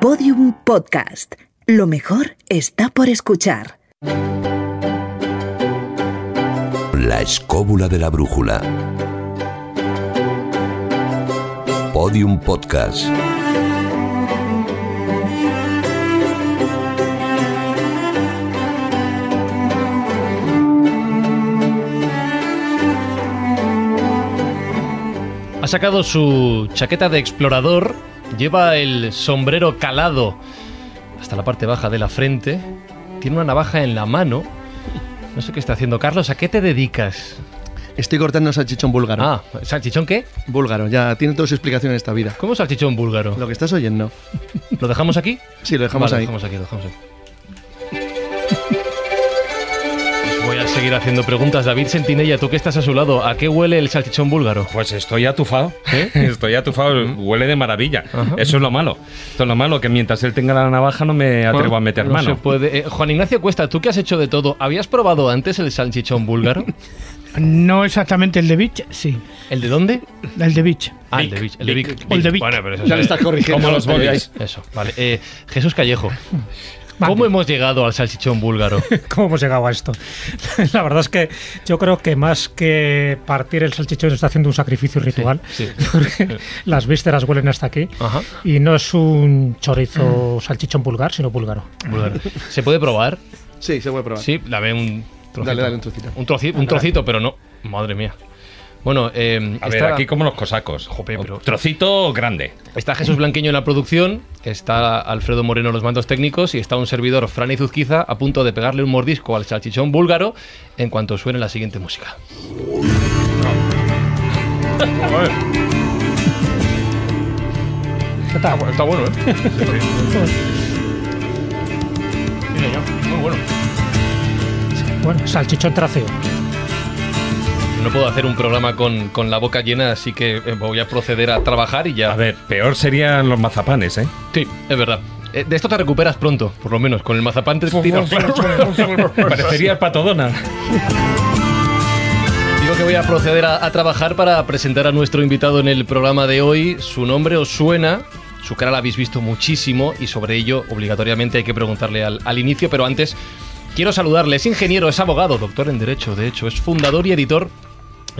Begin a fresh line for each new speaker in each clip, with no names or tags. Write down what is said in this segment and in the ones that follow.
Podium Podcast. Lo mejor está por escuchar.
La escóbula de la brújula. Podium Podcast.
Ha sacado su chaqueta de explorador, lleva el sombrero calado hasta la parte baja de la frente, tiene una navaja en la mano. No sé qué está haciendo Carlos, ¿a qué te dedicas?
Estoy cortando salchichón búlgaro.
Ah, ¿salchichón qué?
Búlgaro, ya tiene toda su explicación en esta vida.
¿Cómo salchichón búlgaro?
Lo que estás oyendo.
¿Lo dejamos aquí?
Sí, lo dejamos
Vale,
ahí.
Lo dejamos aquí, lo dejamos aquí. Seguir haciendo preguntas. David Sentinella, tú que estás a su lado, ¿a qué huele el salchichón búlgaro?
Pues estoy atufado.
¿Eh?
Estoy atufado. Huele de maravilla. Eso es lo malo. Esto es lo malo, que mientras él tenga la navaja no me atrevo a meter
No
mano.
se puede. Eh, Juan Ignacio Cuesta, tú que has hecho de todo, ¿habías probado antes el salchichón búlgaro?
No exactamente el de Beach, sí.
¿El de dónde?
El de Beach.
Ah, el de Vic. El de Vic.
O el de Vic.
Bueno, pero eso
Ya le
es-
estás corrigiendo.
Como los
Ahí,
bolis.
Eso, vale. Eh, Jesús Callejo, ¿cómo hemos llegado al salchichón búlgaro?
¿Cómo hemos llegado a esto? La verdad es que yo creo que más que partir el salchichón está haciendo un sacrificio ritual.
sí.
Porque las vísceras huelen hasta aquí.
Ajá.
Y no es un chorizo salchichón vulgar, sino búlgaro.
Búlgaro. ¿Se puede probar?
Sí, se puede probar.
Sí, la ve un trocito.
Dale, dale un trocito.
Un, troci- un trocito, pero no. Madre mía. Bueno, eh,
A ver,
está,
aquí como los cosacos.
Jope, pero-
Trocito grande.
está Jesús Blanqueño en la producción, está Alfredo Moreno en los mandos técnicos y está un servidor, Fran Izuzquiza, a punto de pegarle un mordisco al salchichón búlgaro en cuanto suene la siguiente música.
¿Qué tal?
Está bueno, ¿eh? Muy bueno.
Bueno, salchichón traceo.
No puedo hacer un programa con, con la boca llena, así que eh, voy a proceder a trabajar y ya.
A ver, peor serían los mazapanes, ¿eh?
Sí, es verdad. Eh, de esto te recuperas pronto, por lo menos. Con el mazapán te tiras.
Parecería el patodona.
Digo que voy a proceder a, a trabajar para presentar a nuestro invitado en el programa de hoy. Su nombre os suena, su cara la habéis visto muchísimo y sobre ello obligatoriamente hay que preguntarle al, al inicio, pero antes quiero saludarle. Es ingeniero, es abogado, doctor en Derecho, de hecho, es fundador y editor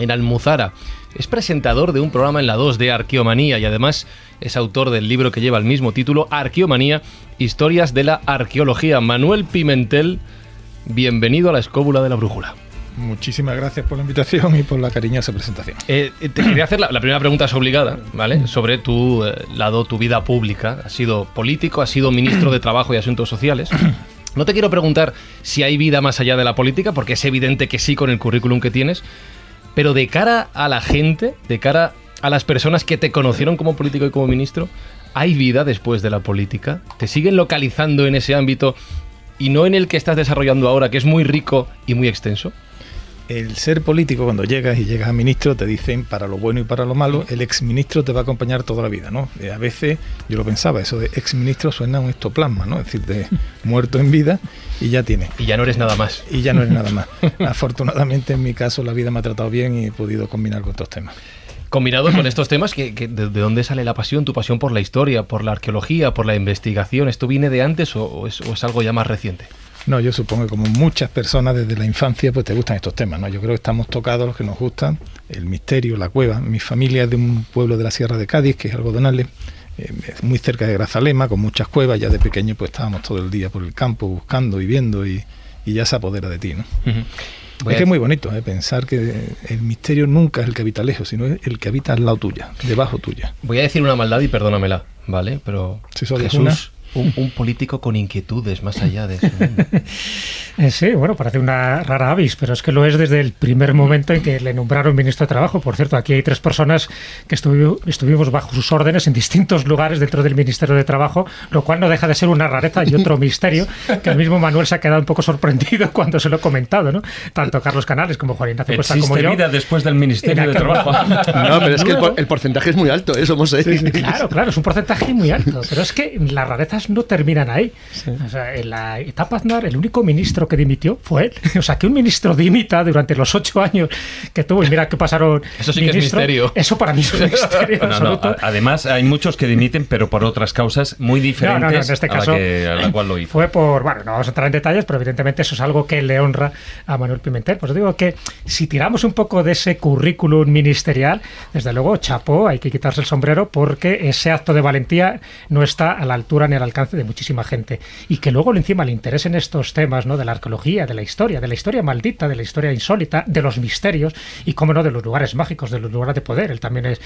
en Almuzara. Es presentador de un programa en la 2 de Arqueomanía y además es autor del libro que lleva el mismo título, Arqueomanía, Historias de la Arqueología. Manuel Pimentel, bienvenido a la escóbula de la brújula.
Muchísimas gracias por la invitación y por la cariñosa presentación.
Eh, eh, te quería hacer la, la primera pregunta es obligada, ¿vale? Sobre tu eh, lado, tu vida pública. Has sido político, has sido ministro de Trabajo y Asuntos Sociales. No te quiero preguntar si hay vida más allá de la política, porque es evidente que sí con el currículum que tienes. Pero de cara a la gente, de cara a las personas que te conocieron como político y como ministro, ¿hay vida después de la política? ¿Te siguen localizando en ese ámbito y no en el que estás desarrollando ahora, que es muy rico y muy extenso?
El ser político, cuando llegas y llegas a ministro, te dicen para lo bueno y para lo malo, el exministro te va a acompañar toda la vida, ¿no? Eh, a veces, yo lo pensaba, eso de exministro suena a un estoplasma, ¿no? Es decir, de muerto en vida y ya tienes.
Y ya no eres nada más.
Y ya no es nada más. Afortunadamente, en mi caso, la vida me ha tratado bien y he podido combinar con otros temas.
Combinado con estos temas, que, que de, de dónde sale la pasión, tu pasión por la historia, por la arqueología, por la investigación? ¿Esto viene de antes o, o es, o es algo ya más reciente?
No, yo supongo que como muchas personas desde la infancia, pues te gustan estos temas, ¿no? Yo creo que estamos tocados los que nos gustan, el misterio, la cueva. Mi familia es de un pueblo de la Sierra de Cádiz, que es Algodonales, eh, muy cerca de Grazalema, con muchas cuevas. Ya de pequeño pues estábamos todo el día por el campo buscando y viendo y, y ya se apodera de ti, ¿no?
Voy
es que es muy bonito ¿eh? pensar que el misterio nunca es el que habita lejos, sino es el que habita al lado tuya, debajo tuya.
Voy a decir una maldad y perdónamela, ¿vale? Pero
Si
Jesús, un, un político con inquietudes más allá de mundo.
Eh, sí, bueno, parece una rara avis, pero es que lo es desde el primer momento en que le nombraron ministro de Trabajo. Por cierto, aquí hay tres personas que estuvi- estuvimos bajo sus órdenes en distintos lugares dentro del Ministerio de Trabajo, lo cual no deja de ser una rareza y otro misterio que el mismo Manuel se ha quedado un poco sorprendido cuando se lo he comentado, ¿no? Tanto Carlos Canales como Juan Ignacio Cuesta como
¿Existe
yo.
vida después del Ministerio de Trabajo?
No, pero es que el, por- el porcentaje es muy alto, ¿eh? Somos seis.
Claro, claro, es un porcentaje muy alto, pero es que la rareza no terminan ahí. O sea, en la etapa Aznar, el único ministro que dimitió fue él. O sea, que un ministro dimita durante los ocho años que tuvo, y mira que pasaron.
Eso sí que es misterio.
Eso para mí es un misterio
No, no,
absoluto.
a- Además, hay muchos que dimiten, pero por otras causas muy diferentes
no, no, en este
a, la
caso
que- a la cual lo hizo.
fue por, bueno, no vamos a entrar en detalles, pero evidentemente eso es algo que le honra a Manuel Pimentel. Pues digo que si tiramos un poco de ese currículum ministerial, desde luego, chapó, hay que quitarse el sombrero porque ese acto de valentía no está a la altura ni al alcance de muchísima gente. Y que luego encima le interesen estos temas, ¿no? De la arqueología, de la historia, de la historia maldita, de la historia insólita, de los misterios y, cómo no, de los lugares mágicos, de los lugares de poder. Él también es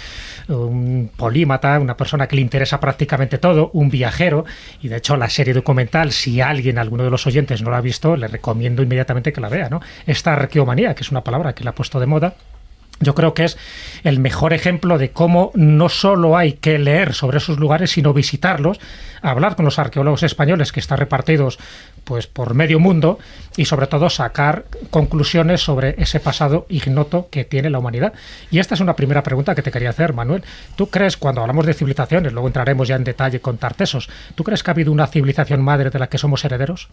un polímata, una persona que le interesa prácticamente todo, un viajero. Y de hecho, la serie documental, si alguien, alguno de los oyentes no la ha visto, le recomiendo inmediatamente que la vea, ¿no? Esta arqueomanía, que es una palabra que le ha puesto de moda. Yo creo que es el mejor ejemplo de cómo no solo hay que leer sobre esos lugares, sino visitarlos, hablar con los arqueólogos españoles que están repartidos pues por medio mundo y sobre todo sacar conclusiones sobre ese pasado ignoto que tiene la humanidad. Y esta es una primera pregunta que te quería hacer, Manuel. ¿Tú crees, cuando hablamos de civilizaciones, luego entraremos ya en detalle con Tartesos, ¿tú crees que ha habido una civilización madre de la que somos herederos?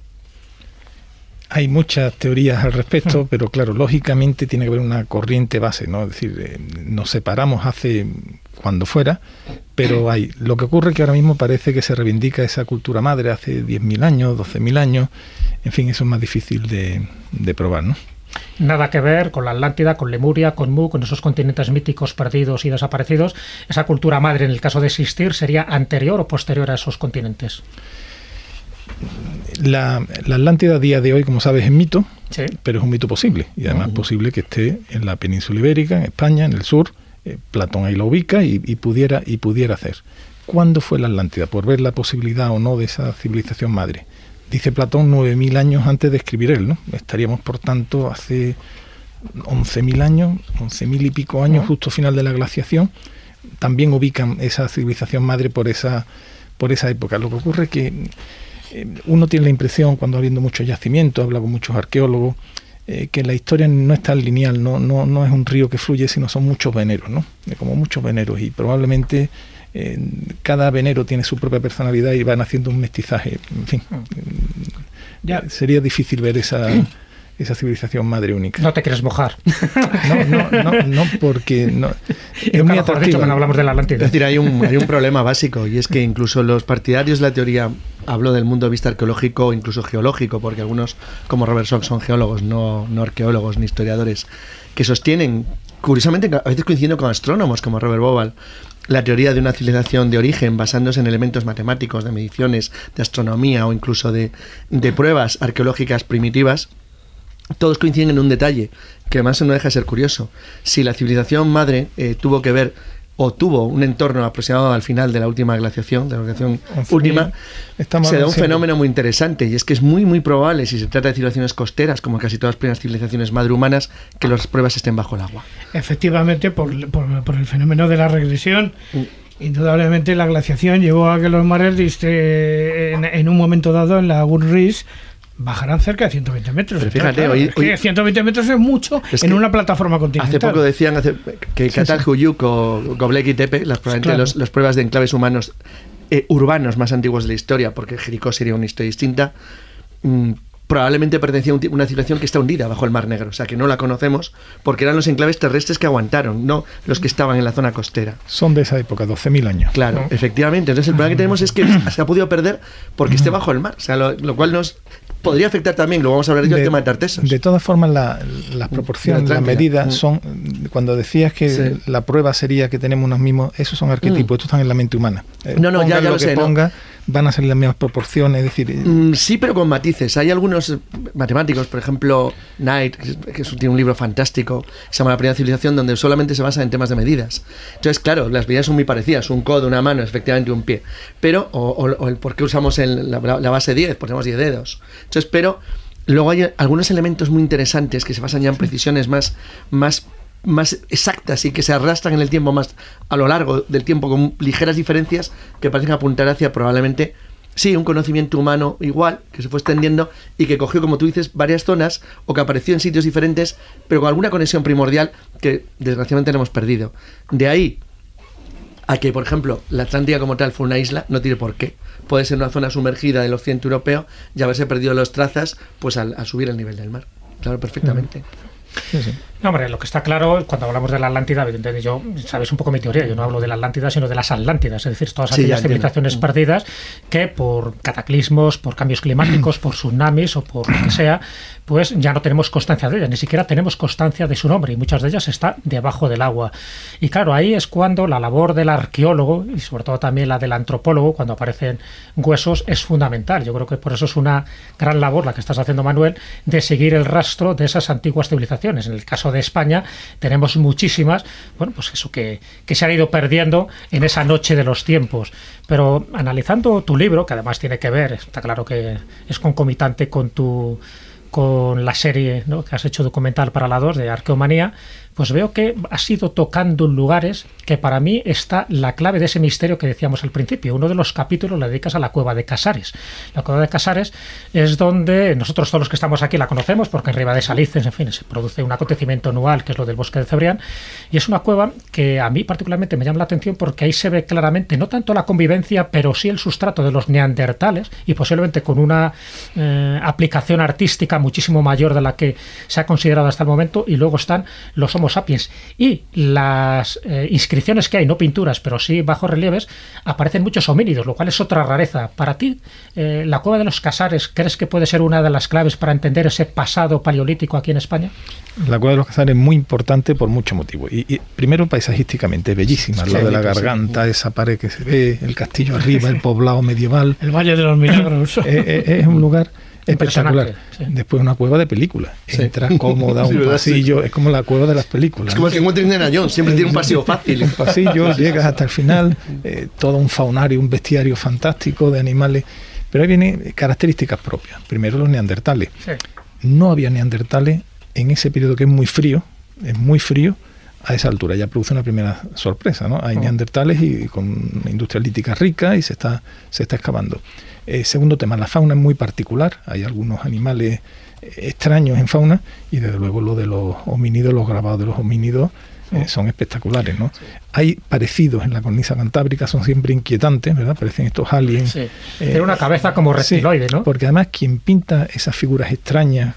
Hay muchas teorías al respecto, pero claro, lógicamente tiene que haber una corriente base, ¿no? Es decir, eh, nos separamos hace cuando fuera, pero hay. Lo que ocurre es que ahora mismo parece que se reivindica esa cultura madre hace 10.000 años, 12.000 años. En fin, eso es más difícil de, de probar, ¿no?
Nada que ver con la Atlántida, con Lemuria, con Mu, con esos continentes míticos perdidos y desaparecidos. Esa cultura madre, en el caso de existir, sería anterior o posterior a esos continentes.
La, la Atlántida a día de hoy, como sabes, es mito,
Sí.
pero es un mito posible. Y además posible que esté en la península ibérica, en España, en el sur. Eh, Platón ahí lo ubica y, y pudiera, y pudiera hacer. ¿Cuándo fue la Atlántida? Por ver la posibilidad o no de esa civilización madre. Dice Platón 9.000 años antes de escribir él, ¿no? Estaríamos, por tanto, hace 11.000 años, 11.000 y pico años, justo final de la glaciación. También ubican esa civilización madre por esa, por esa época. Lo que ocurre es que uno tiene la impresión, cuando habiendo muchos yacimientos, habla con muchos arqueólogos, eh, que la historia no es tan lineal, no, no, no es un río que fluye, sino son muchos veneros, ¿no? Eh, Como muchos veneros y probablemente eh, cada venero tiene su propia personalidad y van haciendo un mestizaje. En fin,
Ya.
eh, sería difícil ver esa, esa civilización madre única.
No te quieres mojar.
No, no, no, no, porque no, es muy
mejor dicho
atractiva.
cuando hablamos de la Atlántida.
Es decir, hay un, hay un problema básico y es que incluso los partidarios de la teoría, hablo del mundo de vista arqueológico o incluso geológico, porque algunos como Robert Sock son geólogos, no, no arqueólogos ni historiadores, que sostienen, curiosamente a veces coincidiendo con astrónomos como Robert Bowell, la teoría de una civilización de origen basándose en elementos matemáticos, de mediciones, de astronomía o incluso de, de pruebas arqueológicas primitivas, todos coinciden en un detalle, que además no deja de ser curioso. Si la civilización madre eh, tuvo que ver o tuvo un entorno aproximado al final de la última glaciación, de la glaciación
11.000,
última, se da un fenómeno muy interesante y es que es muy muy probable si se trata de civilizaciones costeras, como casi todas las primeras civilizaciones madrehumanas, que las pruebas estén bajo el agua.
Efectivamente, por, por- por el fenómeno de la regresión,
Mm.
indudablemente la glaciación llevó a que los mares en, en un momento dado en la Goodrich bajarán cerca de 120 metros.
Pero fíjate, hoy-
es que
hoy-
120 metros es mucho
Es
en una plataforma continental.
Hace poco decían hace- que Catalhuyuk o Göbekli Tepe, las, probablemente
Claro.
los- las pruebas de enclaves humanos eh, urbanos más antiguos de la historia, porque Jericó sería una historia distinta, mm, probablemente pertenecía a una civilización que está hundida bajo el Mar Negro, o sea que no la conocemos porque eran los enclaves terrestres que aguantaron, no los que estaban en la zona costera.
Son de esa época, 12.000 años.
Claro, efectivamente. Entonces el problema que tenemos es que se ha podido perder porque esté bajo el mar, o sea, lo, lo cual nos podría afectar también, lo vamos a hablar yo, el tema de Tartesos.
de todas formas, la- las proporciones,
De
las medidas
Mm.
son. Cuando decías que
Sí.
la prueba sería que tenemos unos mismos, esos son arquetipos, estos están en la mente humana. Eh,
No, no, ya- ya lo
que
sé, ¿no?
Van a ser las mismas proporciones, es decir. eh,
Mm, sí, pero con matices. Hay algunos eh, matemáticos, por ejemplo, Knight, que, es- tiene un libro fantástico, se llama La primera civilización, donde solamente se basa en temas de medidas. Entonces, claro, las medidas son muy parecidas. Un codo, una mano, efectivamente un pie. Pero, o, o- o el por qué usamos el- la, la base 10, ponemos 10 dedos. Entonces, pero luego hay algunos elementos muy interesantes que se basan ya en precisiones más, más más exactas y que se arrastran en el tiempo más a lo largo del tiempo con ligeras diferencias que parecen apuntar hacia probablemente sí un conocimiento humano igual que se fue extendiendo y que cogió como tú dices varias zonas o que apareció en sitios diferentes pero con alguna conexión primordial que desgraciadamente hemos perdido de ahí a que, por ejemplo, la Atlántida como tal fue una isla, no tiene por qué. Puede ser una zona sumergida del occidente europeo y haberse perdido los trazas pues al subir el nivel del mar. Claro, perfectamente.
No, hombre, lo que está claro, cuando hablamos de la Atlántida, evidentemente yo, sabes un poco mi teoría, yo no hablo de la Atlántida, sino de las Atlántidas, es decir, todas
Sí,
aquellas
entiendo.
civilizaciones perdidas que por cataclismos, por cambios climáticos, por tsunamis o por lo que sea, pues ya no tenemos constancia de ellas, ni siquiera tenemos constancia de su nombre, y muchas de ellas están debajo del agua. Y claro, ahí es cuando la labor del arqueólogo, y sobre todo también la del antropólogo, cuando aparecen huesos, es fundamental. Yo creo que por eso es una gran labor la que estás haciendo, Manuel, de seguir el rastro de esas antiguas civilizaciones. En el caso de España tenemos muchísimas, bueno, pues eso que, que se han ido perdiendo en esa noche de los tiempos. Pero analizando tu libro, que además tiene que ver, está claro que es concomitante con tu con la serie ¿no? que has hecho documental para la 2 de Arqueomanía, pues veo que has ido tocando lugares que para mí está la clave de ese misterio que decíamos al principio. Uno de los capítulos lo dedicas a la cueva de Casares. La cueva de Casares es donde nosotros todos los que estamos aquí la conocemos porque en Riva de Salices, en fin, se produce un acontecimiento anual que es lo del bosque de Cebrián y es una cueva que a mí particularmente me llama la atención porque ahí se ve claramente no tanto la convivencia, pero sí el sustrato de los neandertales y posiblemente con una eh, aplicación artística muchísimo mayor de la que se ha considerado hasta el momento y luego están los Homo sapiens y las eh, inscripciones que hay, no pinturas, pero sí bajos relieves, aparecen muchos homínidos, lo cual es otra rareza. Para ti, eh, la cueva de los Casares, ¿crees que puede ser una de las claves para entender ese pasado paleolítico aquí en España?
La cueva de los Casares es muy importante por muchos motivos. Y, y primero, paisajísticamente, bellísima.
Sí,
lado de la
bonito, sí.
garganta, esa pared que se ve, el castillo arriba, el poblado medieval.
El Valle de los Milagros.
Eh, eh, es un lugar espectacular.
Sí.
Después una cueva de película. Entra cómoda,
Sí,
un pasillo. Es como la cueva de las películas.
Es como el que encuentra Indiana Jones, siempre tiene un pasillo fácil.
un pasillo, llegas hasta el final, eh, todo un faunario, un bestiario fantástico de animales. Pero ahí vienen características propias. Primero los neandertales. No había neandertales en ese periodo que es muy frío, es muy frío, a esa altura. Ya produce una primera sorpresa, ¿no? Hay neandertales y con industria lítica rica y se está, se está excavando. Eh, segundo tema, la fauna es muy particular. Hay algunos animales eh, extraños en fauna y desde luego lo de los homínidos, los grabados de los homínidos eh, son espectaculares, ¿no? Hay parecidos en la cornisa cantábrica, son siempre inquietantes, ¿verdad? Parecen estos aliens.
Sí.
Eh,
Tiene una cabeza como
sí,
reptiloide, ¿no?
Porque además quien pinta esas figuras extrañas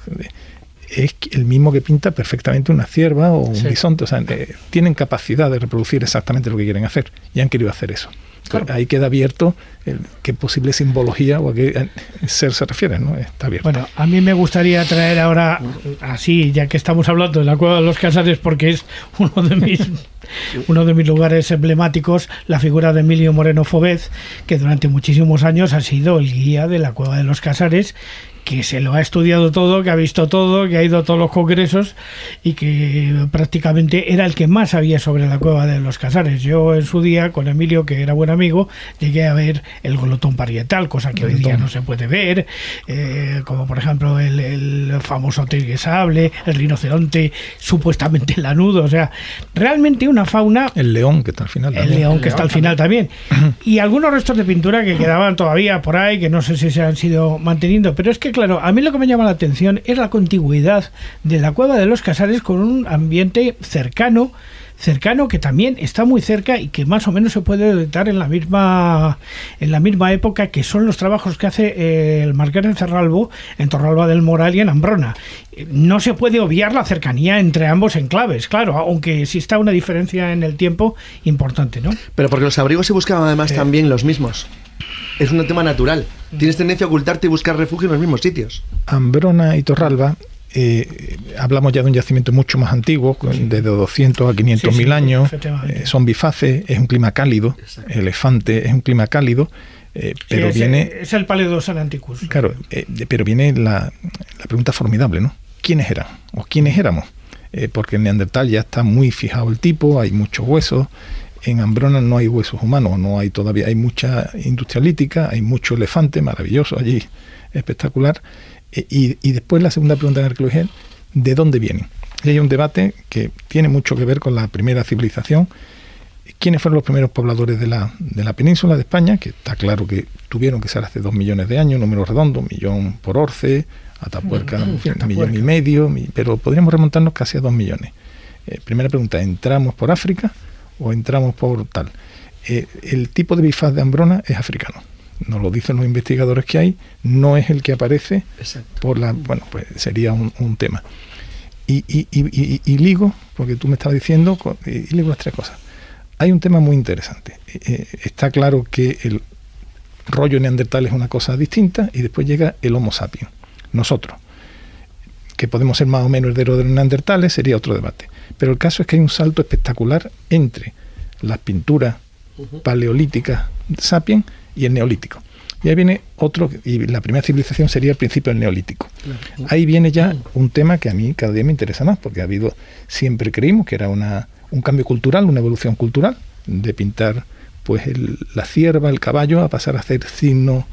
es el mismo que pinta perfectamente una cierva o un
Sí.
bisonte. O sea, eh, tienen capacidad de reproducir exactamente lo que quieren hacer y han querido hacer eso.
Claro.
Ahí queda abierto el, qué posible simbología o a qué ser se refiere, ¿no? Está abierto.
Bueno, a mí me gustaría traer ahora, así, ya que estamos hablando de la Cueva de los Casares, porque es uno de mis, uno de mis lugares emblemáticos, la figura de Emilio Moreno Fobez, que durante muchísimos años ha sido el guía de la Cueva de los Casares que se lo ha estudiado todo, que ha visto todo, que ha ido a todos los congresos y que prácticamente era el que más sabía sobre la cueva de los Casares. Yo en su día, con Emilio, que era buen amigo, llegué a ver el golotón parietal, cosa que hoy día no se puede ver, eh, como por ejemplo el, el famoso tigre sable, el rinoceronte supuestamente lanudo, o sea, realmente una fauna
el león que está al final.
el
también.
león que está al final también. Y algunos restos de pintura que quedaban todavía por ahí, que no sé si se han sido manteniendo. Pero es que, claro, a mí lo que me llama la atención es la contigüidad de la cueva de los Casares con un ambiente cercano cercano que también está muy cerca y que más o menos se puede detectar en la misma en la misma época que son los trabajos que hace eh, el Marqués de Cerralbo en Torralba del Moral y en Ambrona. Eh, No se puede obviar la cercanía entre ambos enclaves, claro, aunque exista una diferencia en el tiempo importante, ¿no?
Pero porque los abrigos se buscaban además también los mismos. Es un tema natural. Tienes tendencia a ocultarte y buscar refugio en los mismos sitios.
Ambrona y Torralba, eh, hablamos ya de un yacimiento mucho más antiguo, desde 200 a 500
Sí, sí,
mil años. eh, son bifaces, es un clima cálido. Elefante es un clima cálido, eh, pero
Sí, es,
viene.
es el Paleodosan Anticus.
Claro, eh, pero viene la, la pregunta formidable, ¿no? ¿Quiénes eran? ¿O quiénes éramos? Eh, porque en Neandertal ya está muy fijado el tipo, hay muchos huesos. En Ambrona no hay huesos humanos, no hay todavía, hay mucha industria lítica, hay mucho elefante, maravilloso allí, espectacular. Eh, y, y después la segunda pregunta en arqueología ¿de dónde vienen? Y hay un debate que tiene mucho que ver con la primera civilización. ¿Quiénes fueron los primeros pobladores de la, de la península de España? Que está claro que tuvieron que ser hace dos millones de años, número redondo, millón por Orce, Atapuerca, en fin, un millón y medio, pero podríamos remontarnos casi a dos millones. Eh, primera pregunta, ¿entramos por África o entramos por tal? eh, el tipo de bifaz de Ambrona es africano. Nos lo dicen los investigadores que hay, no es el que aparece por la. Bueno, pues sería un, un tema. Y, y, y, y, ligo, porque tú me estabas diciendo, y ligo las tres cosas. Hay un tema muy interesante. Eh, eh, está claro que el rollo neandertal es una cosa distinta y después llega el Homo sapiens, nosotros. Que podemos ser más o menos herederos de los neandertales sería otro debate. Pero el caso es que hay un salto espectacular entre las pinturas paleolíticas sapiens y el neolítico. Y ahí viene otro, y la primera civilización sería el principio del neolítico. Ahí viene ya un tema que a mí cada día me interesa más, porque ha habido, siempre creímos que era una, un cambio cultural, una evolución cultural, de pintar pues el- la cierva, el caballo, a pasar a hacer signos.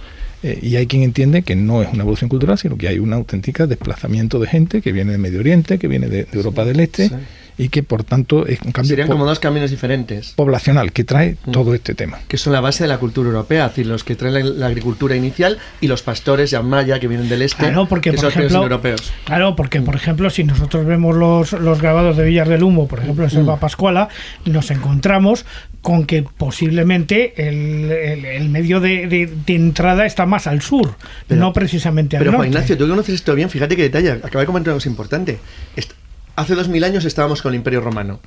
eh, y hay quien entiende que no es una evolución cultural, sino que hay un auténtica desplazamiento de gente que viene de Medio Oriente, que viene de, de Europa del Este,
sí.
Y que por tanto es un cambio
Serían como dos caminos diferentes.
poblacional que trae
Mm.
todo este tema.
que son la base de la cultura europea, es decir, los que traen la, la agricultura inicial y los pastores ya maya que vienen del este,
Claro, porque
que
por ejemplo,
europeos.
claro, porque por ejemplo, si nosotros vemos los, los grabados de Villar del Humo, por ejemplo, en
Mm.
Selva Pascuala, nos encontramos con que posiblemente el, el- el medio de, de- de entrada está más al sur,
Pero-
no precisamente al
Pero
norte.
Juan Ignacio, tú que conoces esto bien, fíjate qué detalle, acaba de comentar cosa importante. Hace dos mil años estábamos con el Imperio Romano.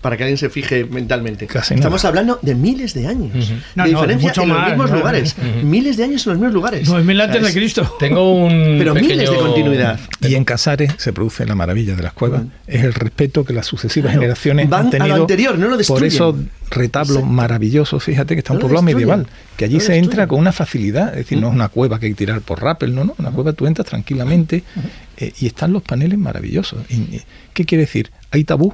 Para que alguien se fije mentalmente.
Casi nada.
Estamos hablando de miles de años.
No,
de
no, de
diferencia
mucho
en los
más,
mismos
¿no?
lugares. Miles de años en los mismos lugares.
9000
O sea,
antes de Cristo.
Tengo un.
Pero
pequeño-
miles de continuidad.
Y en Casares se produce la maravilla de las cuevas. Es el respeto que las sucesivas
Claro.
generaciones
Van
han
a lo
tenido
anterior, no lo
por
destruyen.
esos retablos
Exacto.
maravillosos. Fíjate que está un poblado medieval, que allí se entra con una facilidad. Es decir, no es una cueva que hay que tirar por rappel, no, no. Una cueva tú entras tranquilamente eh, y están los paneles maravillosos. ¿Qué quiere decir? Hay tabú.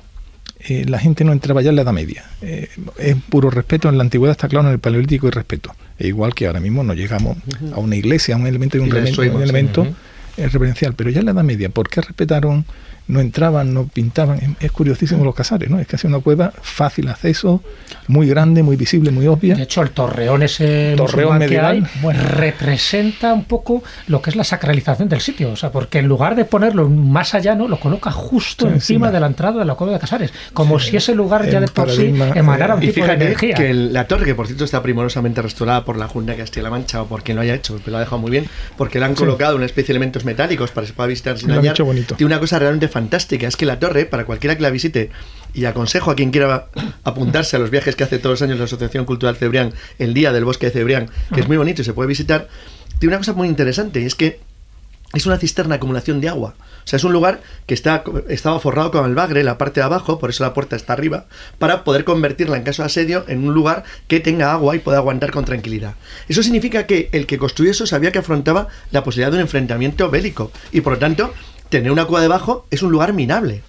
Eh, la gente no entraba ya en la Edad Media. Eh, es puro respeto. En la antigüedad está claro, en el paleolítico y respeto. E igual que ahora mismo no llegamos a una iglesia, a un elemento y un, elemento- un elemento eh, reverencial. Pero ya en la Edad Media, ¿por qué respetaron? No entraban, no pintaban. Es, es curiosísimo los casares, ¿no? Es casi una cueva fácil acceso, muy grande, muy visible, muy obvia.
De hecho, el torreón ese
Torreón medieval.
que hay bueno, representa un poco lo que es la sacralización del sitio. O sea, porque en lugar de ponerlo más allá, ¿no? lo coloca justo
Sí,
encima
encima.
de la entrada de la cueva de Casares. Como si ese lugar ya de por sí emanara un
Y
tipo de
fíjate
energía.
que el- la torre, que por cierto está primorosamente restaurada por la Junta de Castilla-La Mancha o por quien lo haya hecho, que lo ha dejado muy bien, porque le han colocado una especie de elementos metálicos para que se pueda visitar sin dañar. Tiene una cosa realmente fantástica, es que la torre, para cualquiera que la visite, y aconsejo a quien quiera apuntarse a los viajes que hace todos los años la Asociación Cultural Cebrián, el día del bosque de Cebrián, que es muy bonito y se puede visitar, tiene una cosa muy interesante, y es que es una cisterna de acumulación de agua. O sea, es un lugar que está, estaba forrado con albagre, la parte de abajo, por eso la puerta está arriba, para poder convertirla en caso de asedio en un lugar que tenga agua y pueda aguantar con tranquilidad. Eso significa que el que construyó eso sabía que afrontaba la posibilidad de un enfrentamiento bélico y por lo tanto tener una cueva debajo es un lugar minable.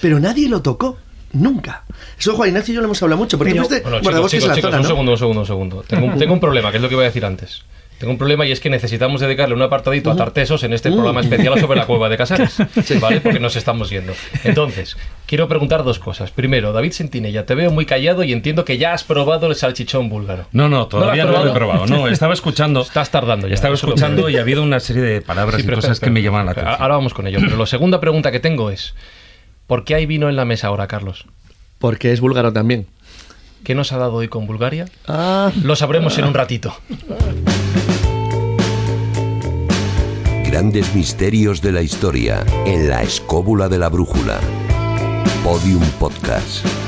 Pero nadie lo tocó. Nunca. Eso Juan Ignacio y yo lo hemos hablado mucho. Porque
Pero-
fuiste
Bueno, chicos, chicos,
la
chicos,
zona,
un
¿no?
segundo, un segundo, un segundo. Tengo, un- tengo un problema, que es lo que iba a decir antes. Tengo un problema y es que necesitamos dedicarle un apartadito a Tartesos en este programa especial sobre la cueva de Casares, ¿vale? Porque nos estamos yendo. Entonces, quiero preguntar dos cosas. Primero, David Sentinella, te veo muy callado y entiendo que ya has probado el salchichón búlgaro.
No, no, todavía
¿No
no,
lo
he probado. No, estaba escuchando.
Estás tardando ya.
Estaba escuchando y ha habido una serie de palabras
Sí,
y
pero
cosas que me llaman la atención.
Ahora vamos con ello. Pero la segunda pregunta que tengo es, ¿por qué hay vino en la mesa ahora, Carlos?
Porque es búlgaro también.
¿Qué nos ha dado hoy con Bulgaria?
Ah,
Lo sabremos en un ratito.
Grandes misterios de la historia en la escóbula de la brújula. Podium Podcast.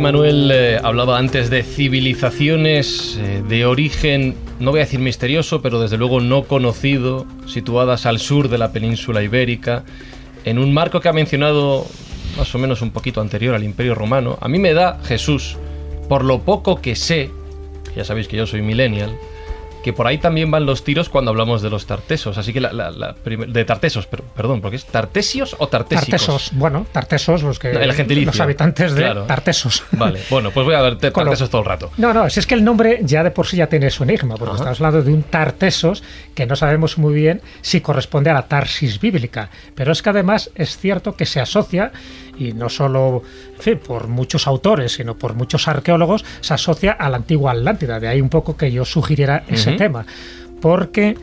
Manuel eh, hablaba antes de civilizaciones eh, de origen, no voy a decir misterioso, pero desde luego no conocido, situadas al sur de la península ibérica, en un marco que ha mencionado más o menos un poquito anterior al Imperio Romano, a mí me da Jesús, por lo poco que sé, ya sabéis que yo soy millennial, que por ahí también van los tiros cuando hablamos de los tartesos. Así que la, la- la primer- de tartesos, pero, perdón, porque es tartesios o tartésicos.
Tartesos, bueno, tartesos, los que
No, el gentilicio.
los habitantes de
Claro.
Tartesos.
Vale, bueno, pues voy a ver
lo-
tartesos todo el rato.
No, no, si es que el nombre ya de por sí ya tiene su enigma, porque
Ajá.
estamos hablando de un Tartesos que no sabemos muy bien si corresponde a la Tarsis bíblica, pero es que además es cierto que se asocia y no solo en fin, por muchos autores, sino por muchos arqueólogos, se asocia a la antigua Atlántida. De ahí un poco que yo sugiriera ese tema. Porque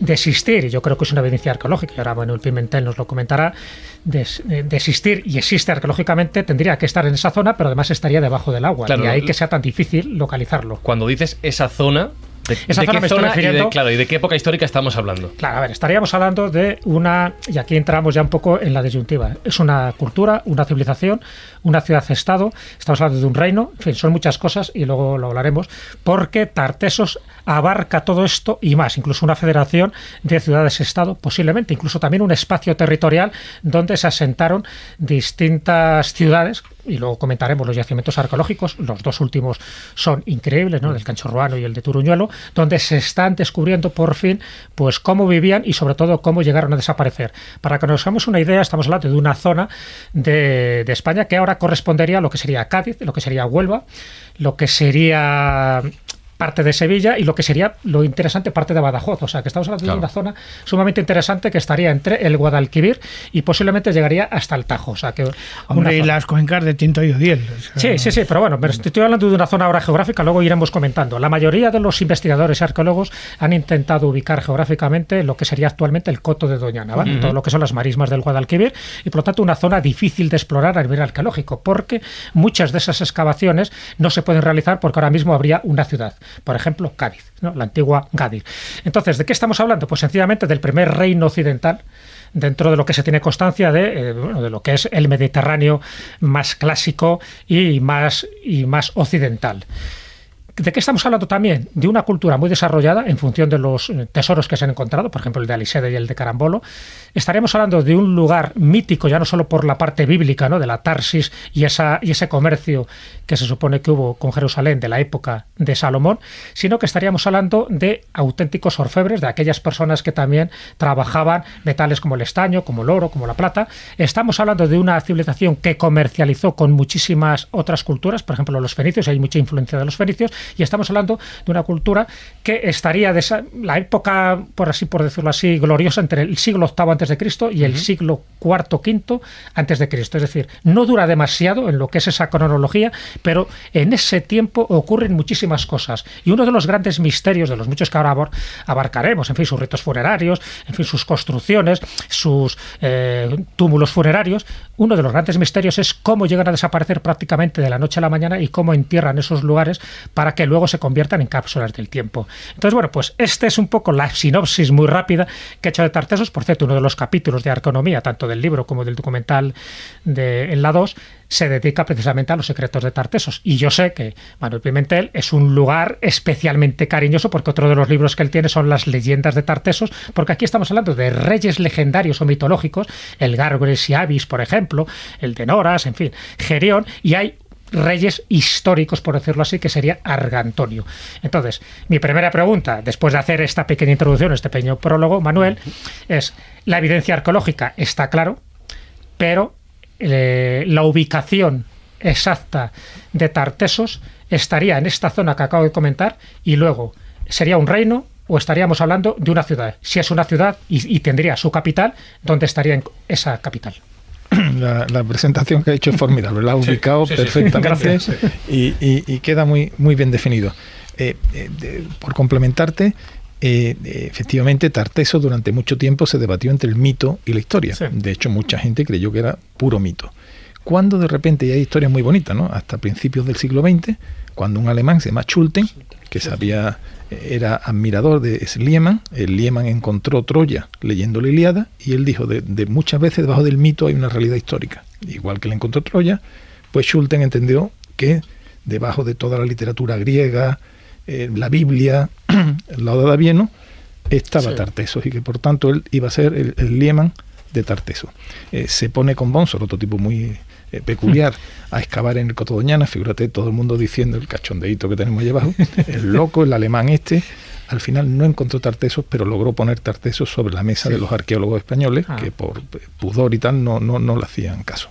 desistir, y yo creo que es una evidencia arqueológica, y ahora Manuel Pimentel nos lo comentará, des, eh, desistir y existe arqueológicamente, tendría que estar en esa zona, pero además estaría debajo del agua.
Claro,
y ahí que sea tan difícil localizarlo.
Cuando dices esa zona, ¿de,
Esa
de
zona
qué
me estoy
zona y de,
refiriendo-
claro, y de qué época histórica estamos hablando?
Claro, a ver, estaríamos hablando de una, y aquí entramos ya un poco en la disyuntiva. Es una cultura, una civilización, una ciudad-estado, estamos hablando de un reino, en fin, son muchas cosas y luego lo hablaremos, porque Tartesos abarca todo esto y más, incluso una federación de ciudades-estado, posiblemente, incluso también un espacio territorial donde se asentaron distintas ciudades, y luego comentaremos los yacimientos arqueológicos, los dos últimos son increíbles, ¿no? El del Canchorruano y el de Turuñuelo, donde se están descubriendo por fin pues cómo vivían y sobre todo cómo llegaron a desaparecer. Para que nos hagamos una idea, estamos hablando de una zona de, de España que ahora correspondería a lo que sería Cádiz, lo que sería Huelva, lo que sería parte de Sevilla y lo que sería lo interesante parte de Badajoz, o sea que estamos hablando
Claro.
de una zona sumamente interesante que estaría entre el Guadalquivir y posiblemente llegaría hasta el Tajo, o sea que una
Hombre, y
zona-
las cuencas de Tinto y Odiel. o sea,
Sí, sí, sí, pero bueno, pero estoy hablando de una zona ahora geográfica, luego iremos comentando. La mayoría de los investigadores y arqueólogos han intentado ubicar geográficamente lo que sería actualmente el coto de Doñana, ¿vale? todo lo que son las marismas del Guadalquivir, y por lo tanto una zona difícil de explorar a nivel arqueológico, porque muchas de esas excavaciones no se pueden realizar porque ahora mismo habría una ciudad, por ejemplo, Cádiz, ¿no? la antigua Gadir. Entonces, ¿de qué estamos hablando? Pues sencillamente del primer reino occidental dentro de lo que se tiene constancia de, eh, de lo que es el Mediterráneo más clásico y más, y más occidental. ¿De qué estamos hablando también? De una cultura muy desarrollada en función de los eh, tesoros que se han encontrado, por ejemplo el de Alisede y el de Carambolo. Estaríamos hablando de un lugar mítico, ya no solo por la parte bíblica, ¿no? de la Tarsis y, esa, y ese comercio que se supone que hubo con Jerusalén de la época de Salomón, sino que estaríamos hablando de auténticos orfebres, de aquellas personas que también trabajaban metales como el estaño, como el oro, como la plata. Estamos hablando de una civilización que comercializó con muchísimas otras culturas, por ejemplo los fenicios, hay mucha influencia de los fenicios, y estamos hablando de una cultura que estaría de esa, la época, por así por decirlo así, gloriosa entre el siglo VIII antes de Cristo y el siglo IV V antes de Cristo. Es decir, no dura demasiado en lo que es esa cronología, pero en ese tiempo ocurren muchísimas cosas. Y uno de los grandes misterios, de los muchos que ahora abarcaremos, en fin, sus ritos funerarios, en fin, sus construcciones, sus eh, túmulos funerarios, uno de los grandes misterios es cómo llegan a desaparecer prácticamente de la noche a la mañana y cómo entierran esos lugares para que luego se conviertan en cápsulas del tiempo. Entonces, bueno, pues este es un poco la sinopsis muy rápida que he hecho de Tartesos. Por cierto, uno de los capítulos de arqueonomía, tanto del libro como del documental de, en la 2, se dedica precisamente a los secretos de Tartesos. Y yo sé que Manuel Pimentel es un lugar especialmente cariñoso porque otro de los libros que él tiene son las leyendas de Tartesos, porque aquí estamos hablando de reyes legendarios o mitológicos, el Gárgoles y Avis, por ejemplo, el de Noras, en fin, Gerión, y hay reyes históricos, por decirlo así, que sería Argantonio. Entonces, mi primera pregunta, después de hacer esta pequeña introducción, este pequeño prólogo, Manuel, es, la evidencia arqueológica está claro, pero eh, la ubicación exacta de Tartesos estaría en esta zona que acabo de comentar y luego sería un reino o estaríamos hablando de una ciudad. Si es una ciudad y, y tendría su capital, ¿dónde estaría en esa capital?
La, la presentación que ha hecho es formidable, la ha ubicado
sí, sí.
perfectamente
Gracias.
y, y- y queda muy, muy bien definido. Eh, eh, de- por complementarte, eh, eh, efectivamente Tarteso durante mucho tiempo se debatió entre el mito y la historia.
Sí.
De hecho, mucha gente creyó que era puro mito. Cuando de repente, y hay historias muy bonitas, ¿no? hasta principios del siglo XX, cuando un alemán se llama Schulten, que sabía, era admirador de Schliemann, el Schliemann encontró Troya leyendo la Iliada, y él dijo, de, de muchas veces debajo del mito hay una realidad histórica. Igual que le encontró Troya, pues Schulten entendió que debajo de toda la literatura griega, eh, la Biblia, la Oda de Avieno, estaba
Sí.
Tarteso, y que por tanto él iba a ser el, el Schliemann de Tarteso. Eh, se pone con Bonsor, otro tipo muy eh, peculiar, a excavar en el Coto Doñana, figúrate todo el mundo diciendo el cachondeíto que tenemos ahí abajo, el loco, el alemán este, al final no encontró Tartesos, pero logró poner Tartesos sobre la mesa de los arqueólogos españoles,
Ah.
que por pudor y tal no, no, no le hacían caso.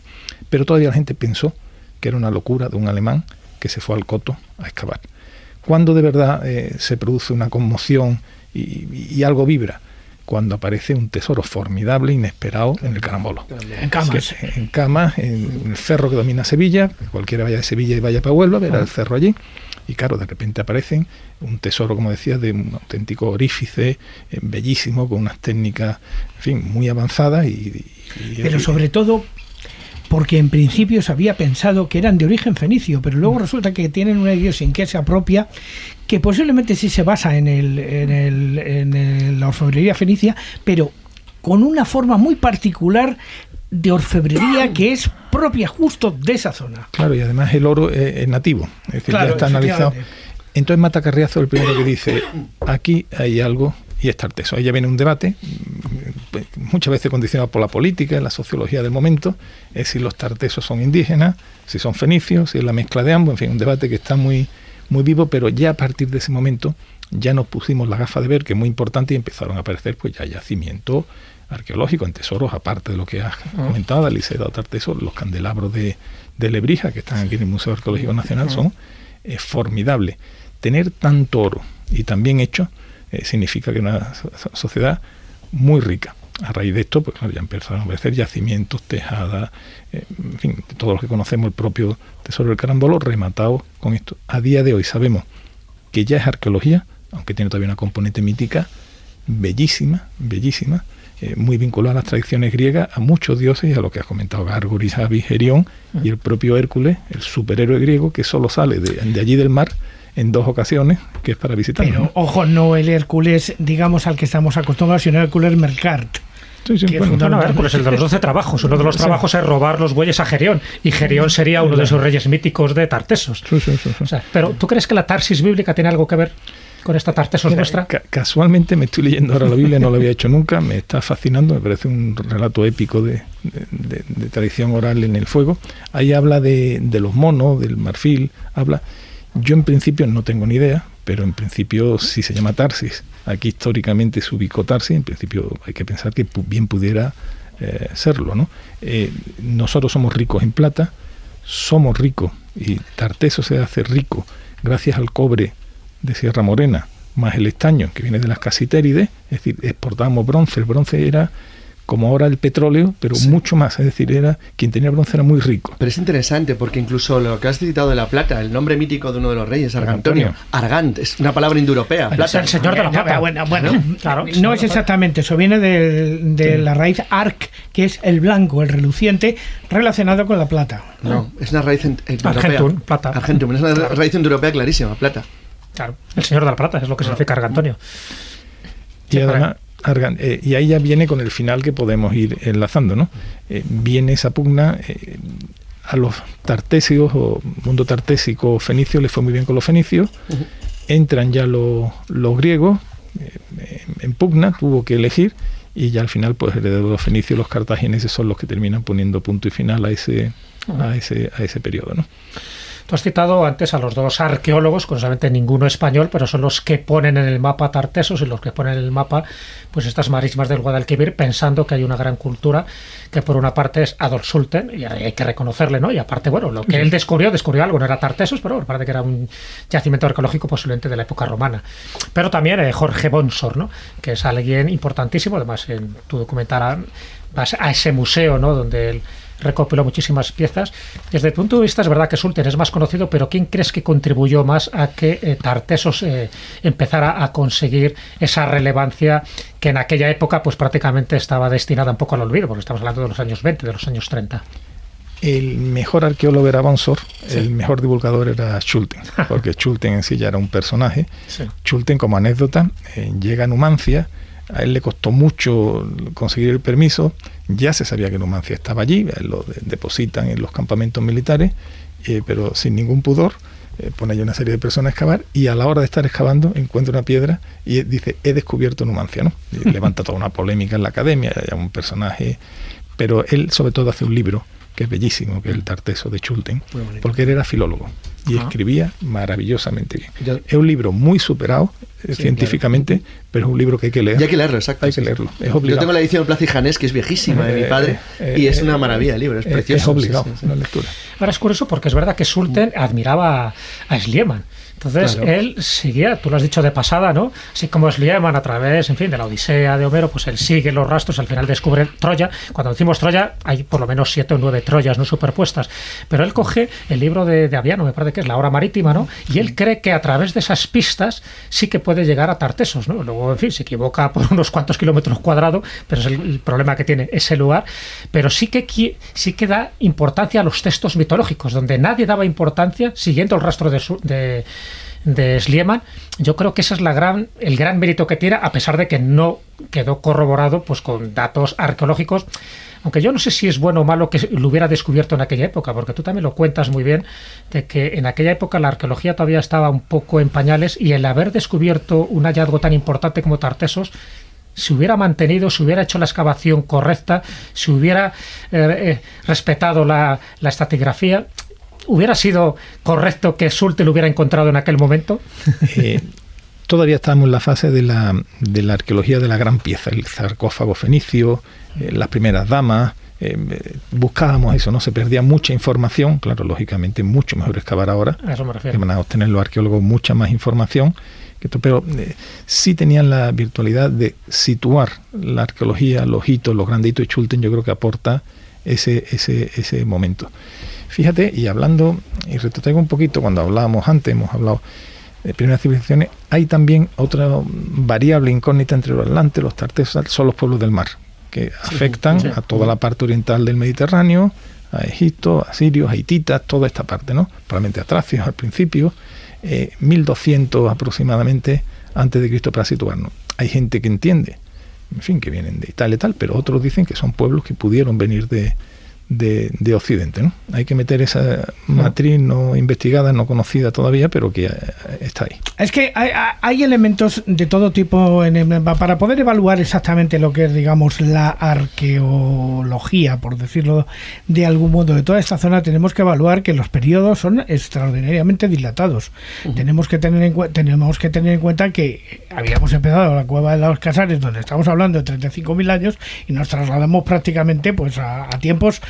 Pero todavía la gente pensó que era una locura de un alemán que se fue al Coto a excavar. Cuando de verdad eh, se produce una conmoción y, algo vibra, cuando aparece un tesoro formidable, inesperado en el carambolo.
En camas.
Que- en camas, en el cerro que domina Sevilla, cualquiera vaya de Sevilla y vaya para Huelva, verá el cerro allí. Y claro, de repente aparecen un tesoro, como decía, de un auténtico orífice, eh, bellísimo, con unas técnicas, en fin, muy avanzadas y... y-
Pero sobre todo porque en principio se había pensado que eran de origen fenicio, pero luego resulta que tienen una idiosincrasia propia que posiblemente sí se basa en, el, en, el- en el- la orfebrería fenicia, pero con una forma muy particular de orfebrería que es propia justo de esa zona.
Claro, y además el oro es, es nativo, es decir,
Claro,
ya está analizado. Entonces Mata Carriazo el primero que dice, aquí hay algo y es tarteso. Ahí ya viene un debate, mm, muchas veces condicionado por la política, la sociología del momento, es si los tartesos son indígenas, si son fenicios, si es la mezcla de ambos, en fin, un debate que está muy, muy vivo, pero ya a partir de ese momento ya nos pusimos la gafa de ver, que es muy importante, y empezaron a aparecer pues ya yacimientos arqueológicos en tesoros, aparte de lo que has comentado, Alice ha dado tartesos, los candelabros de, de Lebrija, que están aquí en el Museo Arqueológico Nacional, son eh, formidables. Tener tanto oro y tan bien hecho eh, significa que una so- so- sociedad muy rica. A raíz de esto, pues claro, ya empezaron a aparecer yacimientos, tejadas, eh, en fin, todo lo que conocemos, el propio Tesoro del Carambolo, rematado con esto. A día de hoy sabemos que ya es arqueología, aunque tiene todavía una componente mítica, bellísima, bellísima, eh, muy vinculada a las tradiciones griegas, a muchos dioses y a lo que has comentado, Gargoris, Avis, Gerión y el propio Hércules, el superhéroe griego que solo sale de, de allí del mar en dos ocasiones, que es para visitarnos.
Pero
¿no?
ojo, no el Hércules, digamos, al que estamos acostumbrados, sino el Hércules Mercart.
Sí, sí,
que
bueno,
fundamental-
No, no, Hércules, el de los doce trabajos. Uno de los
Sí.
trabajos es robar los bueyes a Gerión. Y Gerión sería uno de esos reyes míticos de Tartesos.
sí, sí, sí, sí.
O sea, pero ¿tú crees que la Tarsis bíblica tiene algo que ver con esta Tartesos
Mira,
nuestra?
ca- casualmente me estoy leyendo ahora la Biblia, no la había hecho nunca, me está fascinando, me parece un relato épico de, de- de- de tradición oral en el fuego. Ahí habla de, de los monos, del marfil, habla. Yo en principio no tengo ni idea, pero en principio sí se llama Tarsis. Aquí históricamente se ubicó Tarsis, en principio hay que pensar que bien pudiera eh, serlo. ¿no? Eh, nosotros somos ricos en plata, somos ricos y Tarteso se hace rico gracias al cobre de Sierra Morena, más el estaño que viene de las casitérides, es decir, exportábamos bronce, el bronce era como ahora el petróleo, pero mucho más, es decir, era quien tenía bronce era muy rico.
Pero es interesante porque incluso lo que has citado de la plata, el nombre mítico de uno de los reyes, Argantonio. Argant, es una palabra indoeuropea.
Es
Plata.
el señor de la plata.
Bueno, bueno,
Claro,
no es exactamente eso, viene de, de la raíz arc, que es el blanco, el reluciente, relacionado con la plata.
No, es una raíz en- en- europea.
Argentum, plata.
Argentum, es una raíz indoeuropea clarísima, plata.
Claro, el señor de la plata es lo que significa Argantonio.
Y
Sí,
además, Argan- eh, y ahí ya viene con el final que podemos ir enlazando, ¿no? Eh, viene esa pugna eh, a los tartesios o mundo tartésico fenicio le fue muy bien con los fenicios, entran ya los, los griegos en pugna, tuvo que elegir y ya al final pues herederos de los fenicios, los cartagineses son los que terminan poniendo punto y final a ese a ese a ese periodo, ¿no?
Tú has citado antes a los dos arqueólogos, curiosamente ninguno español, pero son los que ponen en el mapa Tartesos y los que ponen en el mapa pues estas marismas del Guadalquivir, pensando que hay una gran cultura que por una parte es Adolf Sulten, y hay que reconocerle, ¿no? Y aparte, bueno, lo que él descubrió, descubrió algo, no era Tartesos, pero bueno, parece que era un yacimiento arqueológico posiblemente de la época romana. Pero también eh, Jorge Bonsor, ¿no? Que es alguien importantísimo, además en tu documental vas a ese museo, ¿no? Donde él recopiló muchísimas piezas. Desde el punto de vista es verdad que Sulten es más conocido, pero ¿quién crees que contribuyó más a que eh, Tartesos eh, empezara a conseguir esa relevancia que en aquella época pues prácticamente estaba destinada un poco al olvido, porque estamos hablando de los años 20, de los años 30?
El mejor arqueólogo era Bonsor, el mejor divulgador era Schulten, porque Schulten en sí ya era un personaje.
Sí.
Schulten, como anécdota, eh, llega a Numancia, a él le costó mucho conseguir el permiso, ya se sabía que Numancia estaba allí, él lo de- depositan en los campamentos militares, eh, pero sin ningún pudor, eh, pone allí una serie de personas a excavar y a la hora de estar excavando encuentra una piedra y eh, dice, he descubierto Numancia, ¿no? Y levanta toda una polémica en la academia, hay un personaje, pero él sobre todo hace un libro que es bellísimo, que es el Tarteso de Schulten, porque él era filólogo y
Ah.
escribía maravillosamente bien. Es un libro muy superado eh, científicamente, pero es un libro que hay que leer.
Y hay que leerlo, exacto.
Hay
sí,
que leerlo, es
Yo tengo la edición Plaza y Janés, que es viejísima de mi
Eh,
padre,
eh,
y es
eh,
una maravilla el libro, es precioso.
Es obligado,
sí, sí, sí.
una lectura.
Ahora es curioso porque es verdad que Sulten admiraba a Schliemann, Entonces, él seguía, tú lo has dicho de pasada, ¿no? Así como Slieman a través, en fin, de la Odisea de Homero, pues él sigue los rastros, al final descubre Troya. Cuando decimos Troya, hay por lo menos siete o nueve Troyas no superpuestas. Pero él coge el libro de, de Aviano, me parece que es La Hora Marítima, ¿no? Y él cree que a través de esas pistas sí que puede llegar a Tartesos, ¿no? Luego, en fin, se equivoca por unos cuantos kilómetros cuadrados, pero es el, problema que tiene ese lugar. Pero sí que, sí que da importancia a los textos mitológicos, donde nadie daba importancia siguiendo el rastro de, su, de de Schliemann, yo creo que ese es la gran, el gran mérito que tiene, a pesar de que no quedó corroborado pues, con datos arqueológicos. Aunque yo no sé si es bueno o malo que lo hubiera descubierto en aquella época, porque tú también lo cuentas muy bien, de que en aquella época la arqueología todavía estaba un poco en pañales y el haber descubierto un hallazgo tan importante como Tartesos si hubiera mantenido, si hubiera hecho la excavación correcta, si hubiera eh, eh, respetado la, la estratigrafía, ¿Hubiera sido correcto que Sulte lo hubiera encontrado en aquel momento?
Eh, todavía estamos en la fase de la, de la arqueología de la gran pieza, el sarcófago fenicio, eh, las primeras damas. Eh, buscábamos eso, ¿no? Se perdía mucha información, claro, lógicamente mucho mejor excavar ahora.
A eso me refiero.
Que van a obtener los arqueólogos mucha más información. pero sí tenían la virtualidad de situar la arqueología, los hitos, los granditos y Schulten yo creo que aporta ese, ese, ese momento. Fíjate, y hablando, y retrotraigo un poquito, cuando hablábamos antes, hemos hablado de primeras civilizaciones, hay también otra variable incógnita entre los atlantes, los tartesas, son los pueblos del mar, que afectan a toda la parte oriental del Mediterráneo, a Egipto, a Sirios, a Hititas, toda esta parte, ¿no? Probablemente a Tracios al principio, 1200 eh, aproximadamente antes de Cristo para situarnos. Hay gente que entiende, en fin, que vienen de Italia y tal, pero otros dicen que son pueblos que pudieron venir de, de, Occidente. ¿no? Hay que meter esa matriz no investigada, no conocida todavía, pero que eh, está ahí.
Es que hay, elementos de todo tipo en, para poder evaluar exactamente lo que es, digamos, la arqueología, por decirlo de algún modo, de toda esta zona, tenemos que evaluar que los periodos son extraordinariamente dilatados. tenemos, que tener en, tenemos que tener en cuenta que habíamos empezado la cueva de los Casares, donde estamos hablando de 35.000 años, y nos trasladamos prácticamente pues a tiempos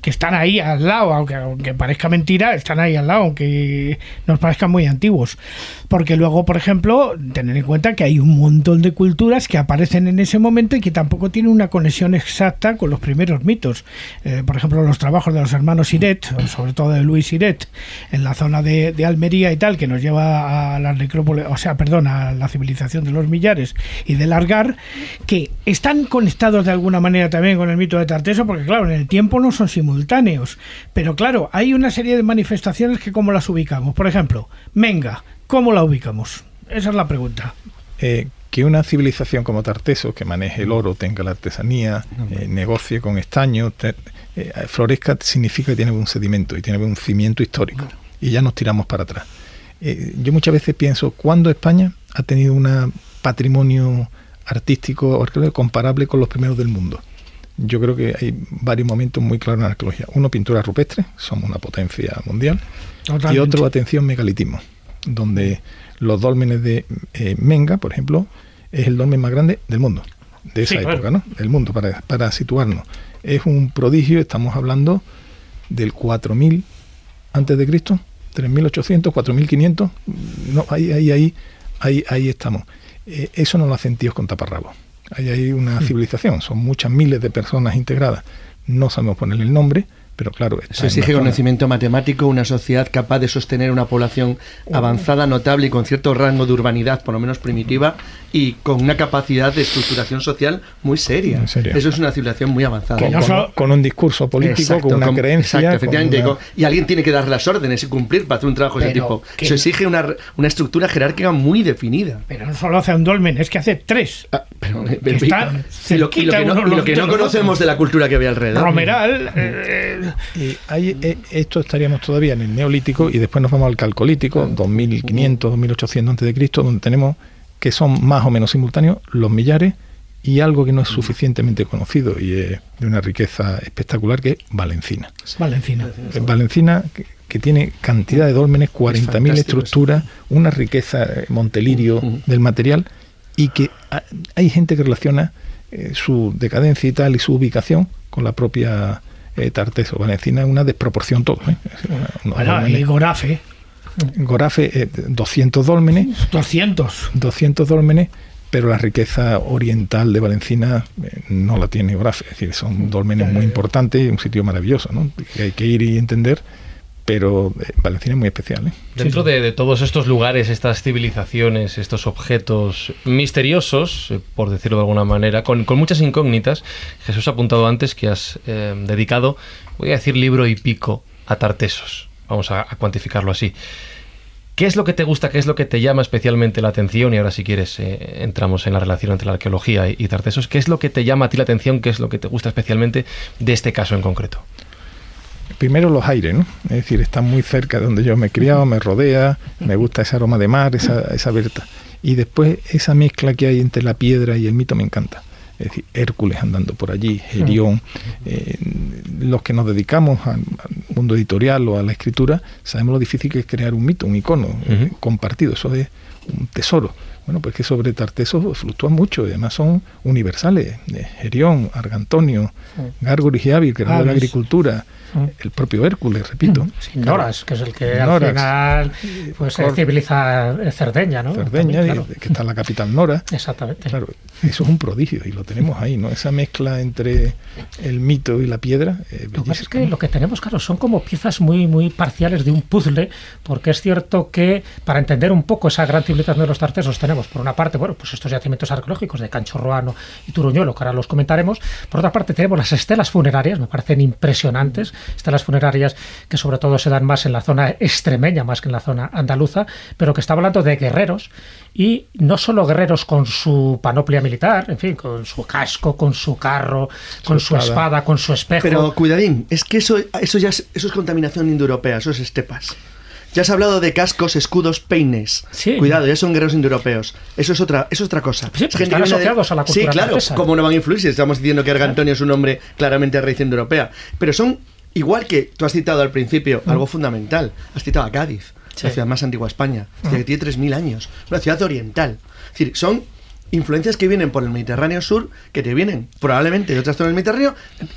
que están ahí al lado, aunque, aunque parezca mentira, están ahí al lado, aunque nos parezcan muy antiguos. Porque luego, por ejemplo, tener en cuenta que hay un montón de culturas que aparecen en ese momento y que tampoco tienen una conexión exacta con los primeros mitos. Eh, por ejemplo, los trabajos de los hermanos Siret, sobre todo de Luis Siret, en la zona de, Almería y tal, que nos lleva a la necrópolis, o sea, perdón, a la civilización de los millares y de Largar, que están conectados de alguna manera también con el mito de Tarteso, porque claro, en el tiempo no son simultáneos simultáneos. Pero claro, hay una serie de manifestaciones que cómo las ubicamos. Por ejemplo, Menga, ¿cómo la ubicamos? Esa es la pregunta.
Eh, que una civilización como Tarteso, que maneje el oro, tenga la artesanía, eh, negocie con estaño, eh, florezca, significa que tiene un sedimento y tiene un cimiento histórico. Y ya nos tiramos para atrás. yo muchas veces pienso, ¿cuándo España ha tenido un patrimonio artístico comparable con los primeros del mundo? Yo creo que hay varios momentos muy claros en la arqueología. Uno, pintura rupestre, somos una potencia mundial. Y otro, atención, megalitismo, donde los dólmenes de eh, Menga, por ejemplo, es el dolmen más grande del mundo, de esa época, ¿no? Del mundo, para, para situarnos. Es un prodigio, estamos hablando del 4000 antes de Cristo, 3800, 4500, no, ahí, ahí, ahí, ahí, ahí estamos. Eh, eso no lo hacen tíos con taparrabos. Ahí hay una civilización, son muchas miles de personas integradas. No sabemos ponerle el nombre, pero claro.
Se exige conocimiento matemático, una sociedad capaz de sostener una población avanzada, notable y con cierto rango de urbanidad, por lo menos primitiva, y con una capacidad de estructuración social muy seria. Eso es una civilización muy avanzada.
Con, un discurso político, con una creencia.
Exacto, efectivamente. Y alguien tiene que dar las órdenes y cumplir para hacer un trabajo de ese tipo. Se exige una, una, estructura jerárquica muy definida.
Pero no solo hace un dolmen, es que hace tres. Ah,
y lo, que no, conocemos de la cultura que había alrededor.
Romeral. Eh,
y eh, esto estaríamos todavía en el neolítico y después nos vamos al calcolítico, 2500, 2800 a.C., donde tenemos que son más o menos simultáneos los millares y algo que no es suficientemente conocido y es de una riqueza espectacular que es Valencina.
Valencina.
Valencina que, tiene cantidad de dólmenes, 40.000 estructuras, una riqueza eh, montelirio del material y que hay gente que relaciona eh, su decadencia y tal y su ubicación con la propia eh, Tarteso. Valencina es una desproporción todo. ¿eh?
bueno, y Gorafe.
Gorafe, eh, 200 dólmenes.
200.
200 dólmenes, pero la riqueza oriental de Valencina eh, no la tiene Gorafe. Es decir, son dólmenes muy importantes y un sitio maravilloso, ¿no? Que hay que ir y entender, pero eh, Valencina es muy especial. ¿eh?
Dentro de, de todos estos lugares, estas civilizaciones, estos objetos misteriosos, eh, por decirlo de alguna manera, con, con muchas incógnitas, Jesús ha apuntado antes que has eh, dedicado, voy a decir libro y pico, a Tartesos. Vamos a, a cuantificarlo así. ¿Qué es lo que te gusta, qué es lo que te llama especialmente la atención? Y ahora si quieres eh, entramos en la relación entre la arqueología y, y Tartesos. ¿Qué es lo que te llama a ti la atención? ¿Qué es lo que te gusta especialmente de este caso en concreto?
Primero los aires, ¿no? Es decir, está muy cerca de donde yo me he criado, me rodea, me gusta ese aroma de mar, esa, esa berta. Y después esa mezcla que hay entre la piedra y el mito me encanta. Es decir, Hércules andando por allí, Gerión. eh, los que nos dedicamos al, mundo editorial o a la escritura, sabemos lo difícil que es crear un mito, un icono eh, compartido. Eso es un tesoro. Bueno, pues que sobre Tartesos fluctúan mucho, y además son universales. Eh, Gerión, Argantonio, Gárgoris y Ávil, que era de la agricultura, el propio Hércules, repito.
Sí, Noras, que es el que al
Noras.
final pues,
Cor-
civiliza eh, Cerdeña, ¿no?
Cerdeña,
También, claro.
que está en la capital Nora.
Exactamente.
Claro, eso es un prodigio y lo tenemos ahí, ¿no? Esa mezcla entre el mito y la piedra. eh,
Lo que pasa es que lo que tenemos, claro, son como piezas muy, muy parciales de un puzzle, porque es cierto que para entender un poco esa gran civilización de los tartesos tenemos, por una parte, bueno, pues estos yacimientos arqueológicos de Canchorroano y Turuñuelo, que ahora los comentaremos. Por otra parte, tenemos las estelas funerarias, me parecen impresionantes, estelas funerarias que sobre todo se dan más en la zona extremeña, más que en la zona andaluza, pero que está hablando de guerreros y no solo guerreros con su panoplia militar, en fin, con su casco, con su carro, con su
espada.
espada, con su espejo.
Pero cuidadín, es que eso, eso ya es, eso es contaminación indoeuropea, eso es estepas. Ya has hablado de cascos, escudos, peines.
Sí.
Cuidado, ya son guerreros indoeuropeos. Eso es otra, eso es otra cosa.
Sí,
Es
están
de-
asociados a la
Sí,
cultura
claro.
tartesa.
¿Cómo no van a influir si estamos diciendo que Argantonio es un hombre claramente de raíz indoeuropea? Pero son, igual que tú has citado al principio, algo fundamental. Has citado a Cádiz,
Sí.
la ciudad más antigua de España, ciudad que tiene 3.000 años. Una ciudad oriental. Es decir, son influencias que vienen por el Mediterráneo Sur, que te vienen probablemente de otras zonas del Mediterráneo,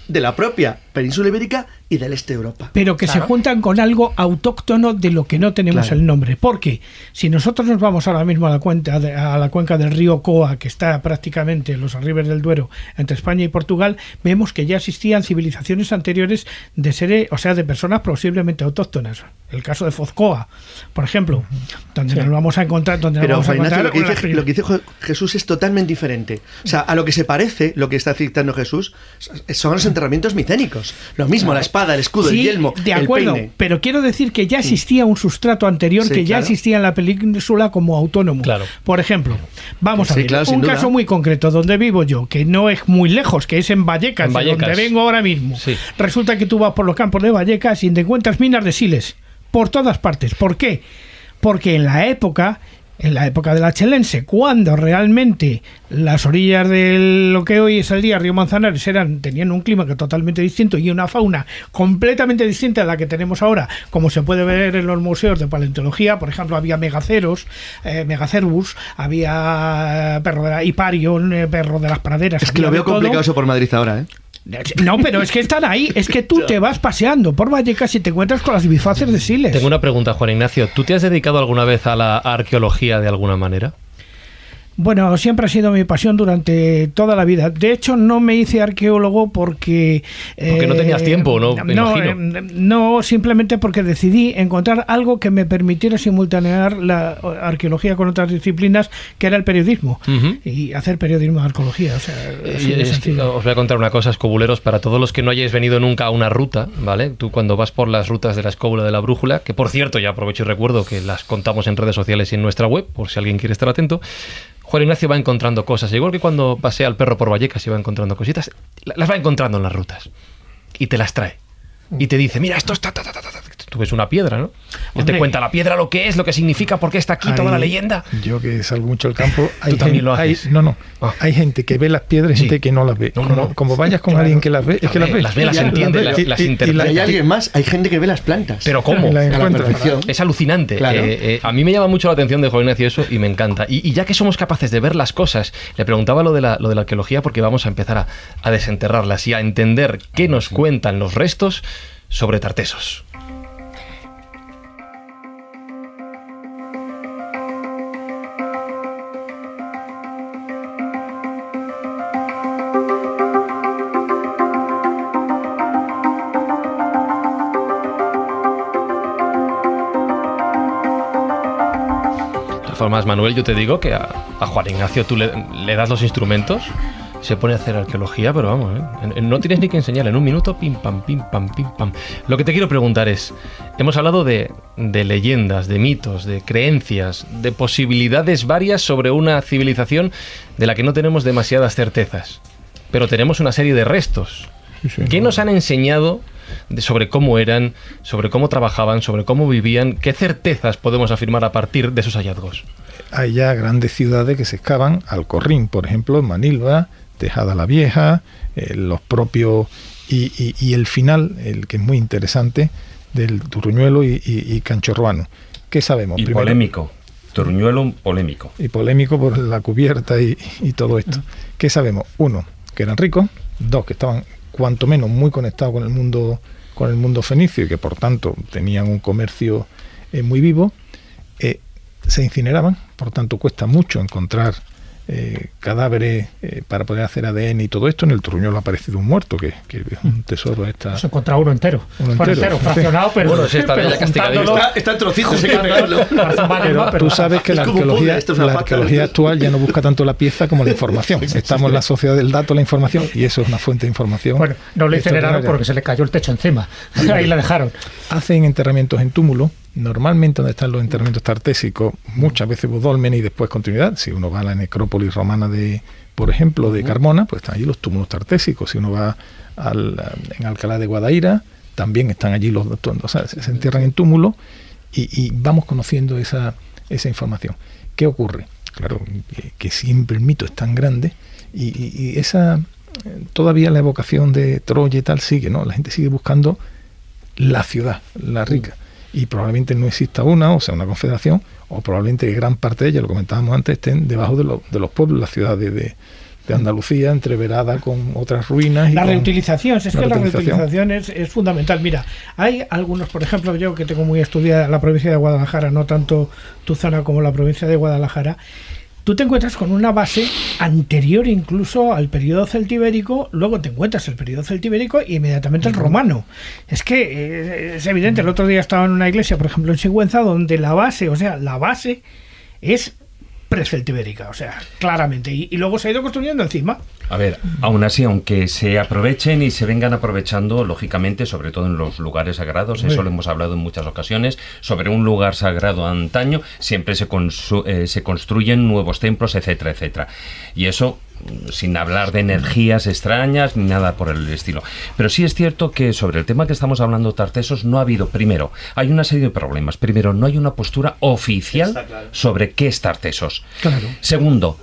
de la propia península ibérica y del este de Europa.
pero que se juntan con algo autóctono de lo que no tenemos
Claro.
el nombre. Porque si nosotros nos vamos ahora mismo a la, cuenta de- a la cuenca del río Coa, que está prácticamente en los arribes del Duero, entre España y Portugal, vemos que ya existían civilizaciones anteriores de seres, o sea, de personas posiblemente autóctonas. El caso de Fozcoa, por ejemplo, donde nos vamos a encontrar, donde nos
Pero
vamos a encontrar
lo que, dice, lo que dice Jesús es totalmente diferente. O sea, a lo que se parece, lo que está citando Jesús, son los enterramientos micénicos. Lo mismo, la espada, el escudo, el
Sí,
yelmo,
de
el
acuerdo,
peine.
pero quiero decir que ya existía un sustrato anterior
Sí,
que ya
claro.
existía en la península como autónomo.
Claro.
Por ejemplo, vamos a
Sí,
ver,
claro,
un caso muy concreto donde vivo yo, que no es muy lejos, que es en Vallecas,
En
de donde
Vallecas.
vengo ahora mismo.
Sí.
Resulta que tú vas por los campos de Vallecas y te encuentras minas de siles por todas partes. ¿Por qué? Porque en la época en la época de la Chelense, cuando realmente las orillas de lo que hoy es el día Río Manzanares eran, tenían un clima que totalmente distinto y una fauna completamente distinta a la que tenemos ahora, como se puede ver en los museos de paleontología, por ejemplo, había megaceros, eh, megacervus, había perro de la, hiparion, eh, perro de las praderas.
Es que lo veo complicado eso por Madrid ahora, ¿eh?
No, pero es que están ahí, es que tú te vas paseando por Vallecas y te encuentras con las bifaces de Siles.
Tengo una pregunta, Juan Ignacio. ¿Tú te has dedicado alguna vez a la arqueología de alguna manera?
Bueno, siempre ha sido mi pasión durante toda la vida. De hecho, no me hice arqueólogo porque...
Porque no tenías tiempo, ¿no? Me
no,
imagino.
eh, no, simplemente porque decidí encontrar algo que me permitiera simultanear la arqueología con otras disciplinas, que era el periodismo. Y hacer periodismo de arqueología. O sea, así
Eh, es que os voy a contar una cosa, escobuleros, para todos los que no hayáis venido nunca a una ruta, ¿vale? Tú cuando vas por las rutas de la escóbula de la brújula, que por cierto, ya aprovecho y recuerdo que las contamos en redes sociales y en nuestra web, por si alguien quiere estar atento, Juan Ignacio va encontrando cosas, igual que cuando pasea al perro por Vallecas y va encontrando cositas, la- las va encontrando en las rutas y te las trae. Y te dice, mira, esto está... ta, ta, ta, ta, ta". Tú ves una piedra, ¿no? Él te cuenta la piedra, lo que es, lo que significa, por qué está aquí, toda la leyenda.
Yo que salgo mucho al campo, hay,
Tú también
gente-
lo
hay-
haces.
no, no.
Ah.
Hay gente que ve las piedras y
Sí.
gente que no las ve.
No, no,
como,
no.
como vayas con alguien que las ve, es que las ve.
Las ve, las entiende, las- las
y- y
interpreta.
Y hay alguien más, hay gente que ve las plantas.
Pero ¿cómo?
La encuentra.
Es alucinante.
Claro.
Eh, eh, a mí me llama mucho la atención de Juan Ignacio eso y me encanta. Y, y ya que somos capaces de ver las cosas, le preguntaba lo de la, lo de la arqueología porque vamos a empezar a, a desenterrarlas y a entender qué nos cuentan los restos sobre Tartesos. Formas, Manuel, yo te digo que a, a Juan Ignacio tú le, le das los instrumentos, se pone a hacer arqueología, pero vamos, ¿eh? No tienes ni que enseñarle. En un minuto, pim, pam, pim, pam, pim, pam. Lo que te quiero preguntar es, hemos hablado de, de leyendas, de mitos, de creencias, de posibilidades varias sobre una civilización de la que no tenemos demasiadas certezas, pero tenemos una serie de restos. ¿Qué nos han enseñado de- sobre cómo eran, sobre cómo trabajaban, sobre cómo vivían? ¿Qué certezas podemos afirmar a partir de esos hallazgos?
hay ya grandes ciudades que se excavan, Alcorrín, por ejemplo, en Manilva, Tejada la Vieja, eh, los propios. Y, y- y el final, el que es muy interesante, del Turruñuelo y, y- y Canchorruano. ¿Qué sabemos?
Y
Primero-
polémico. Turruñuelo polémico.
y polémico por la cubierta y, y todo esto. ¿Qué sabemos? Uno, que eran ricos. Dos, que estaban cuanto menos muy conectados con el mundo con el mundo fenicio y que por tanto tenían un comercio eh, muy vivo. Eh, se incineraban, por tanto cuesta mucho encontrar eh, cadáveres eh, para poder hacer ADN y todo esto. En el Truñuelo ha aparecido un muerto, que, que es un tesoro esta.
Se encontraba uno entero.
Uno entero.
fraccionado, pero.
Bueno, sí, está
pero
ya castigado.
juntándolo-
Está, está en trocitos, hay que pegarlo.
Pero tú sabes que la arqueología,
es
la actual ya no busca tanto la pieza como la información. Estamos en la sociedad del dato, la información, y eso es una fuente de información.
Bueno, no lo incineraron porque se le cayó el techo encima. Ahí la dejaron.
Hacen enterramientos en túmulo. Normalmente donde están los enterramientos tartésicos, muchas veces dolmen y después continuidad. Si uno va a la necrópolis romana de, por ejemplo, de Carmona, pues están allí los túmulos tartésicos. Si uno va al, en Alcalá de Guadaira, también están allí los o sea, se entierran en túmulo y, y vamos conociendo esa, esa información. ¿Qué ocurre? Claro, que, que siempre el mito es tan grande y, y- y esa todavía la evocación de Troya y tal sigue, ¿no? La gente sigue buscando la ciudad, la rica. Y probablemente no exista una, o sea, una confederación, o probablemente gran parte de ella, lo comentábamos antes, estén debajo de, lo- de los pueblos, las ciudades de, de Andalucía, entreverada con otras ruinas. Y
La reutilización, es que la
reutilización.
reutilización es, es fundamental. Mira, hay algunos, por ejemplo, yo que tengo muy estudiada la provincia de Guadalajara, no tanto tu zona como la provincia de Guadalajara, tú te encuentras con una base anterior incluso al periodo celtibérico, luego te encuentras el periodo celtibérico y inmediatamente el romano. Es que eh, es evidente, el otro día estaba en una iglesia, por ejemplo en Sigüenza, donde la base, o sea, la base es preceltibérica, o sea, claramente, y, y luego se ha ido construyendo encima.
A ver, aún así, aunque se aprovechen y se vengan aprovechando, lógicamente, sobre todo en los lugares sagrados, eso lo hemos hablado en muchas ocasiones, sobre un lugar sagrado antaño, siempre se, eh, se construyen nuevos templos, etcétera, etcétera. Y eso sin hablar de energías extrañas ni nada por el estilo. Pero sí es cierto que sobre el tema que estamos hablando, Tartesos, no ha habido, primero, hay una serie de problemas. Primero, no hay una postura oficial sobre qué es Tartesos.
Claro.
Segundo,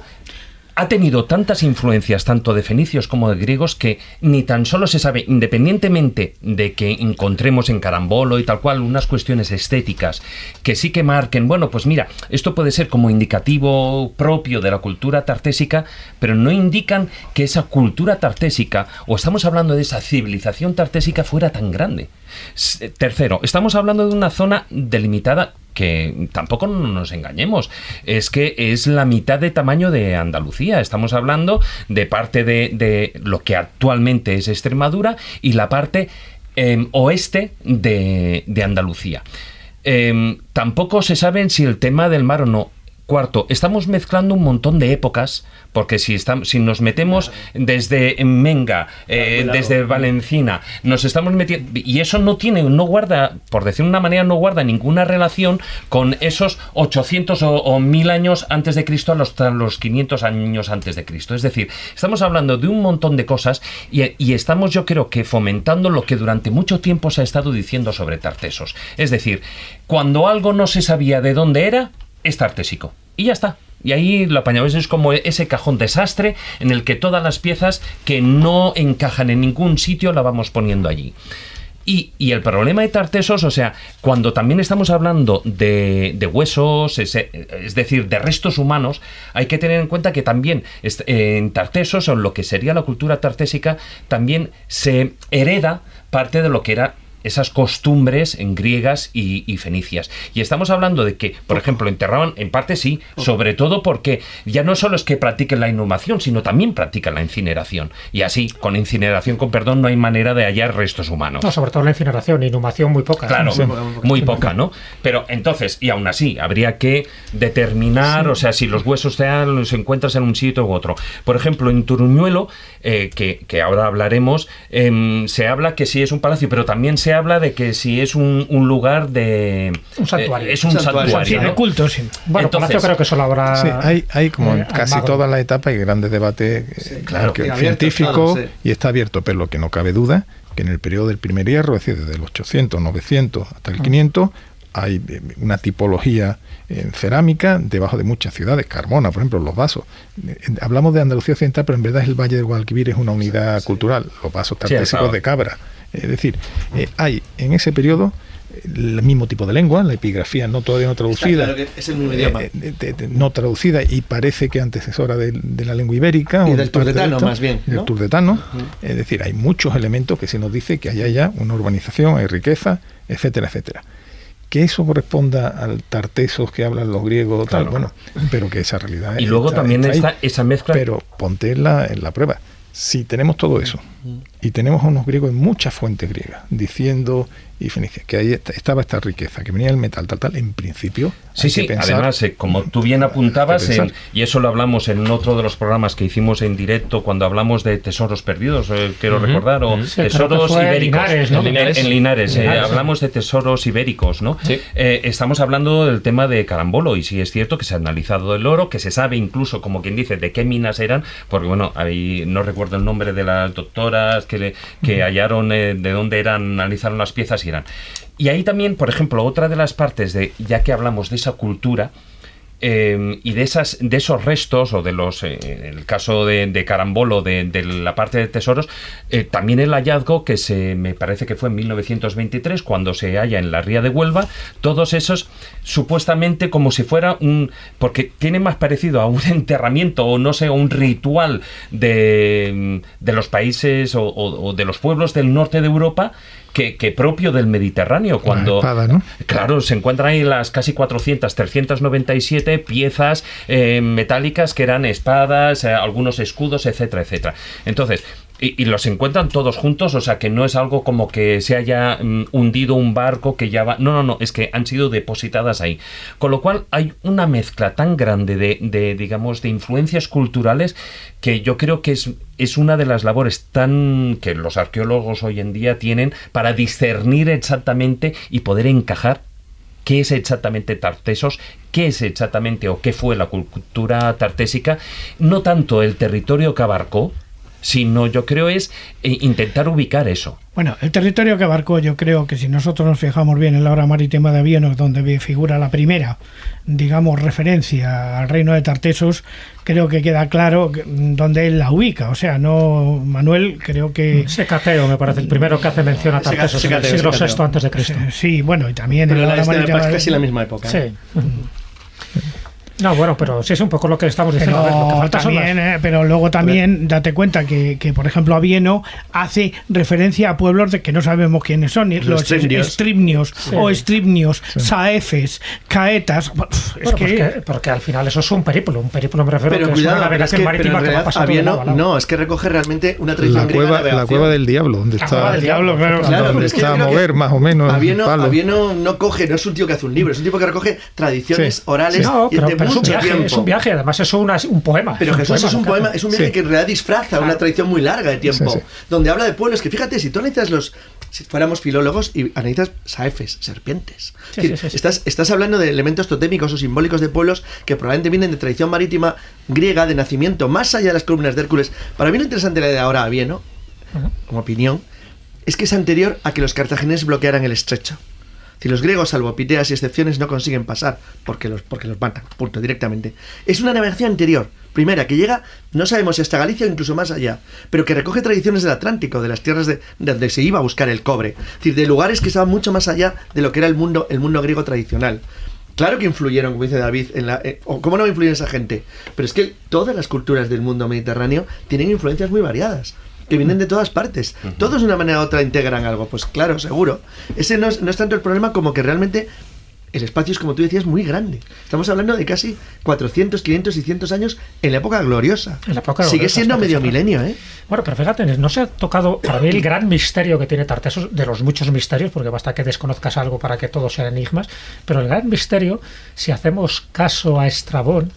ha tenido tantas influencias tanto de fenicios como de griegos que ni tan solo se sabe, independientemente de que encontremos en carambolo y tal cual unas cuestiones estéticas que sí que marquen, bueno, pues mira, esto puede ser como indicativo propio de la cultura tartésica, pero no indican que esa cultura tartésica, o estamos hablando de esa civilización tartésica, fuera tan grande. Tercero, estamos hablando de una zona delimitada que tampoco nos engañemos, es que es la mitad de tamaño de Andalucía. Estamos hablando de parte de, de lo que actualmente es Extremadura y la parte em, oeste de, de Andalucía. Em, tampoco se sabe si el tema del mar o no. Cuarto, estamos mezclando un montón de épocas, porque si, estamos, si nos metemos desde Menga, eh, desde Valencina, nos estamos metiendo. Y eso no tiene, no guarda, por decir de una manera, no guarda ninguna relación con esos 800 o, o 1000 años antes de Cristo a los, a los 500 años antes de Cristo. Es decir, estamos hablando de un montón de cosas y, y estamos, yo creo que, fomentando lo que durante mucho tiempo se ha estado diciendo sobre Tartesos. Es decir, cuando algo no se sabía de dónde era, es tartésico. Y ya está. Y ahí lo apañamos, es como ese cajón desastre en el que todas las piezas que no encajan en ningún sitio la vamos poniendo allí. Y, y el problema de Tartesos, o sea, cuando también estamos hablando de, de huesos, es, es decir, de restos humanos, hay que tener en cuenta que también en Tartesos, o en lo que sería la cultura tartésica, también se hereda parte de lo que era esas costumbres en griegas y, y fenicias. Y estamos hablando de que, por ejemplo, enterraban, en parte sí, sobre todo porque ya no solo es que practiquen la inhumación, sino también practican la incineración. Y así, con incineración, con perdón, no hay manera de hallar restos humanos.
No, sobre todo la incineración, inhumación muy poca.
Claro,
Sí.
muy poca, ¿no? Pero entonces, y aún así, habría que determinar, o sea, si los huesos sean, los encuentras en un sitio u otro. Por ejemplo, en Turuñuelo, eh, que, que ahora hablaremos, em, se habla que sí es un palacio, pero también se habla de que si es un, un lugar de...
Un santuario.
eh, es un
Santuario.
santuario.
Sí, culto, sí.
Bueno,
Entonces-
Palacio creo que solo habrá.
Sí, hay, hay como en
eh,
casi
Almagro.
todas las etapas hay grandes debates eh,
claro,
que-
y abiertos
científicos
sí.
y está abierto, pero lo que no cabe duda que en el periodo del primer hierro, es decir, desde el 800, 900 hasta el 500, hay eh, una tipología en cerámica debajo de muchas ciudades, Carmona, por ejemplo, los vasos. Hablamos de Andalucía Occidental, pero en verdad el Valle del Guadalquivir es una unidad cultural, los vasos
Sí,
tartésicos
claro.
de cabra. Es decir, eh, hay en ese periodo el mismo tipo de lengua, la epigrafía no todavía no traducida,
claro que es el mismo
eh,
idioma.
eh, de- de- de- no traducida y parece que antecesora de, de la lengua ibérica.
Y
o
del turdetano, más bien,
Del
¿no?
turdetano. Es decir, hay muchos elementos que se nos dice que hay allá una urbanización, hay riqueza, etcétera, etcétera. Que eso corresponda al tartesos que hablan los griegos, tal, bueno, pero que esa realidad
Y luego también está esa mezcla...
Pero ponte en la, en la prueba. Si tenemos todo eso y tenemos a unos griegos en muchas fuentes griegas diciendo y Fenicia que ahí est- estaba esta riqueza, que venía el metal, tal, tal, en principio.
Sí,
hay
sí,
que pensar-
además, eh, como tú bien apuntabas, y eso lo hablamos en otro de los programas que hicimos en directo cuando hablamos de tesoros perdidos, eh, quiero recordar, o
Sí,
tesoros ibéricos.
Linares, ¿no?
En Linares, en Linares, eh,
Linares, sí.
hablamos de tesoros ibéricos, ¿no?
Sí.
Eh, estamos hablando del tema de Carambolo, y sí es cierto que se ha analizado el oro, que se sabe incluso, como quien dice, de qué minas eran, porque bueno, ahí no recuerdo el nombre de las doctoras que, le- que hallaron eh, de dónde eran, analizaron las piezas y eran. Y ahí también, por ejemplo, otra de las partes de, ya que hablamos de esa cultura, eh, y de esas de esos restos o de los eh, el caso de, de Carambolo de, de la parte de tesoros eh, también el hallazgo que se me parece que fue en 1923 cuando se halla en la ría de Huelva todos esos supuestamente como si fuera un porque tiene más parecido a un enterramiento o no sé un ritual de, de los países o de los pueblos del norte de Europa que, que propio del Mediterráneo cuando
espada, ¿no?
Claro, se encuentran ahí las casi 400, 397 piezas eh, metálicas que eran espadas, eh, algunos escudos, etcétera, etcétera. Entonces, y, los encuentran todos juntos, o sea que no es algo como que se haya mm, hundido un barco que ya va. No, no, no, es que han sido depositadas ahí. Con lo cual hay una mezcla tan grande de, de, digamos, de influencias culturales que yo creo que es, es una de las labores tan que los arqueólogos hoy en día tienen para discernir exactamente y poder encajar qué es exactamente Tartesos, qué es exactamente o qué fue la cultura tartésica, no tanto el territorio que abarcó, sino yo creo es eh, intentar ubicar eso.
Bueno, el territorio que abarcó, yo creo que si nosotros nos fijamos bien en la obra marítima de Avieno, donde figura la primera, digamos, referencia al reino de Tartesos, creo que queda claro que- donde él la ubica. O sea, no, Manuel, creo que.
Secateo, me parece, el primero que hace mención a Tartesos, en el
Secateo,
siglo. VI antes de Cristo.
Sí, bueno, y también
Pero
en la obra
es, de-
marítima.
es casi la misma época.
Sí. No, bueno, pero sí es un poco lo que estamos diciendo. a ver, lo que
Pero,
falta son las-
también, eh, pero luego también date cuenta que, que, por ejemplo, Avieno hace referencia a pueblos de que no sabemos quiénes son, los,
Los estribnios.
estribnios o estribnios, saefes, caetas. Es
Bueno, pues
que,
que- porque al final eso es un periplo. Un periplo me refiero
Pero
que es
cuidado,
una
pero es
navegación
que pero
marítima que va
Avieno-
lado a lado.
no, es que recoge realmente una tradición
La
griega de
cueva, la
navegación.
cueva del diablo, donde
La
está,
cueva del diablo, claro.
donde
Claro, pero es
está
que
mover más o menos.
Avieno. Avieno no coge, no es un tío que hace un libro, es un tipo que recoge tradiciones
Sí.
orales y
pero,
de
pero es un viaje,
tiempo.
es un viaje, además es una- un poema.
Pero Jesús es un poema, es un viaje
Sí.
que en realidad disfraza una tradición muy larga de tiempo,
Sí, sí.
donde habla de pueblos que fíjate, si tú analizas los, si fuéramos filólogos y analizas saefes, serpientes,
Sí,
Es decir,
sí, sí, sí.
Estás, estás hablando de elementos totémicos o simbólicos de pueblos que probablemente vienen de tradición marítima griega, de nacimiento, más allá de las columnas de Hércules. Para mí lo interesante de ahora Avieno, como opinión, es que es anterior a que los cartagineses bloquearan el estrecho. Si los griegos, salvo piteas y excepciones, no consiguen pasar porque los, porque los matan, punto, directamente. Es una navegación anterior, primera, que llega, no sabemos si hasta Galicia o incluso más allá, pero que recoge tradiciones del Atlántico, de las tierras de, de donde se iba a buscar el cobre. Es decir, de lugares que estaban mucho más allá de lo que era el mundo, el mundo griego tradicional. Claro que influyeron, como dice David, en la, eh, o cómo no influyen esa gente, pero es que todas las culturas del mundo mediterráneo tienen influencias muy variadas. Que vienen de todas partes. Todos de una manera u otra integran algo. Pues claro, seguro. Ese no es, no es tanto el problema como que realmente el espacio es, como tú decías, muy grande. Estamos hablando de casi 400, 500 y 100 años en la época gloriosa.
En la época
Sigue
gloriosa,
siendo medio milenio, ¿eh?
Bueno, pero fíjate, no se ha tocado para mí el gran misterio que tiene Tartesos, de los muchos misterios, porque basta que desconozcas algo para que todos sean enigmas, pero el gran misterio, si hacemos caso a Estrabón,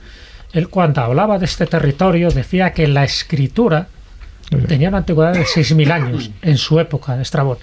él cuando hablaba de este territorio decía que la escritura tenía una antigüedad de 6.000 años en su época, Estrabón.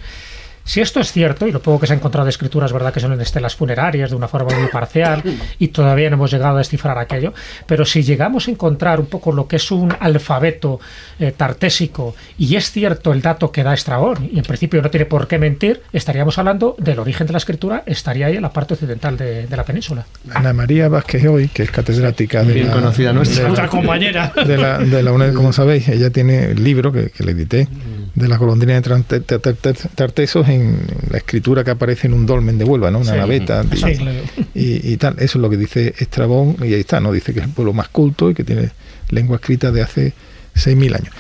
Si esto es cierto, y lo poco que se ha encontrado de escrituras, verdad que son en estelas funerarias de una forma muy parcial, y todavía no hemos llegado a descifrar aquello, pero si llegamos a encontrar un poco lo que es un alfabeto eh, tartésico, y es cierto el dato que da Estrabón, y en principio no tiene por qué mentir, estaríamos hablando del origen de la escritura, estaría ahí en la parte occidental de, de la península.
Ana María Vázquez hoy, que es catedrática de
Bien
la,
conocida nuestra.
de la-
compañera.
de la, de la UNED, como sabéis, ella tiene el libro que, que le edité de la golondrina de Tar- Tar- Tar- Tartesos en la escritura que aparece en un dolmen de Huelva, ¿no? Una
Sí.
naveta y,
Sí, claro.
y- y tal. Eso es lo que dice Estrabón y ahí está, ¿no? Dice que es el pueblo más culto y que tiene lengua escrita de hace 6.000 años.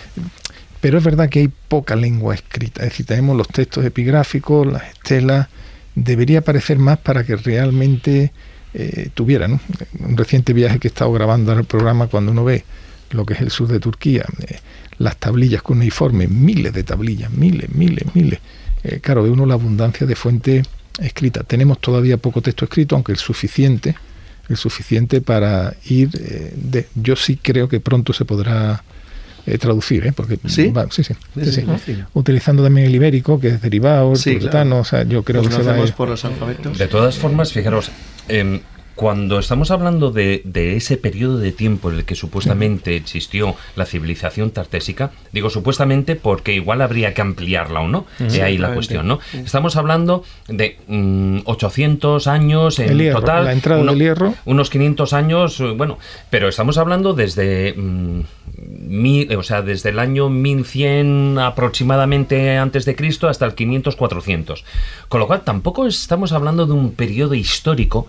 Pero es verdad que hay poca lengua escrita. Es decir, tenemos los textos epigráficos, las estelas. Debería aparecer más para que realmente eh, tuviera, ¿no? Un reciente viaje que he estado grabando en el programa, cuando uno ve lo que es el sur de Turquía, eh, las tablillas cuneiformes, miles de tablillas, miles, miles, miles. Eh, claro, ve uno la abundancia de fuentes escritas. Tenemos todavía poco texto escrito, aunque el suficiente, el suficiente para ir. eh, de, yo sí creo que pronto se podrá eh, traducir, ¿eh? porque
¿Sí?
va- sí, sí,
Sí,
sí,
sí,
sí.
sí.
utilizando también el ibérico, que es derivado, el
claro.
o sea, yo creo que se va a
conocemos
ir.
por los alfabetos.
De todas formas, fijaros, em, cuando estamos hablando de, de ese periodo de tiempo en el que supuestamente existió la civilización tartésica, digo supuestamente porque igual habría que ampliarla o no,
Sí,
y ahí la cuestión, ¿no? Estamos hablando de mm, 800 años en
El hierro,
total.
la entrada del hierro.
Unos 500 años, eh, bueno, pero estamos hablando desde... mm, mil- o sea, desde el año 1100 aproximadamente antes de Cristo hasta el 500-400. Con lo cual tampoco estamos hablando de un periodo histórico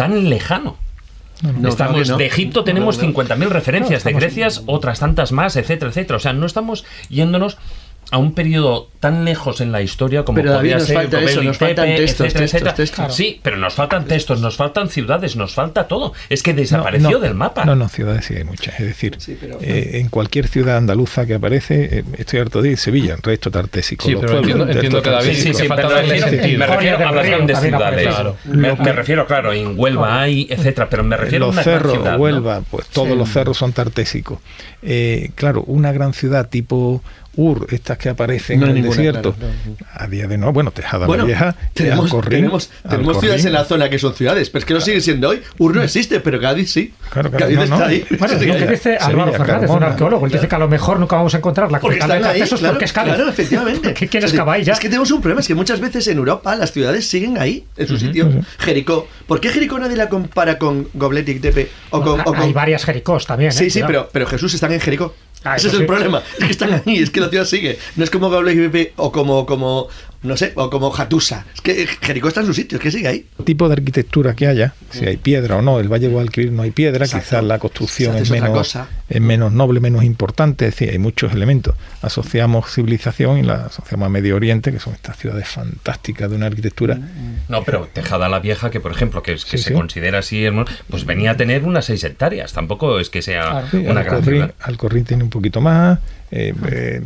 tan lejano.
No,
estamos
no.
de Egipto tenemos
no.
50.000 referencias, de Grecia otras tantas más, etcétera, etcétera. O sea, no estamos yéndonos a un periodo tan lejos en la historia como
Pero, nos
ser
falta eso, nos faltan
Tepe,
textos,
etcétera,
textos,
etcétera.
textos.
Sí, pero nos faltan textos, nos faltan ciudades, nos falta todo. Es que desapareció
No, no,
del mapa.
No, no, ciudades sí hay muchas. Es decir,
Sí, pero-
eh, en cualquier ciudad andaluza que aparece, eh, estoy harto de ir, Sevilla, resto tartésico.
Sí,
los
pero
pueblos,
entiendo- entiendo que David
Sí, sí,
falta
me
darle
refiero,
sentido.
me refiero a las grandes ciudades. Me, refiero, claro, en Huelva hay, etcétera, pero me refiero a
los
una gran
cerros,
ciudad, ¿no?
Huelva, pues todos los cerros son tartésicos. Eh, claro, una gran ciudad tipo Ur, estas que aparecen
No
en el
ninguna,
desierto,
claro,
a día de no, bueno, Tejada
Bueno,
la Vieja,
tenemos,
Alcorrín,
tenemos, tenemos
Alcorrín.
ciudades en la zona que son ciudades, pero es que no sigue siendo hoy. Ur no existe, pero Cádiz sí.
Claro, claro,
Cádiz
no,
está
no.
ahí.
Bueno,
Sí,
es lo que dice
Sevilla,
Álvaro Fernández, un arqueólogo. Él dice que a lo mejor nunca vamos a encontrar la
Porque están
de
ahí, claro,
porque es Cádiz.
claro, efectivamente.
¿Qué quieres
Es
vaya?
Es que tenemos un problema, es que muchas veces en Europa las ciudades siguen ahí, en su sitio. Jericó. ¿Por qué Jericó nadie la compara con Goblet y Tepe? O con,
Hay varias Jericós también. ¿eh?
Sí, sí, pero, pero Jesús están en Jericó.
Ah,
Ese es el problema. Es que están ahí, es que la ciudad sigue. No es como Tepe o como, como, no sé, o como Jatusa. Es que Jericó está en su sitio, es que sigue ahí.
tipo de arquitectura que haya, si hay piedra o no, el Valle de Guadalquivir no hay piedra,
Exacto.
quizás la construcción es menos,
cosa.
es menos noble, menos importante, es decir, hay muchos elementos. Asociamos civilización y la asociamos a Medio Oriente, que son estas ciudades fantásticas de una arquitectura.
No, pero Tejada la Vieja, que por ejemplo, que, es- que
Sí,
se
sí.
considera así, pues venía a tener unas seis hectáreas. Tampoco es que sea
Sí,
una gran
Alcorrín,
ciudad.
Alcorrín tiene un poquito más, eh, eh,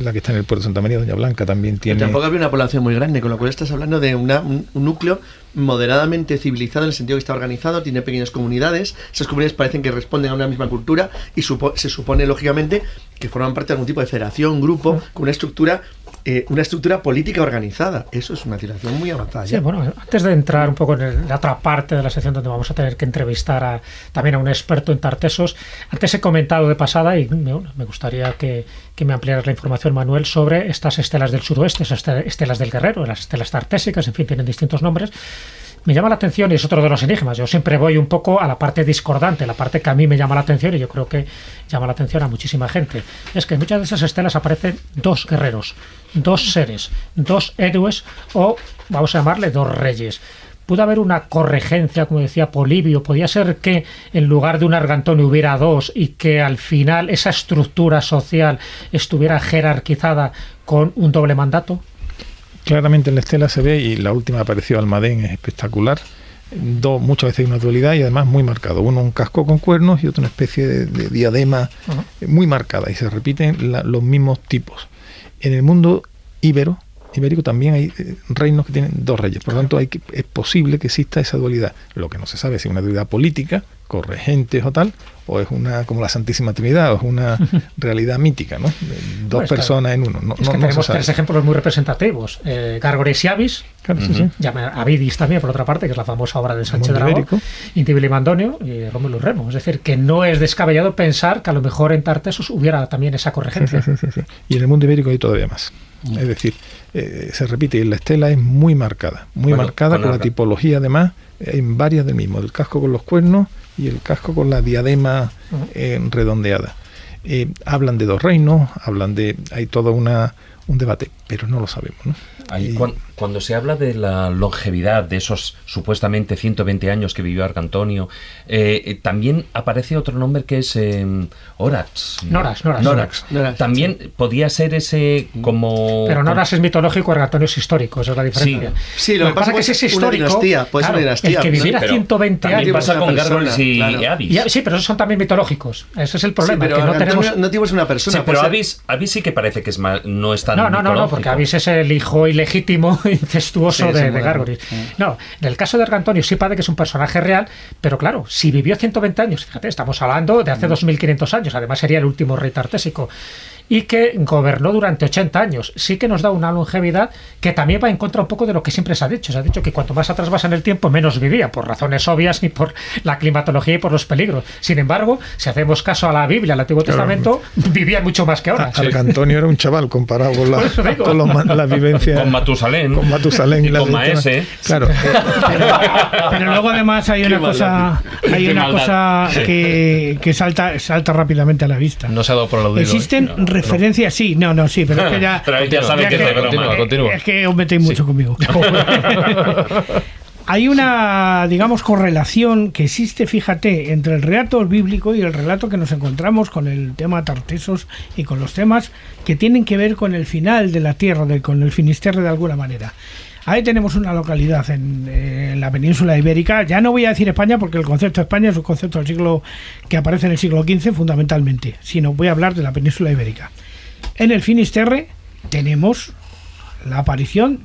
la que está en el puerto de Santa María, Doña Blanca, también
Pero
tiene...
tampoco había una población muy grande, con lo cual estás hablando de una- un, un núcleo moderadamente civilizado en el sentido que está organizado, tiene pequeñas comunidades, esas comunidades parecen que responden a una misma cultura y supo- se supone lógicamente que forman parte de algún tipo de federación, grupo, con una estructura, eh, una estructura política organizada. Eso es una civilización muy avanzada.
Sí, bueno, antes de entrar un poco en la otra parte de la sección donde vamos a tener que entrevistar a, también a un experto en tartesos, antes he comentado de pasada y me, me gustaría que, que me ampliaras la información, Manuel, sobre estas estelas del suroeste, esas este- estelas del guerrero, las estelas tartésicas, en fin, tienen distintos nombres. Me llama la atención y es otro de los enigmas. Yo siempre voy un poco a la parte discordante, la parte que a mí me llama la atención y yo creo que llama la atención a muchísima gente. Es que en muchas de esas estelas aparecen dos guerreros, dos seres, dos héroes o, vamos a llamarle, dos reyes. pudo haber una corregencia, como decía Polibio, podía ser que en lugar de un Argantonio hubiera dos y que al final esa estructura social estuviera jerarquizada con un doble mandato.
Claramente en la estela se ve, y la última apareció Almadén, es espectacular. Dos, muchas veces hay una dualidad y además muy marcado. Uno un casco con cuernos y otro una especie de, de diadema muy marcada y se repiten la, los mismos tipos. En el mundo íbero, ibérico también hay eh, reinos que tienen dos reyes. Por lo tanto, hay que, es posible que exista esa dualidad. Lo que no se sabe si es una dualidad política, corregentes o tal, o es una como la Santísima Trinidad, o es una realidad mítica, ¿no? Dos
es que-
personas en uno. No,
Es
no-
que tenemos tres ejemplos muy representativos. Eh, Gargores y Avis,
Claro, sí, sí.
llama Avidis también, por otra parte, que es la famosa obra de Sánchez Dragó. Intibili Mandonio y Rómulo Remo. Es decir, que no es descabellado pensar que a lo mejor en Tartesos hubiera también esa corregencia.
Sí. Y en el mundo ibérico hay todavía más. Es decir, eh, se repite y la estela es muy marcada, muy
Bueno,
marcada
con
con la tipología además, hay varias del mismo, el casco con los cuernos y el casco con la diadema eh, redondeada. Eh, hablan de dos reinos, hablan de, hay todo una, un debate, pero no lo sabemos. ¿no?
Ahí,
Y-
cuando se habla de la longevidad de esos supuestamente 120 años que vivió Arcantonio, eh, eh, también aparece otro nombre que es eh, Horax.
Norax, Norax.
Norax.
Norax,
También podía ser ese como...
Pero Noras es mitológico, Argantonio es histórico, esa es la diferencia.
Sí, lo que pasa
que
es
si es
una
histórico,
dinastía, puede ser
claro,
una dinastía,
el que
¿no?
viviera
Pero
120
también
años...
pasa con Gargoyles y
claro.
Avis.
Y- sí, pero esos son también mitológicos. Ese es el
Sí,
problema,
pero
que no tenemos...
no es una persona.
Sí, pero
ser-
Avis, Avis sí que parece que es más, no es tan
No, no, no, no, porque Avis es el hijo ilegítimo, incestuoso
Sí,
de, de. No, en el caso de Argantonio sí parece que es un personaje real, pero claro, si vivió 120 años, fíjate, estamos hablando de hace 2500 años, además sería el último rey tartésico, y que gobernó durante 80 años, sí que nos da una longevidad que también va en contra un poco de lo que siempre se ha dicho. Se ha dicho que cuanto más atrás vas en el tiempo, menos vivía, por razones obvias y por la climatología y por los peligros. Sin embargo, si hacemos caso a la Biblia, al Antiguo Testamento, vivía mucho más que ahora.
A- Argantonio era un chaval comparado con, la, con los las vivencias.
Con Matusalén.
Con Matusalén
Y
la
con. Maese.
Claro.
Pero luego además hay una cosa, hay
Qué
una
maldad.
cosa que, que salta, salta rápidamente a la vista.
No se ha dado por aludido. ¿eh?
Existen referencias, sí, no, no, sí, pero es que ya.
Pero ahí ya que es.
Continúa,
eh,
continúa.
Es que os metéis mucho conmigo. Hay una, digamos, correlación que existe, fíjate, entre el relato bíblico y el relato que nos encontramos con el tema Tartesos y con los temas que tienen que ver con el final de la tierra, de- con el Finisterre de alguna manera. Ahí tenemos una localidad en, la península ibérica. Ya no voy a decir España porque el concepto de España es un concepto del siglo que aparece en el siglo XV fundamentalmente, sino voy a hablar de la península ibérica. En el Finisterre tenemos la aparición,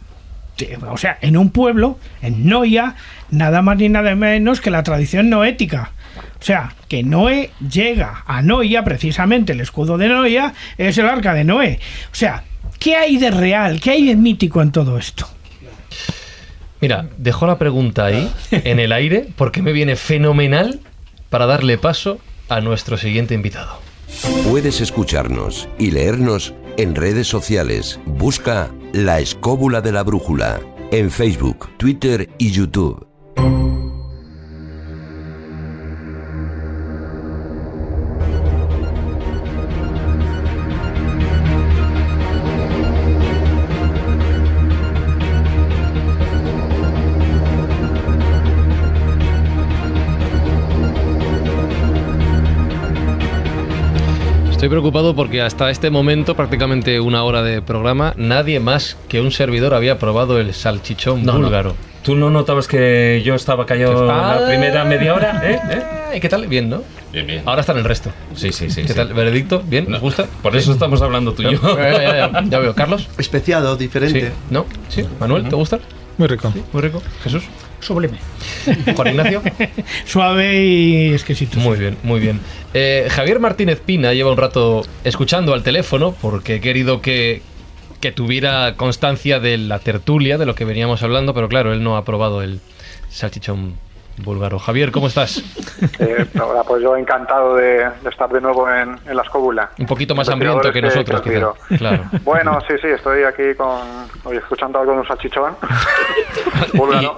o sea, en un pueblo, en Noia, nada más ni nada menos que la tradición noética. O sea, que Noé llega a Noia, precisamente el escudo de Noia es el arca de Noé. O sea, ¿qué hay de real, qué hay de mítico en todo esto?
Mira, dejo la pregunta ahí, en el aire, porque me viene fenomenal para darle paso a nuestro siguiente invitado.
Puedes escucharnos y leernos en redes sociales. Busca La Escóbula de la Brújula en Facebook, Twitter y YouTube.
Estoy preocupado porque hasta este momento, prácticamente una hora de programa, nadie más que un servidor había probado el salchichón
No, no.
búlgaro.
¿Tú no notabas que yo estaba callado la primera media hora? ¿Eh? ¿Eh?
¿Y qué tal? Bien, ¿no?
Bien, bien.
Ahora está en el resto.
Sí, sí, sí.
¿Qué
sí.
tal? ¿Veredicto? ¿Bien? ¿Nos gusta?
Por eso estamos hablando tú y yo.
Ya, ya, ya, ya veo. ¿Carlos?
Especiado,
Sí.
diferente.
¿No? ¿Sí? ¿Manuel? ¿Te gusta?
Muy rico.
Muy rico. ¿Jesús?
Sublime.
¿Juan Ignacio?
Suave y exquisito.
Muy bien, muy bien. Eh, Javier Martínez Pina lleva un rato escuchando al teléfono porque he querido que, que tuviera constancia de la tertulia, de lo que veníamos hablando, pero claro, él no ha probado el salchichón búlgaro. Javier, ¿cómo estás?
Eh, pues yo encantado de, de estar de nuevo en, en la escóbula.
Un poquito más hambriento que nosotros,
que
quizá. Claro.
Bueno, sí, sí, estoy aquí con, hoy escuchando algo de un salchichón.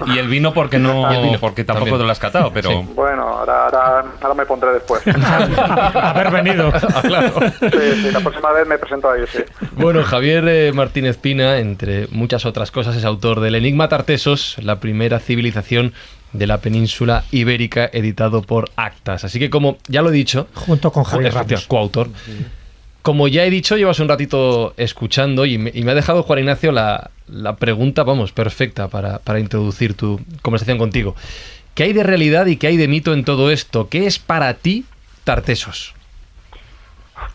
Y, y el vino porque no,
vino,
porque tampoco
también.
te lo has catado, pero
Sí.
Bueno, ahora, ahora, ahora me pondré después.
Haber venido.
Ah, claro.
Sí, sí, la próxima vez me presento ahí, sí.
Bueno, Javier eh, Martínez Pina, entre muchas otras cosas, es autor del Enigma Tartesos, la primera civilización de la península ibérica, editado por Actas. Así que como ya lo he dicho,
Junto con Javier Ramos.
coautor. Como ya he dicho, llevas un ratito escuchando y me, y me ha dejado Juan Ignacio la, la pregunta, vamos, perfecta para, para introducir tu conversación contigo. ¿Qué hay de realidad y qué hay de mito en todo esto? ¿Qué es para ti Tartesos?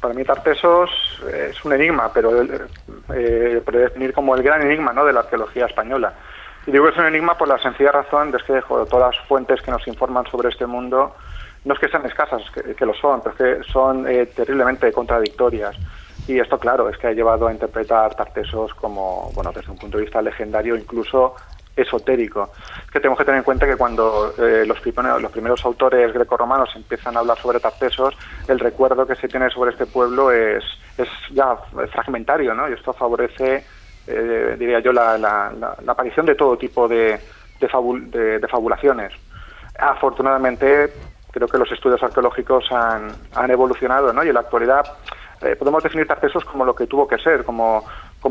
Para mí Tartesos es un enigma, pero eh, puede definir como el gran enigma ¿no? de la arqueología española. Digo que es un enigma por la sencilla razón de que todas las fuentes que nos informan sobre este mundo no es que sean escasas, que, que lo son, pero es que son eh, terriblemente contradictorias. Y esto, claro, es que ha llevado a interpretar Tartesos como, bueno, desde un punto de vista legendario, incluso esotérico. Es que tenemos que tener en cuenta que cuando eh, los, primeros, los primeros autores grecorromanos empiezan a hablar sobre Tartesos, el recuerdo que se tiene sobre este pueblo es, es ya fragmentario, ¿no? Y esto favorece, eh, diría yo, la, aparición de todo tipo de, fabul- de- fabulaciones. Afortunadamente, creo que los estudios arqueológicos han, evolucionado, ¿no? Y en la actualidad eh, podemos definir Tartesos como lo que tuvo que ser, como,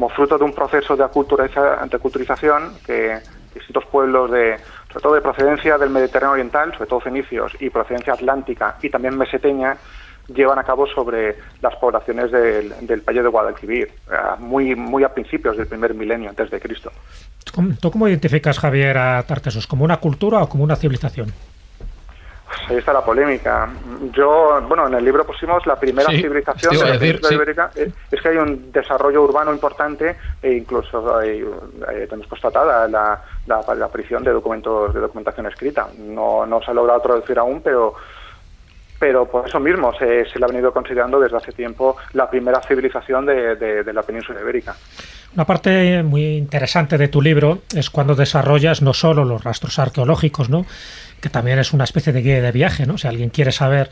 fruto de un proceso de aculturización que distintos pueblos de, sobre todo de procedencia del Mediterráneo Oriental, sobre todo fenicios, y procedencia atlántica y también meseteña, llevan a cabo sobre las poblaciones del, del Valle de Guadalquivir, muy, muy a principios del primer milenio antes de Cristo.
¿Cómo- ¿Tú cómo identificas, Javier, a Tartesos? ¿Como una cultura o como una civilización?
Pues ahí está la polémica. Yo, bueno, en el libro pusimos la primera
Sí,
civilización de la
decir, sí.
ibérica. Eh, Es que hay un desarrollo urbano importante e incluso hay, eh, tenemos constatada la, la, la aparición de documentos de documentación escrita. No, no se ha logrado traducir aún, pero pero por eso mismo se, le ha venido considerando desde hace tiempo la primera civilización de, de- de la península ibérica.
Una parte muy interesante de tu libro es cuando desarrollas no solo los rastros arqueológicos, ¿no? que también es una especie de guía de viaje, ¿no? Si alguien quiere saber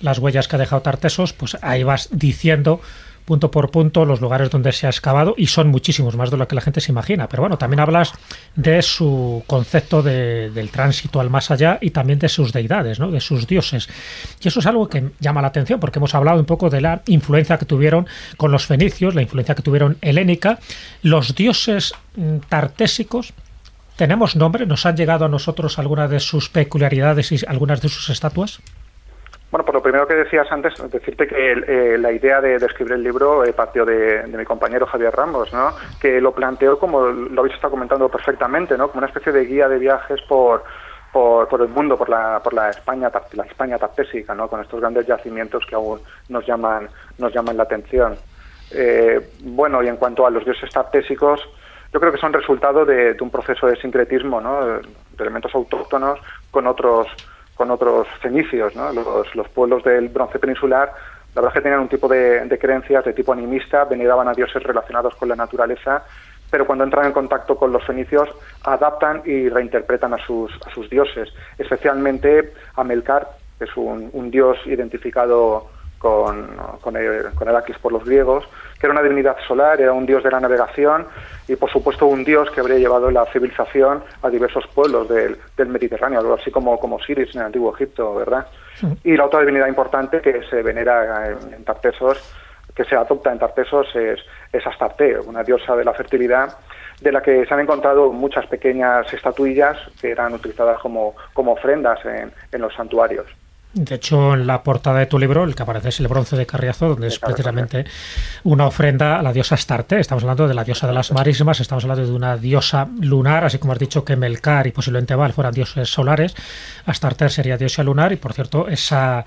las huellas que ha dejado Tartesos, pues ahí vas diciendo punto por punto los lugares donde se ha excavado y son muchísimos más de lo que la gente se imagina. Pero bueno, también hablas de su concepto de- del tránsito al más allá y también de sus deidades, ¿no? de sus dioses. Y eso es algo que llama la atención porque hemos hablado un poco de la influencia que tuvieron con los fenicios, la influencia que tuvieron helénica, los dioses mm, tartésicos. ¿Tenemos nombre? ¿Nos han llegado a nosotros algunas de sus peculiaridades y algunas de sus estatuas?
Bueno, por lo primero que decías antes, decirte que eh, la idea de, de escribir el libro eh, partió de, mi compañero Javier Ramos, ¿no? que lo planteó como lo habéis estado comentando perfectamente, ¿no? como una especie de guía de viajes por, por, el mundo, por la, por la España, la España tartésica, ¿no? con estos grandes yacimientos que aún nos llaman, nos llaman la atención. Eh, bueno, y en cuanto a los dioses tartésicos, yo creo que son resultado de, de un proceso de sincretismo, ¿no? de elementos autóctonos con otros con otros fenicios, ¿no? los, los pueblos del bronce peninsular, la verdad es que tenían un tipo de, de creencias de tipo animista, veneraban a dioses relacionados con la naturaleza, pero cuando entran en contacto con los fenicios adaptan y reinterpretan a sus, a sus dioses, especialmente a Melcar, que es un, un dios identificado con, con, el- con Heracles por los griegos, que era una divinidad solar, era un dios de la navegación y por supuesto un dios que habría llevado la civilización a diversos pueblos del, del Mediterráneo, algo así como, como Osiris en el antiguo Egipto, ¿verdad? Y la otra divinidad importante que se venera en, en Tartesos, que se adopta en Tartesos, es, es Astarte, una diosa de la fertilidad, de la que se han encontrado muchas pequeñas estatuillas que eran utilizadas como, como ofrendas en, en los santuarios.
De hecho, en la portada de tu libro, el que aparece es el bronce de Carriazo, donde es precisamente una ofrenda a la diosa Astarte. Estamos hablando de la diosa de las marismas, estamos hablando de una diosa lunar, así como has dicho que Melcar y posiblemente Val fueran dioses solares. Astarte sería diosa lunar y, por cierto, esa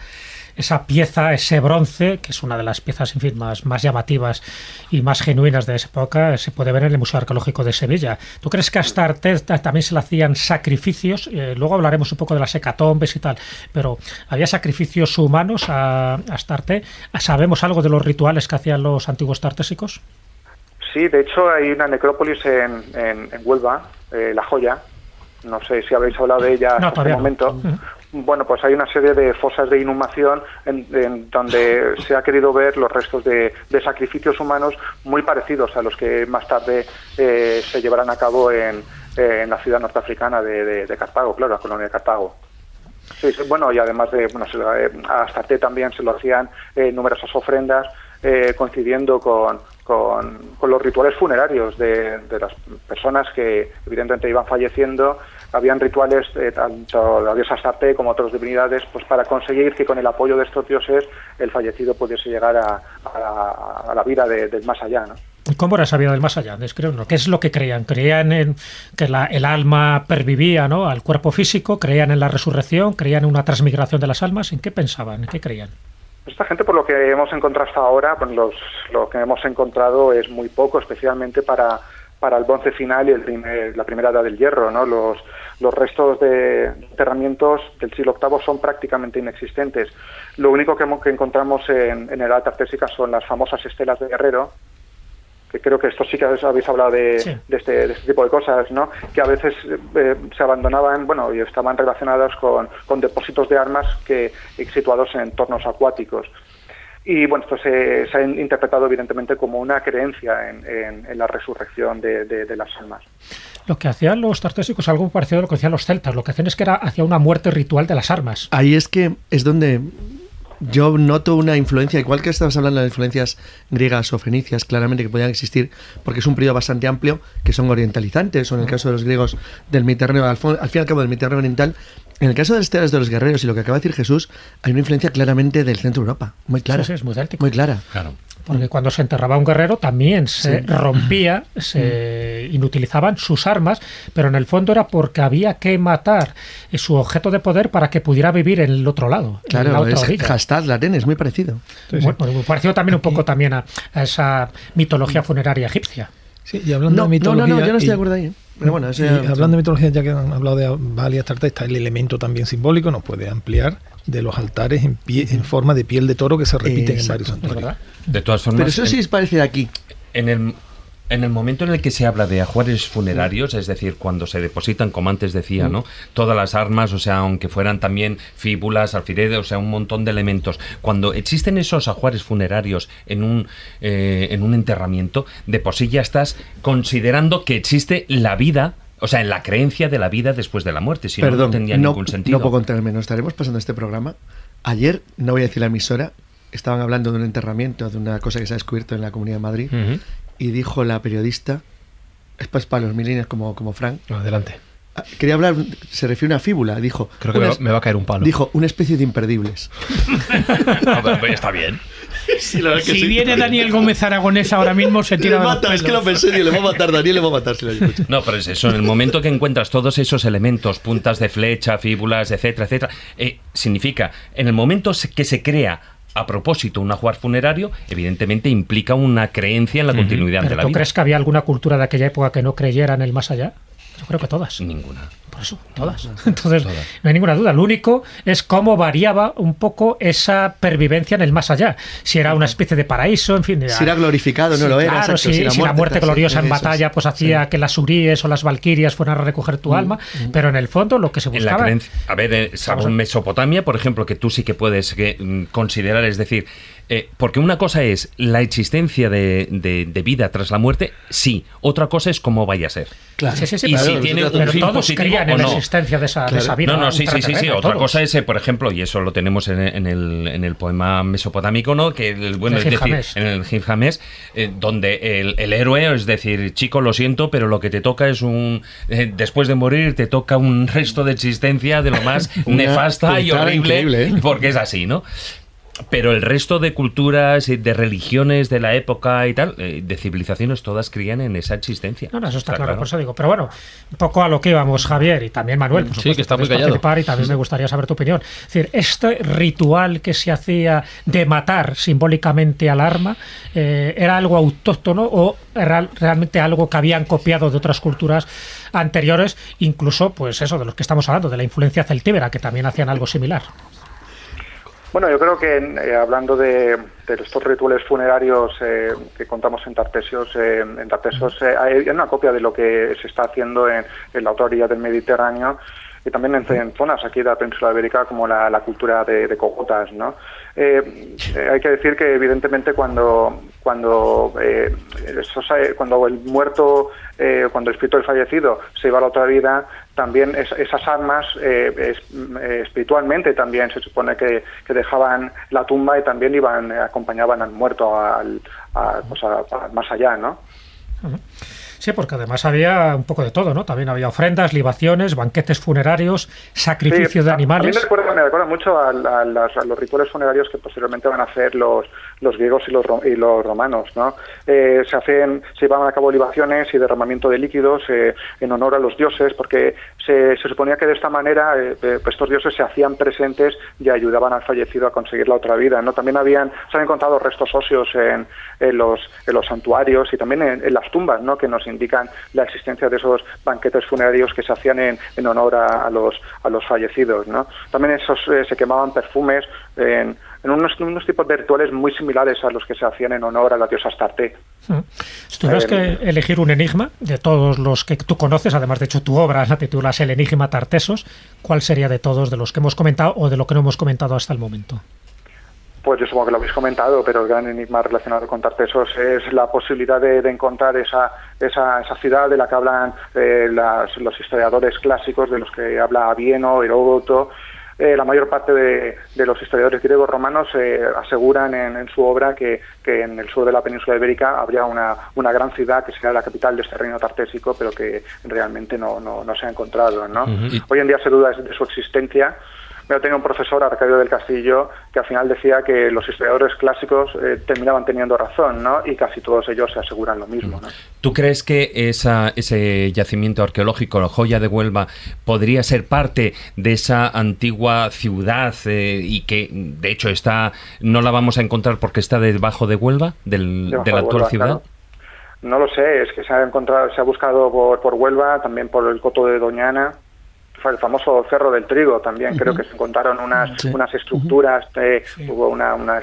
esa pieza, ese bronce, que es una de las piezas en fin, más, más llamativas y más genuinas de esa época, se puede ver en el Museo Arqueológico de Sevilla. ¿Tú crees que a Astarte también se le hacían sacrificios? Eh, luego hablaremos un poco de las hecatombes y tal, pero ¿había sacrificios humanos a Astarte? ¿Sabemos algo de los rituales que hacían los antiguos tartésicos?
Sí, de hecho hay una necrópolis en, en, en Huelva, eh, La Joya, no sé si habéis hablado de ella
No, todavía
el
no.
Bueno, pues hay una serie de fosas de inhumación en, en donde se ha querido ver los restos de, de sacrificios humanos muy parecidos a los que más tarde eh, se llevarán a cabo en, en la ciudad norteafricana de, de- de Cartago, claro, la colonia de Cartago. Sí, sí, bueno, y además de, bueno, se eh, a Astarte también se lo hacían eh, numerosas ofrendas eh, coincidiendo con, con, con los rituales funerarios de, de las personas que evidentemente iban falleciendo. Habían rituales, eh, tanto la diosa Astarte como otras divinidades, pues para conseguir que con el apoyo de estos dioses el fallecido pudiese llegar a, a la, a la vida de- del más allá, ¿no?
¿Y ¿Cómo era esa vida del más allá? ¿Qué es lo que creían? ¿Creían en que la- el alma pervivía ¿no? al cuerpo físico? ¿Creían en la resurrección? ¿Creían en una transmigración de las almas? ¿En qué pensaban? ¿En qué creían?
Esta gente, por lo que hemos encontrado hasta ahora, pues los, lo que hemos encontrado es muy poco, especialmente para, para el bronce final y el primer- la primera edad del hierro. ¿no? Los, los restos de enterramientos del siglo VIII son prácticamente inexistentes. Lo único que, que encontramos en, en el edad tartésica son las famosas estelas de guerrero, que creo que esto sí que habéis habéis hablado de,
Sí.
de este, de este tipo de cosas, ¿no? Que a veces eh, se abandonaban, bueno, y estaban relacionadas con, con depósitos de armas que situados en entornos acuáticos. Y bueno, esto se, se ha interpretado evidentemente como una creencia en, en- en la resurrección de, de- de las almas.
Lo que hacían los tartésicos, algo parecido a lo que hacían los celtas. Lo que hacían es que era hacia una muerte ritual de las armas.
Ahí es que es donde yo noto una influencia, igual que estabas hablando de influencias griegas o fenicias, claramente que podían existir, porque es un periodo bastante amplio, que son orientalizantes, o en el caso de los griegos del Mediterráneo, al fin y al cabo del Mediterráneo oriental. En el caso de las estelas de los guerreros y lo que acaba de decir Jesús, hay una influencia claramente del centro de Europa, muy clara.
Sí, sí, es muy céltico.
Muy clara.
Claro.
Porque cuando se enterraba un guerrero también se rompía, se inutilizaban sus armas, pero en el fondo era porque había que matar su objeto de poder para que pudiera vivir en el otro lado, en la
Claro,
otra
es hashtag latén, es muy parecido.
Bueno, muy parecido también un poco también a, a esa mitología funeraria egipcia.
Sí, y hablando
No,
de
no, no,
mitología.
no, yo no estoy
y-
de acuerdo ahí. ¿eh? Pero bueno,
hablando de mitología, ya que han hablado de Bali y Astarte, está el elemento también simbólico, nos puede ampliar de los altares en, pie, en forma de piel de toro que se repiten en varios
¿Es
santuarios.
De todas formas,
Pero eso sí es parecido aquí.
En el, en el momento en el que se habla de ajuares funerarios, es decir, cuando se depositan, como antes decía, ¿no? Todas las armas, o sea, aunque fueran también fíbulas, alfileres, o sea, un montón de elementos. Cuando existen esos ajuares funerarios en un, eh, en un enterramiento, de por sí ya estás considerando que existe la vida. O sea, en la creencia de la vida después de la muerte, si no,
Perdón,
no tendría
no,
ningún sentido.
no puedo contarme, nos estaremos pasando este programa. Ayer, no voy a decir la emisora, estaban hablando de un enterramiento, de una cosa que se ha descubierto en la Comunidad de Madrid. Y dijo la periodista, es para, para los milenios como, como Frank,
Adelante.
ah, quería hablar, se refiere a una fíbula, dijo,
Creo que me
una
va, me va a caer un palo.
dijo una especie de imperdibles.
Pero está bien.
Si viene Daniel Gómez Aragonés ahora mismo, se tira
Le mata, es que lo pensé, le va a matar, Daniel le va a matar si lo.
No, pero es eso, en el momento que encuentras todos esos elementos, puntas de flecha, fíbulas, etcétera, etcétera, eh, significa, en el momento que se crea a propósito un ajuar funerario, evidentemente implica una creencia en la continuidad de
¿Pero
la
tú
vida.
crees que había alguna cultura de aquella época que no creyera en el más allá? Yo creo que todas.
Ninguna.
Por eso, todas. Entonces, no hay ninguna duda. Lo único es cómo variaba un poco esa pervivencia en el más allá. Si era una especie de paraíso, en fin.
Si era glorificado, no lo era.
Claro,
exacto,
si, si la muerte gloriosa en batalla pues hacía que las uríes o las valquirias fueran a recoger tu alma, pero en el fondo lo que se
En la
buscaba...
creencia, a ver, eh, según Mesopotamia, por ejemplo, que tú sí que puedes que, mm, considerar, es decir, eh, porque una cosa es la existencia de, de- de vida tras la muerte, sí, otra cosa es cómo vaya a ser.
Claro.
Sí, sí, sí,
Y
pero-
si tiene
pero
un
pero
fin
todos
positivo
creían
o
en la
no.
existencia de esa, de
Claro.
esa vida.
No, no, sí, sí, sí, Otra
todos.
cosa es, eh, por ejemplo, y eso lo tenemos en, en el, en el poema mesopotámico, ¿no? Que el, bueno,
El
es decir, en el Gilgamesh, eh, donde el, el héroe, es decir, chico, lo siento, pero lo que te toca es un, eh, después de morir, te toca un resto de existencia de lo más nefasta y horrible,
increíble, ¿eh?
porque es así, ¿no? Pero el resto de culturas y de religiones de la época y tal, eh, de civilizaciones, todas creían en esa existencia.
No, no, eso está, claro, por eso digo. Pero bueno, un poco a lo que íbamos, Javier, y también Manuel, por
Sí,
supuesto,
que está muy callado.
participar Y también me gustaría saber tu opinión. Es decir, este ritual que se hacía de matar simbólicamente al arma, eh, ¿era algo autóctono o era realmente algo que habían copiado de otras culturas anteriores, incluso, pues eso, de los que estamos hablando, de la influencia celtíbera, que también hacían algo similar?
Bueno, yo creo que eh, hablando de, estos rituales funerarios eh, que contamos en Tartesios, eh, en Tartesios hay una copia de lo que se está haciendo en, la otra orilla del Mediterráneo y también en, zonas aquí de la península ibérica como la, cultura de, cogotas, ¿no? Eh, eh, hay que decir que evidentemente cuando cuando eh, cuando el muerto cuando el espíritu del fallecido se iba a la otra vida también esas almas espiritualmente también se supone que, dejaban la tumba y también iban acompañaban al muerto al, pues más allá no
Sí, porque además había un poco de todo, ¿no? También había ofrendas, libaciones, banquetes funerarios, sacrificios de animales.
A mí me recuerda, mucho a, los rituales funerarios que posteriormente van a hacer los, los griegos y los, y los romanos, ¿no? Eh, se hacen, se llevaban a cabo libaciones y derramamiento de líquidos eh, en honor a los dioses, porque se, se suponía que de esta manera eh, estos dioses se hacían presentes y ayudaban al fallecido a conseguir la otra vida, ¿no? También habían, se han encontrado restos óseos en, en los, en los santuarios y también en, las tumbas, ¿no? Que nos indican la existencia de esos banquetes funerarios que se hacían en, en honor a, los, a los fallecidos. ¿no? También esos, se quemaban perfumes en, en unos, unos, tipos de rituales muy similares a los que se hacían en honor a la diosa Astarte.
Mm. Si tuvieras que elegir un enigma de todos los que tú conoces, además de hecho tu obra la titulas El Enigma Tartesos, ¿cuál sería de todos de los que hemos comentado o de lo que no hemos comentado hasta el momento?
Pues yo supongo que lo habéis comentado, pero el gran enigma relacionado con Tartesos es la posibilidad de, encontrar esa, esa, esa, ciudad de la que hablan eh, los historiadores clásicos, de los que habla Avieno, Heródoto. Eh, la mayor parte de, los historiadores griegos romanos eh, aseguran en, su obra que, en el sur de la península ibérica habría una, una gran ciudad que sería la capital de este reino tartésico, pero que realmente no, no, se ha encontrado. ¿no? Hoy en día se duda de su existencia yo tenía un profesor, Arcadio del Castillo, que al final decía que los historiadores clásicos eh, terminaban teniendo razón, ¿no? Y casi todos ellos se aseguran lo mismo, ¿no?
¿Tú crees que esa, ese yacimiento arqueológico, la joya de Huelva, podría ser parte de esa antigua ciudad eh, y que, de hecho, está no la vamos a encontrar porque está debajo de Huelva, del, de la actual ciudad?
No lo sé, es que se ha encontrado, se ha buscado por, por Huelva, también por el Coto de Doñana, el famoso Cerro del Trigo también, creo que se encontraron unas, unas estructuras, hubo una, una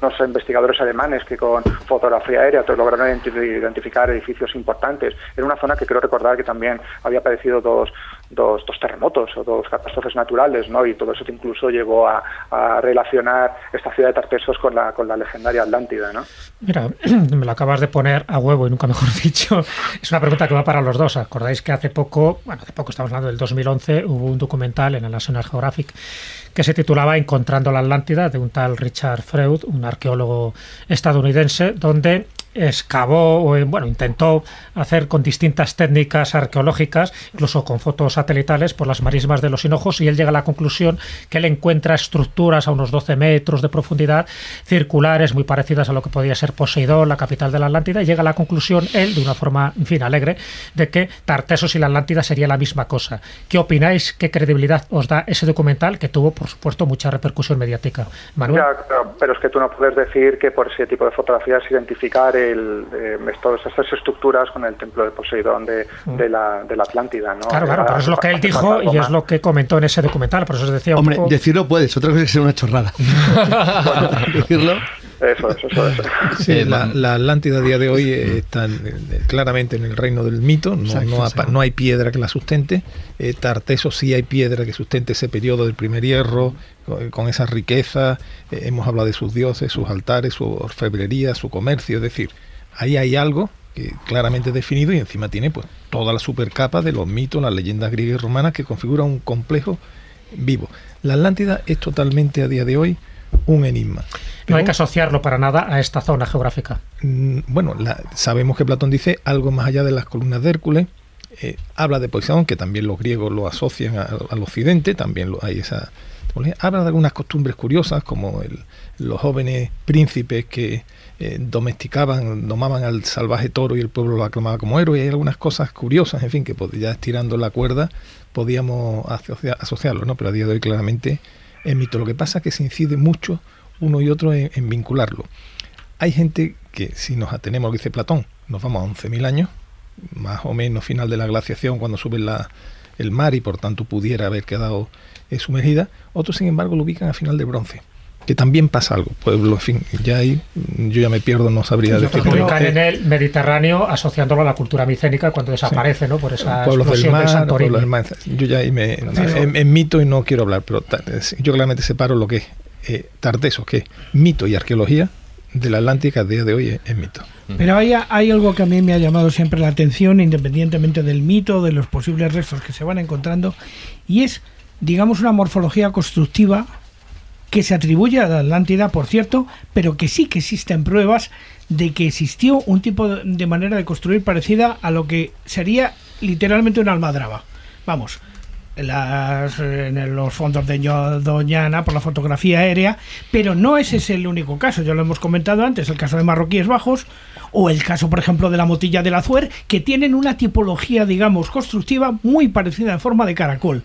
unos investigadores alemanes que con fotografía aérea lograron identificar edificios importantes. Era una zona que creo recordar que también había padecido dos, dos, dos, terremotos o dos catástrofes naturales, ¿no? Y todo eso incluso llegó a, relacionar esta ciudad de Tartesos con la, con la legendaria Atlántida, ¿no?
Mira, me lo acabas de poner a huevo y nunca mejor dicho. Es una pregunta que va para los dos. ¿Acordáis que hace poco, bueno, hace poco estamos hablando del 2011, hubo un documental en el National Geographic que se titulaba Encontrando la Atlántida de un tal Richard Freud, un arqueólogo estadounidense, donde excavó bueno intentó hacer con distintas técnicas arqueológicas incluso con fotos satelitales por las marismas de los hinojos y él llega a la conclusión que él encuentra estructuras a unos 12 metros de profundidad circulares muy parecidas a lo que podía ser Poseidón la capital de la Atlántida y llega a la conclusión él de una forma en fin alegre de que Tartesos y la Atlántida sería la misma cosa ¿qué opináis? ¿qué credibilidad os da ese documental que tuvo por supuesto mucha repercusión mediática? Manuel
pero es que tú no puedes decir que por ese tipo de fotografías identificar el, eh, todas estas estructuras con el templo de Poseidón de, mm. de, la, de la Atlántida. ¿no?
Claro, claro, pero es lo que él dijo y es lo que comentó en ese documental, por eso os decía.
Hombre, decirlo puedes, otra cosa es que sea una chorrada.
decirlo. Eso, eso, eso.
Sí, la, la, Atlántida a día de hoy está claramente en el reino del mito, no, no, hay piedra que la sustente. Eh, Tarteso sí hay piedra que sustente ese periodo del primer hierro, con esa riqueza, eh, hemos hablado de sus dioses, sus altares, su orfebrería, su comercio, es decir, ahí hay algo que claramente definido y encima tiene pues toda la supercapa de los mitos, las leyendas griegas y romanas que configura un complejo vivo. La Atlántida es totalmente a día de hoy un enigma.
no hay que asociarlo para nada a esta zona geográfica.
Mm, bueno, sabemos que Platón dice algo más allá de las columnas de Hércules. Eh, habla de Poseidón, que también los griegos lo asocian al occidente, también hay esa Habla de algunas costumbres curiosas, como los jóvenes príncipes que eh, domesticaban, domaban al salvaje toro y el pueblo lo aclamaba como héroe. Y hay algunas cosas curiosas, en fin, que ya estirando la cuerda podíamos asociarlo, ¿no? Pero a día de hoy claramente es mito. Lo que pasa es que se incide mucho uno y otro en, vincularlo. Hay gente que, si nos atenemos a lo que dice Platón, nos vamos a 11.000 años, más o menos final de la glaciación, cuando sube el mar y por tanto pudiera haber quedado sumergida, otros sin embargo lo ubican a final de bronce. Que también pasa algo. Pueblo, en fin, ya ahí yo ya me pierdo, no sabría decir.
Ubican en el Mediterráneo asociándolo a la cultura micénica cuando desaparece, ¿no? Por esa
pueblos del
explosión del
mar,
Santorini.
pueblos del mar. Yo ya ahí me, en, en mito y no quiero hablar, pero es- yo claramente separo lo que es eh, Tartesos, que es mito y arqueología, de la Atlántica a día de hoy es, es mito.
Pero hay, hay algo que a mí me ha llamado siempre la atención, independientemente del mito, de los posibles restos que se van encontrando, y es, digamos, una morfología constructiva que se atribuye a la Atlántida, por cierto, pero que sí que existen pruebas de que existió un tipo de manera de construir parecida a lo que sería literalmente una almadraba. Vamos, en, los fondos de Doñana por la fotografía aérea, pero no ese es el único caso, ya lo hemos comentado antes, el caso de Marroquíes Bajos o el caso, por ejemplo, de la motilla del Azuer, que tienen una tipología, digamos, constructiva muy parecida en forma de caracol.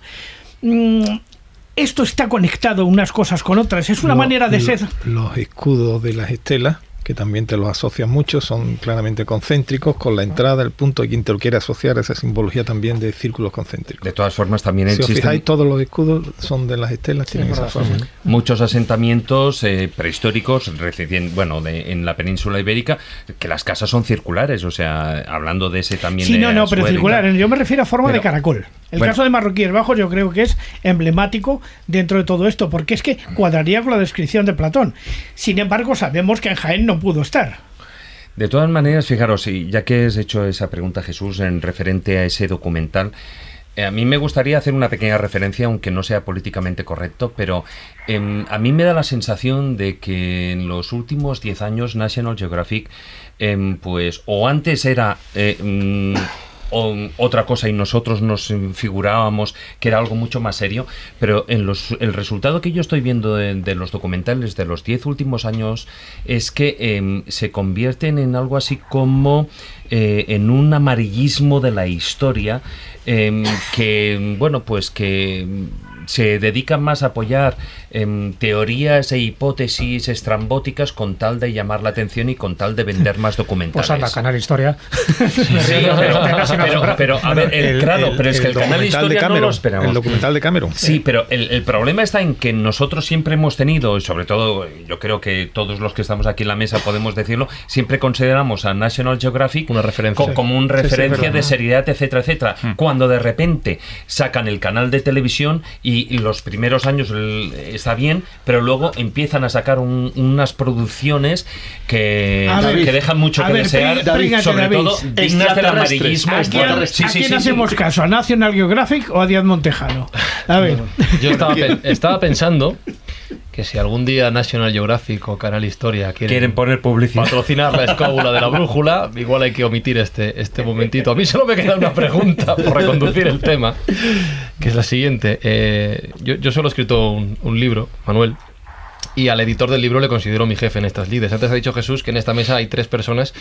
Esto está conectado unas cosas con otras, es una
Lo-
manera de
lo-
ser...
Los escudos de las estelas, que también te los asocian mucho, son claramente concéntricos, con la entrada, el punto, y quien te lo quiere asociar a esa simbología también de círculos concéntricos.
De todas formas, también
Si os
existen
fijáis, todos los escudos son de las estelas, tienen esa forma.
muchos asentamientos eh, prehistóricos, bueno, de- en la península ibérica, que las casas son circulares, o sea, hablando de ese también.
Sí,
de
no, no, pero circular. Yo me refiero a forma de caracol. El
bueno.
caso de Marroquíes Bajos yo creo que es emblemático dentro de todo esto, porque es que cuadraría con la descripción de Platón. Sin embargo, sabemos que en Jaén no pudo estar.
De todas maneras, fijaros, y ya que has hecho esa pregunta, Jesús, en referente a ese documental, eh, a mí me gustaría hacer una pequeña referencia, aunque no sea políticamente correcto, pero em, a mí me da la sensación de que en los últimos 10 años National Geographic, em, pues, o antes era... eh, mm, otra cosa y nosotros nos figurábamos que era algo mucho más serio, pero en los, el resultado que yo estoy viendo de, los documentales de los 10 últimos años es que em, se convierten en algo así como eh, en un amarillismo de la historia em, que, bueno, pues que se dedican más a apoyar em, teorías e hipótesis estrambóticas con tal de llamar la atención y con tal de vender más documentales.
Pues anda, Canal Historia.
Sí, pero, pero- pero, a ver, el- claro, pero es que el, canal Historia
de
no
Cameron,
lo esperamos.
El documental de Cameron.
Sí, pero el, el problema está en que nosotros siempre hemos tenido, y sobre todo yo creo que todos los que estamos aquí en la mesa podemos decirlo, siempre consideramos a National Geographic
Una referencia.
co- como un
Sí, sí,
referencia de seriedad, etcétera, etcétera. Cuando de repente sacan el canal de televisión y, y los primeros años el- está bien, pero luego empiezan a sacar un- unas producciones que,
ver,
que dejan mucho que
ver,
desear,
príngate,
sobre
David.
todo dignas del amarillismo.
¿A quién, a
sí, sí,
quién
sí, sí.
hacemos caso? ¿A National Geographic o a Díaz Montejano? A ver.
Yo estaba, estaba pensando que si algún día National Geographic o Canal Historia quieren,
Quieren poner publicidad.
patrocinar la escóbula de la brújula, igual hay que omitir este, este momentito. A mí solo me queda una pregunta por reconducir el tema, que es la siguiente. Eh, yo, yo solo he escrito un, un libro, Manuel, y al editor del libro le considero mi jefe en estas lides. Antes ha dicho Jesús que en esta mesa hay tres personas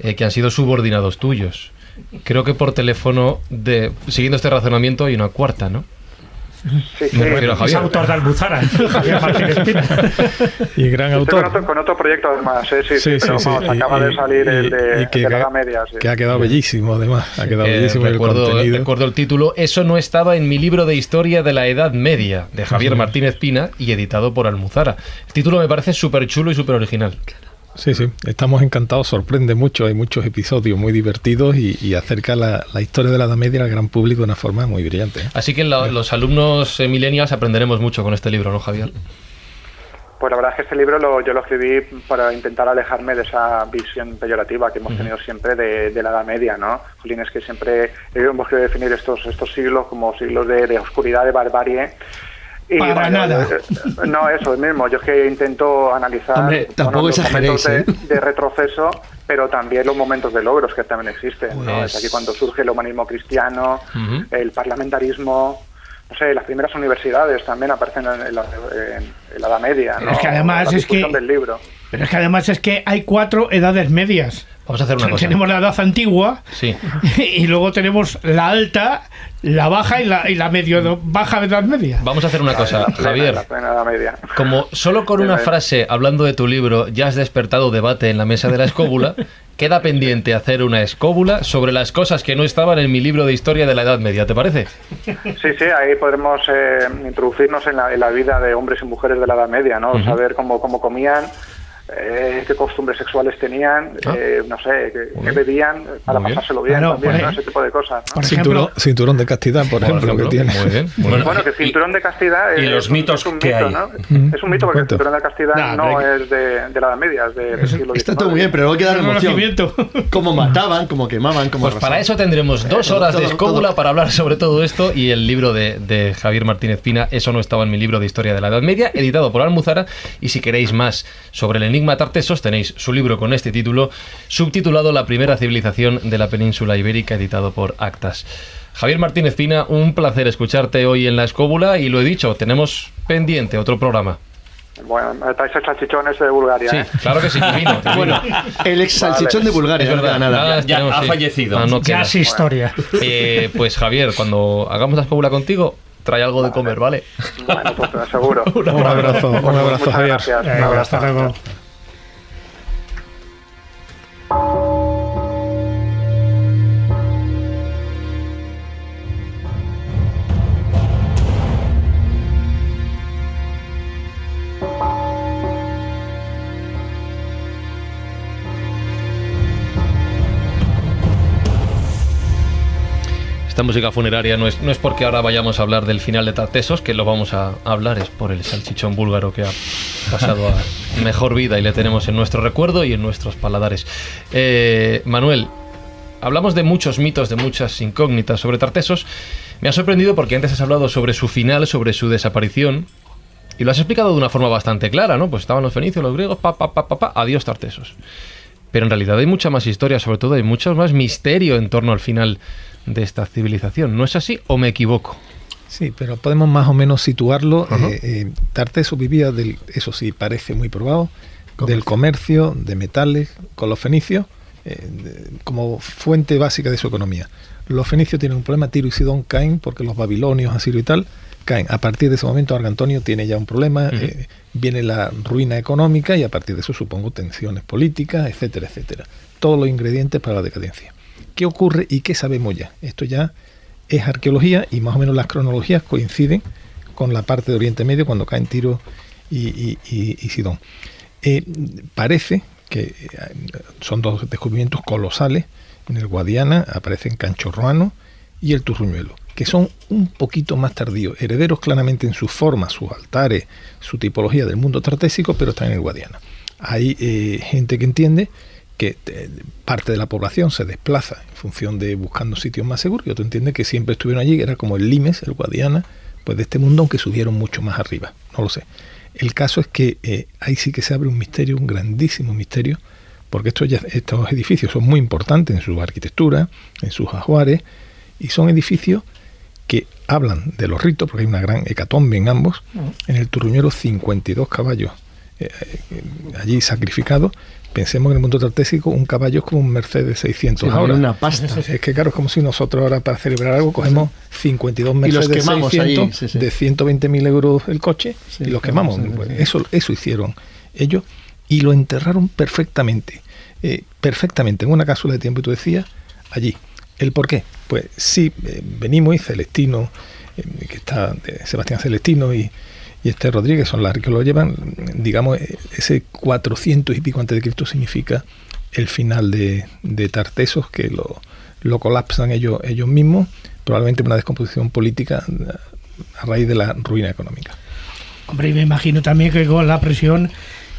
eh, que han sido subordinados tuyos. Creo que por teléfono, de, siguiendo este razonamiento, hay una cuarta, ¿no?
Sí, sí.
Es autor de Almuzara, Javier Martínez Pina.
Y gran
con
autor.
otro, con otro proyecto además, ¿eh? sí, sí,
Sí, sí,
pero
sí.
vamos,
Y-
acaba
y-
de salir el de,
y que
de la
ha-
Edad Media. Sí.
Que ha quedado bellísimo, además. Ha quedado
Eh,
bellísimo el
recuerdo,
contenido.
recuerdo el título. Eso no estaba en mi libro de historia de la Edad Media, de Javier Martínez Pina y editado por Almuzara. El título me parece súper chulo y súper original.
Sí, sí, estamos encantados, sorprende mucho, hay muchos episodios muy divertidos y, y acerca la, la historia de la Edad Media al gran público de una forma muy brillante. ¿eh?
Así que la- los alumnos eh, millennials aprenderemos mucho con este libro, ¿no, Javier?
Pues la verdad es que este libro lo, yo lo escribí para intentar alejarme de esa visión peyorativa que hemos tenido siempre de, de la Edad Media, ¿no? Jolín, es que siempre hemos querido definir estos, estos siglos como siglos de, de oscuridad, de barbarie. Y,
Para nada.
eh, No, eso mismo. Yo es que intento analizar
Hombre, tampoco
los momentos de,
¿eh?
de retroceso, pero también los momentos de logros que también existen. ¿no?
Pues-
Es aquí cuando surge el humanismo cristiano, el parlamentarismo, no sé, las primeras universidades también aparecen en, la, en- en la Edad Media.
Es que además
La
es que-
del libro.
Pero es que además es que hay cuatro edades medias.
Vamos a hacer una cosa.
Tenemos la edad antigua
Sí.
y luego tenemos la alta, la baja y la, y la medio baja edad media.
Vamos a hacer una cosa,
La
Javier.
La Edad Media.
Como solo con una frase hablando de tu libro ya has despertado debate en la mesa de la escóbula, queda pendiente hacer una escóbula sobre las cosas que no estaban en mi libro de historia de la Edad Media, ¿te parece?
Sí, sí, ahí podremos eh, introducirnos en la, en la vida de hombres y mujeres de la Edad Media, ¿no? Saber cómo, cómo comían, eh, qué costumbres sexuales tenían,
Ah.
eh, no sé, qué, bebían para
Muy
pasárselo bien también, ese tipo de cosas. ¿no?
Por
Cinturón,
ejemplo,
cinturón de castidad, por ejemplo, que tiene.
Muy bien. muy bien.
Bueno, que cinturón de castidad
Y
es,
los
un-
mitos
es un
que
mito,
hay.
¿no?
Mm.
Es un mito porque el cinturón de castidad
Nah,
no es de, de la Edad Media, es del siglo
Está
XIX.
todo muy bien, pero queda la
El
emoción. Cómo mataban, cómo quemaban, cómo
Pues para eso tendremos dos
todo,
horas de escóbula para hablar sobre todo esto y el libro de, de Javier Martínez Pina, Eso no estaba en mi libro de historia de la Edad Media, editado por Almuzara. Y si queréis más sobre el enigma Tartesos, tenéis su libro con este título, subtitulado La primera civilización de la península ibérica, editado por Actas. Javier Martínez Pina, un placer escucharte hoy en la escóbula y lo he dicho, tenemos pendiente otro programa.
Bueno, me traes el salchichones de Bulgaria,
Sí,
¿eh?
claro que sí, divino, divino.
Bueno, el ex salchichón
Vale.
de Bulgaria,
Es
no
verdad,
nada.
nada,
Ya
tenemos,
ha
sí.
fallecido.
Ah, no
Ya
queda.
es historia.
Eh, pues Javier, cuando hagamos la escóbula contigo, trae algo de comer, ¿vale?
Bueno, pues seguro.
Un abrazo, un abrazo,
muchas
Javier.
gracias. Un abrazo.
Hasta
Música funeraria no es, no es porque ahora vayamos a hablar del final de Tartesos, que lo vamos a hablar, es por el salchichón búlgaro que ha pasado a mejor vida y le tenemos en nuestro recuerdo y en nuestros paladares. Eh, Manuel, hablamos de muchos mitos, de muchas incógnitas sobre Tartesos. Me ha sorprendido porque antes has hablado sobre su final, sobre su desaparición. Y lo has explicado de una forma bastante clara, ¿no? Pues estaban los fenicios, los griegos, pa, pa, pa, pa, pa, adiós Tartesos. Pero en realidad hay mucha más historia, sobre todo hay mucho más misterio en torno al final de esta civilización. ¿No es así o me equivoco?
Sí, pero podemos más o menos situarlo.
Ajá.
Eh, eh, Tarteso vivía del, eso sí, parece muy probado, del comercio de metales con los fenicios eh, de- como fuente básica de su economía. Los fenicios tienen un problema, Tiro y Sidón caen porque los babilonios, Asirio y tal, caen. A partir de ese momento, Argantonio tiene ya un problema, eh, viene la ruina económica y a partir de eso supongo tensiones políticas, etcétera, etcétera. Todos los ingredientes para la decadencia. ¿Qué ocurre y qué sabemos ya? Esto ya es arqueología y más o menos las cronologías coinciden con la parte de Oriente Medio cuando caen Tiro y, y- y- y Sidón. Eh, parece que eh, son dos descubrimientos colosales. En el Guadiana aparecen Canchorroano y el Turruñuelo, que son un poquito más tardíos, herederos claramente en su forma, sus altares, su tipología del mundo tartésico, pero están en el Guadiana. Hay eh, gente que entiende que eh, parte de la población se desplaza en función de buscando sitios más seguros y otro entiende que siempre estuvieron allí, que era como el Limes, el Guadiana, pues de este mundo, aunque subieron mucho más arriba, no lo sé. El caso es que eh, ahí sí que se abre un misterio, un grandísimo misterio, porque estos, estos edificios son muy importantes en su arquitectura, en sus ajuares, y son edificios que hablan de los ritos, porque hay una gran hecatombe en ambos. En el Turruñero, 52 caballos eh, eh, allí sacrificados. Pensemos que en el mundo tartésico un caballo es como un Mercedes 600
Sí,
ahora.
una pasta.
Es que claro, es como si nosotros ahora para celebrar algo cogemos 52
Y los
Mercedes
quemamos
600
ahí, sí, sí.
de 120.000 euros el coche y los quemamos. Pues. Eso, eso hicieron ellos y lo enterraron perfectamente, eh, perfectamente, en una cápsula de tiempo, y tú decías, allí. ¿El por qué? Pues sí, eh, venimos y Celestino, eh, que está Sebastián Celestino y, y este Rodríguez son las que lo llevan, digamos, eh, ese 400 y pico antes de Cristo significa el final de, de Tartesos, que lo, lo colapsan ellos, ellos mismos, probablemente una descomposición política a raíz de la ruina económica.
Hombre, y me imagino también que con la presión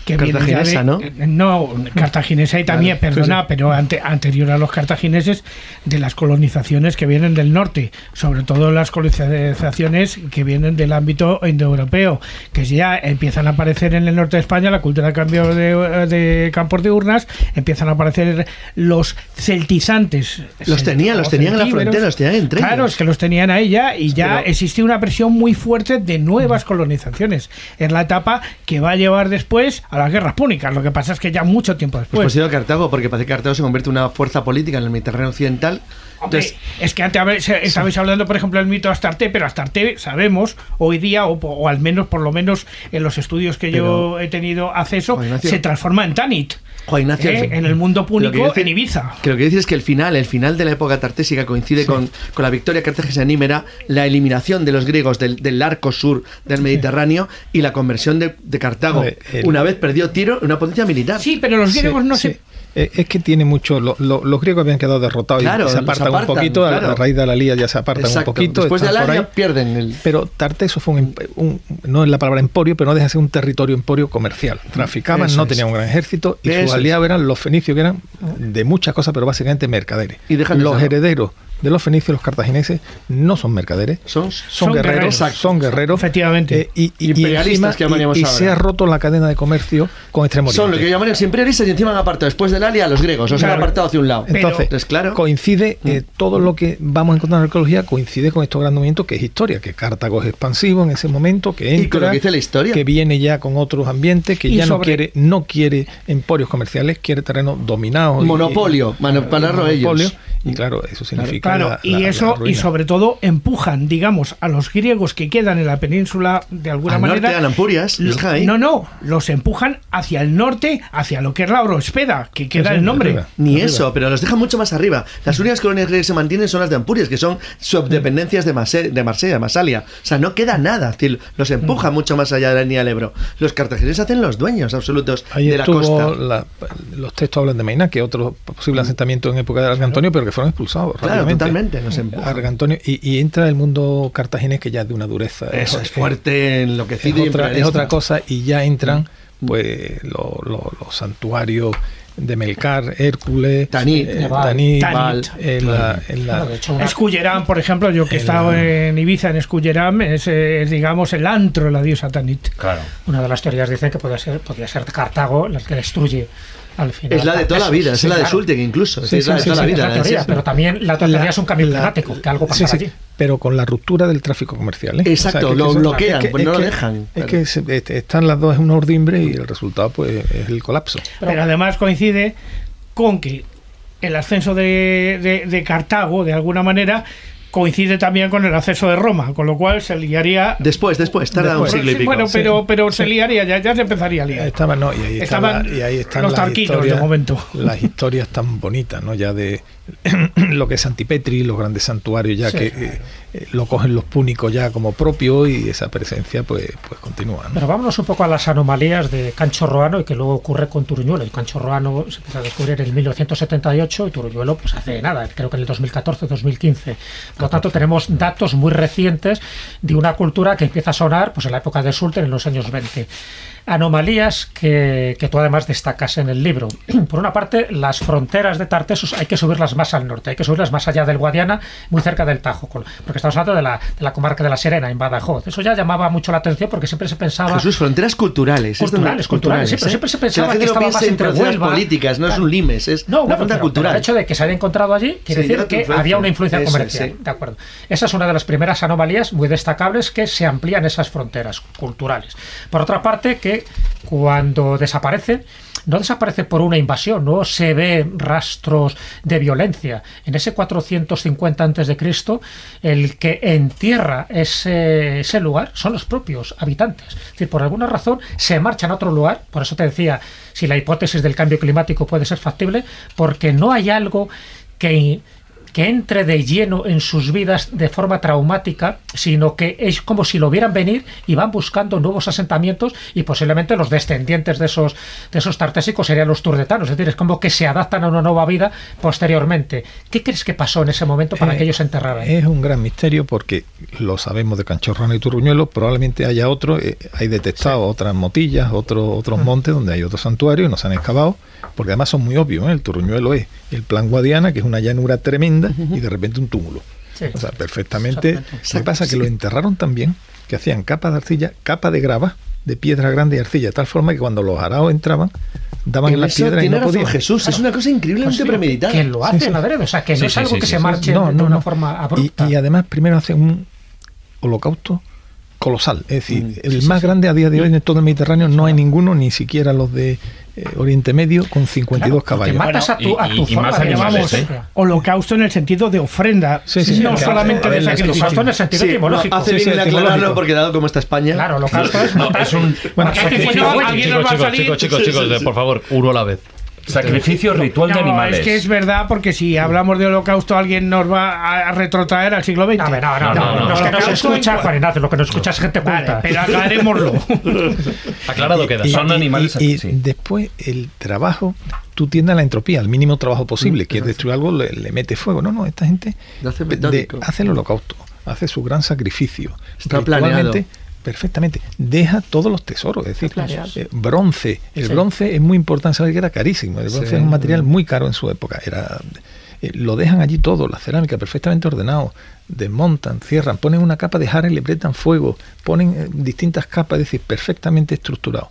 que de-
Cartaginesa, ¿no?
eh, No, cartaginesa y también,
Vale,
perdona,
sí.
pero ante- anterior a los cartagineses, de las colonizaciones que vienen del norte, sobre todo las colonizaciones que vienen del ámbito indoeuropeo, que ya empiezan a aparecer en el norte de España, la cultura de cambio de, de campos de urnas, empiezan a aparecer los celtizantes.
Los tenían, los tenían en la frontera, los tenían entre
Claro,
ellos.
es que los tenían ahí ya y ya
Pero-
existía una presión muy fuerte de nuevas colonizaciones. Es la etapa que va a llevar después a las guerras púnicas. Lo que pasa es que ya mucho tiempo
Pues,
después.
pues ido a Cartago, porque parece que Cartago se convierte en una fuerza política en el Mediterráneo occidental.
Hombre,
Entonces,
es que antes habéis- estabais hablando, por ejemplo, del mito de Astarte, pero Astarte sabemos hoy día, o, al menos por lo menos en los estudios que yo he tenido acceso,
Ignacio.
se transforma en Tanit.
Juan Ignacio,
¿eh? en el mundo púnico,
decir-
en Ibiza.
Que lo que dice es que el final, el final de la época tartésica coincide con, con la victoria cartaginesimera, la eliminación de los griegos del, del arco sur del Mediterráneo y la conversión de, de Cartago.
El-
Una vez perdió Tiro, una potencia militar.
Sí, pero los griegos
Sí,
no
sí.
se...
Eh, Es que tiene mucho. lo- lo- los griegos habían quedado derrotados
Claro,
y se apartan,
apartan,
un poquito. a la-
claro.
A raíz de la lía ya se apartan
Exacto.
un poquito.
Después de
ahí.
pierden el.
Pero Tarteso fue un, un- no es la palabra emporio, pero no deja de ser un territorio emporio comercial. Traficaban,
Eso
no
es.
tenían un gran ejército y
Eso
sus
es.
aliados eran los fenicios, que eran de muchas cosas, pero básicamente mercaderes.
Y
los herederos de los fenicios, los cartagineses, no son mercaderes,
Son,
son,
Son
guerreros,
guerreros.
son guerreros.
Efectivamente.
eh, y, y,
Imperialistas
y encima-
que llamaríamos
y- y
ahora.
se ha roto la cadena de comercio con Extremo
son lo
Oriente.
que llamaríamos imperialistas y encima han apartado después del Alia a los griegos. O sea, han
Claro.
apartado hacia un lado.
Entonces,
Entonces, claro.
coincide, eh, todo lo que vamos a encontrar en la arqueología coincide con estos grandes movimientos que es historia, que Cartago es expansivo en ese momento, que
Y con lo
entra,
que dice la historia.
que viene ya con otros ambientes, que
Y
ya no quiere, no quiere emporios comerciales, quiere terrenos dominados. y-
Monopolio, monopolio ellos.
monopolio, Y claro, eso significa.
Claro,
la-
y
la- la
eso, y sobre todo, empujan, digamos, a los griegos que quedan en la península de alguna
Al
manera.
norte, a Lampurias,
lo-
les deja ahí.
no, no, los empujan hacia el norte, hacia lo que es la Orospeda, que queda
sí,
el nombre.
arriba.
Ni
Arriba.
eso, pero los dejan mucho más arriba. Las únicas colonias griegas que se mantienen son las de Ampurias, que son subdependencias de, Mase- de Marsella, Masalia. O sea, no queda nada. Es decir, los empuja mucho más allá de la línea del Ebro. Los cartagineses hacen los dueños absolutos
Ahí
de la
estuvo,
costa.
la- los textos hablan de Mainá, que otro posible asentamiento en época de Argantonio, pero que fueron expulsados.
Claro, totalmente, nos empujan.
Argantonio, y, y entra el mundo cartaginés que ya es de una dureza.
Eso
eh,
es fuerte,
Es
enloquecido y
otra, es otra cosa, y ya entran pues lo- lo- los santuarios de Melcar, Hércules,
Tanit,
eh,
Val.
Tanit,
Tanit.
Val, en la- en la-
Bueno,
Escullerán, por ejemplo, yo que he estado en Ibiza, en Escullerán, es, eh, digamos, el antro de la diosa Tanit.
Claro.
Una de las teorías dicen que podría ser, podría ser Cartago la que destruye al final.
Es la de toda la vida, es
Sí,
la de
claro.
Sultig incluso.
Sí,
es la de
sí,
toda
sí,
la vida.
Pero también la teoría es un cambio climático, que algo
sí,
allí.
pero con la ruptura del tráfico comercial. ¿eh?
Exacto, lo bloquean,
es que-
pues
es
no lo dejan,
Es que están las dos en una urdimbre y el resultado pues es el colapso.
Pero además coincide con que el ascenso de, de- de Cartago, de alguna manera, coincide también con el acceso de Roma, con lo cual se liaría.
Después, después, tarda un siglo y
Sí,
pico.
bueno, pero, pero se liaría, ya, ya se empezaría a liar.
Estaban, no, y ahí, está
Estaban
la- y ahí están
los
las
tarquinos de
historias,
momento.
Las historias tan bonitas, ¿no? Ya de lo que es Santipetri, los grandes santuarios, ya
Sí.
que eh, eh, lo cogen los púnicos ya como propio y esa presencia pues, pues continúa. ¿no?
Pero vámonos un poco a las anomalías de Cancho Roano y que luego ocurre con Turuñuelo. Y Cancho Roano se empieza a descubrir en 1978 y Turuñuelo pues hace nada, creo que en el 2014-2015. Por lo tanto, tenemos datos muy recientes de una cultura que empieza a sonar pues en la época de Sultan en los años 20. Anomalías que, que tú además destacas en el libro. Por una parte, las fronteras de Tartesos hay que subirlas más al norte, hay que subirlas más allá del Guadiana, muy cerca del Tajo, porque estamos hablando de la, de la comarca de la Serena, en Badajoz. Eso ya llamaba mucho la atención porque siempre se pensaba...
Jesús, fronteras culturales. es donde-
Culturales, culturales, sí, pero siempre se pensaba que
no
estaba más
en
entre Huelva,
políticas, no es un limes, es
No,
una
bueno,
frontera cultural.
pero el hecho de que se haya encontrado allí quiere
Sí,
decir que
influencia.
había una influencia
Eso es,
comercial.
sí.
De acuerdo. Esa es una de las primeras anomalías muy destacables que se amplían esas fronteras culturales. Por otra parte, que cuando desaparecen, no desaparece por una invasión, no se ve rastros de violencia. En ese 450 antes de Cristo, el que entierra ese, ese lugar son los propios habitantes. Es decir, por alguna razón se marchan a otro lugar, por eso te decía si la hipótesis del cambio climático puede ser factible, porque no hay algo que que entre de lleno en sus vidas de forma traumática, sino que es como si lo vieran venir y van buscando nuevos asentamientos y posiblemente los descendientes de esos, de esos tartésicos serían los turdetanos. Es decir, es como que se adaptan a una nueva vida posteriormente. ¿Qué crees que pasó en ese momento para
Eh,
que ellos se enterraran?
Es un gran misterio porque lo sabemos de Canchorrano y Turruñuelo, probablemente haya otro, eh, hay detectado otras motillas, otros otros montes donde hay otros santuarios y no se han excavado, porque además son muy obvios. ¿eh? El Turruñuelo es el plan Guadiana, que es una llanura tremenda, y de repente un túmulo.
Sí.
O sea, perfectamente. Lo que pasa es que lo enterraron también, que hacían capa de arcilla, capa de grava, de piedra grande y arcilla, de tal forma que cuando los araos entraban, daban en, las piedras y no
razón
podían.
Jesús, es una cosa increíblemente
Pues sí,
premeditada.
que lo hacen
Sí, sí.
adrede, o sea, que
Sí,
no es algo
sí,
que
sí,
se
sí.
marche
No,
de
no,
una
no.
forma
Y,
abrupta.
y además primero hacen un holocausto colosal. Es decir, el más grande a día de hoy en todo el Mediterráneo no hay ninguno, ni siquiera los de eh, Oriente Medio, con 52 caballos.
matas a tu, a tu
y- y más animales, ¿eh?
holocausto en el sentido de ofrenda,
Sí, sí, sí,
no
claro.
solamente de sacrificio.
holocausto en el sentido
Sí,
etimológico.
hace
Sí, sí,
bien en aclararlo porque dado como está España.
Claro, holocausto es
No,
matar.
es un
Bueno,
alguien
Chicos,
nos va a
chicos,
salir.
chicos, chicos, chicos, de- por favor, uno a la vez.
Sacrificio ritual de animales.
es que es verdad, porque si hablamos de holocausto, alguien nos va a- retrotraer al siglo XX.
A ver, no, no,
No,
no,
no, no,
Los que
no,
nos
no,
escucha
no,
Juan Ignacio, lo que nos escucha es gente
Vale,
culta.
pero aclarémoslo.
Aclarado queda.
Y-
Son
y-
animales
Y, y
sí.
después el trabajo, tú tiendes a la entropía, al mínimo trabajo posible. Quieres destruir algo, le, le mete fuego. No, no, esta gente
hace
de- hace el holocausto, hace su gran sacrificio.
Está planeado.
Perfectamente. Deja todos los tesoros. Es decir, eh, bronce. El
Sí.
bronce es muy importante saber que era carísimo. El bronce
Sí.
es un material muy caro en su época. Era eh, lo dejan allí todo, la cerámica perfectamente ordenado, desmontan, cierran, ponen una capa de jara y le apretan fuego, ponen eh, distintas capas, es decir, perfectamente estructurado.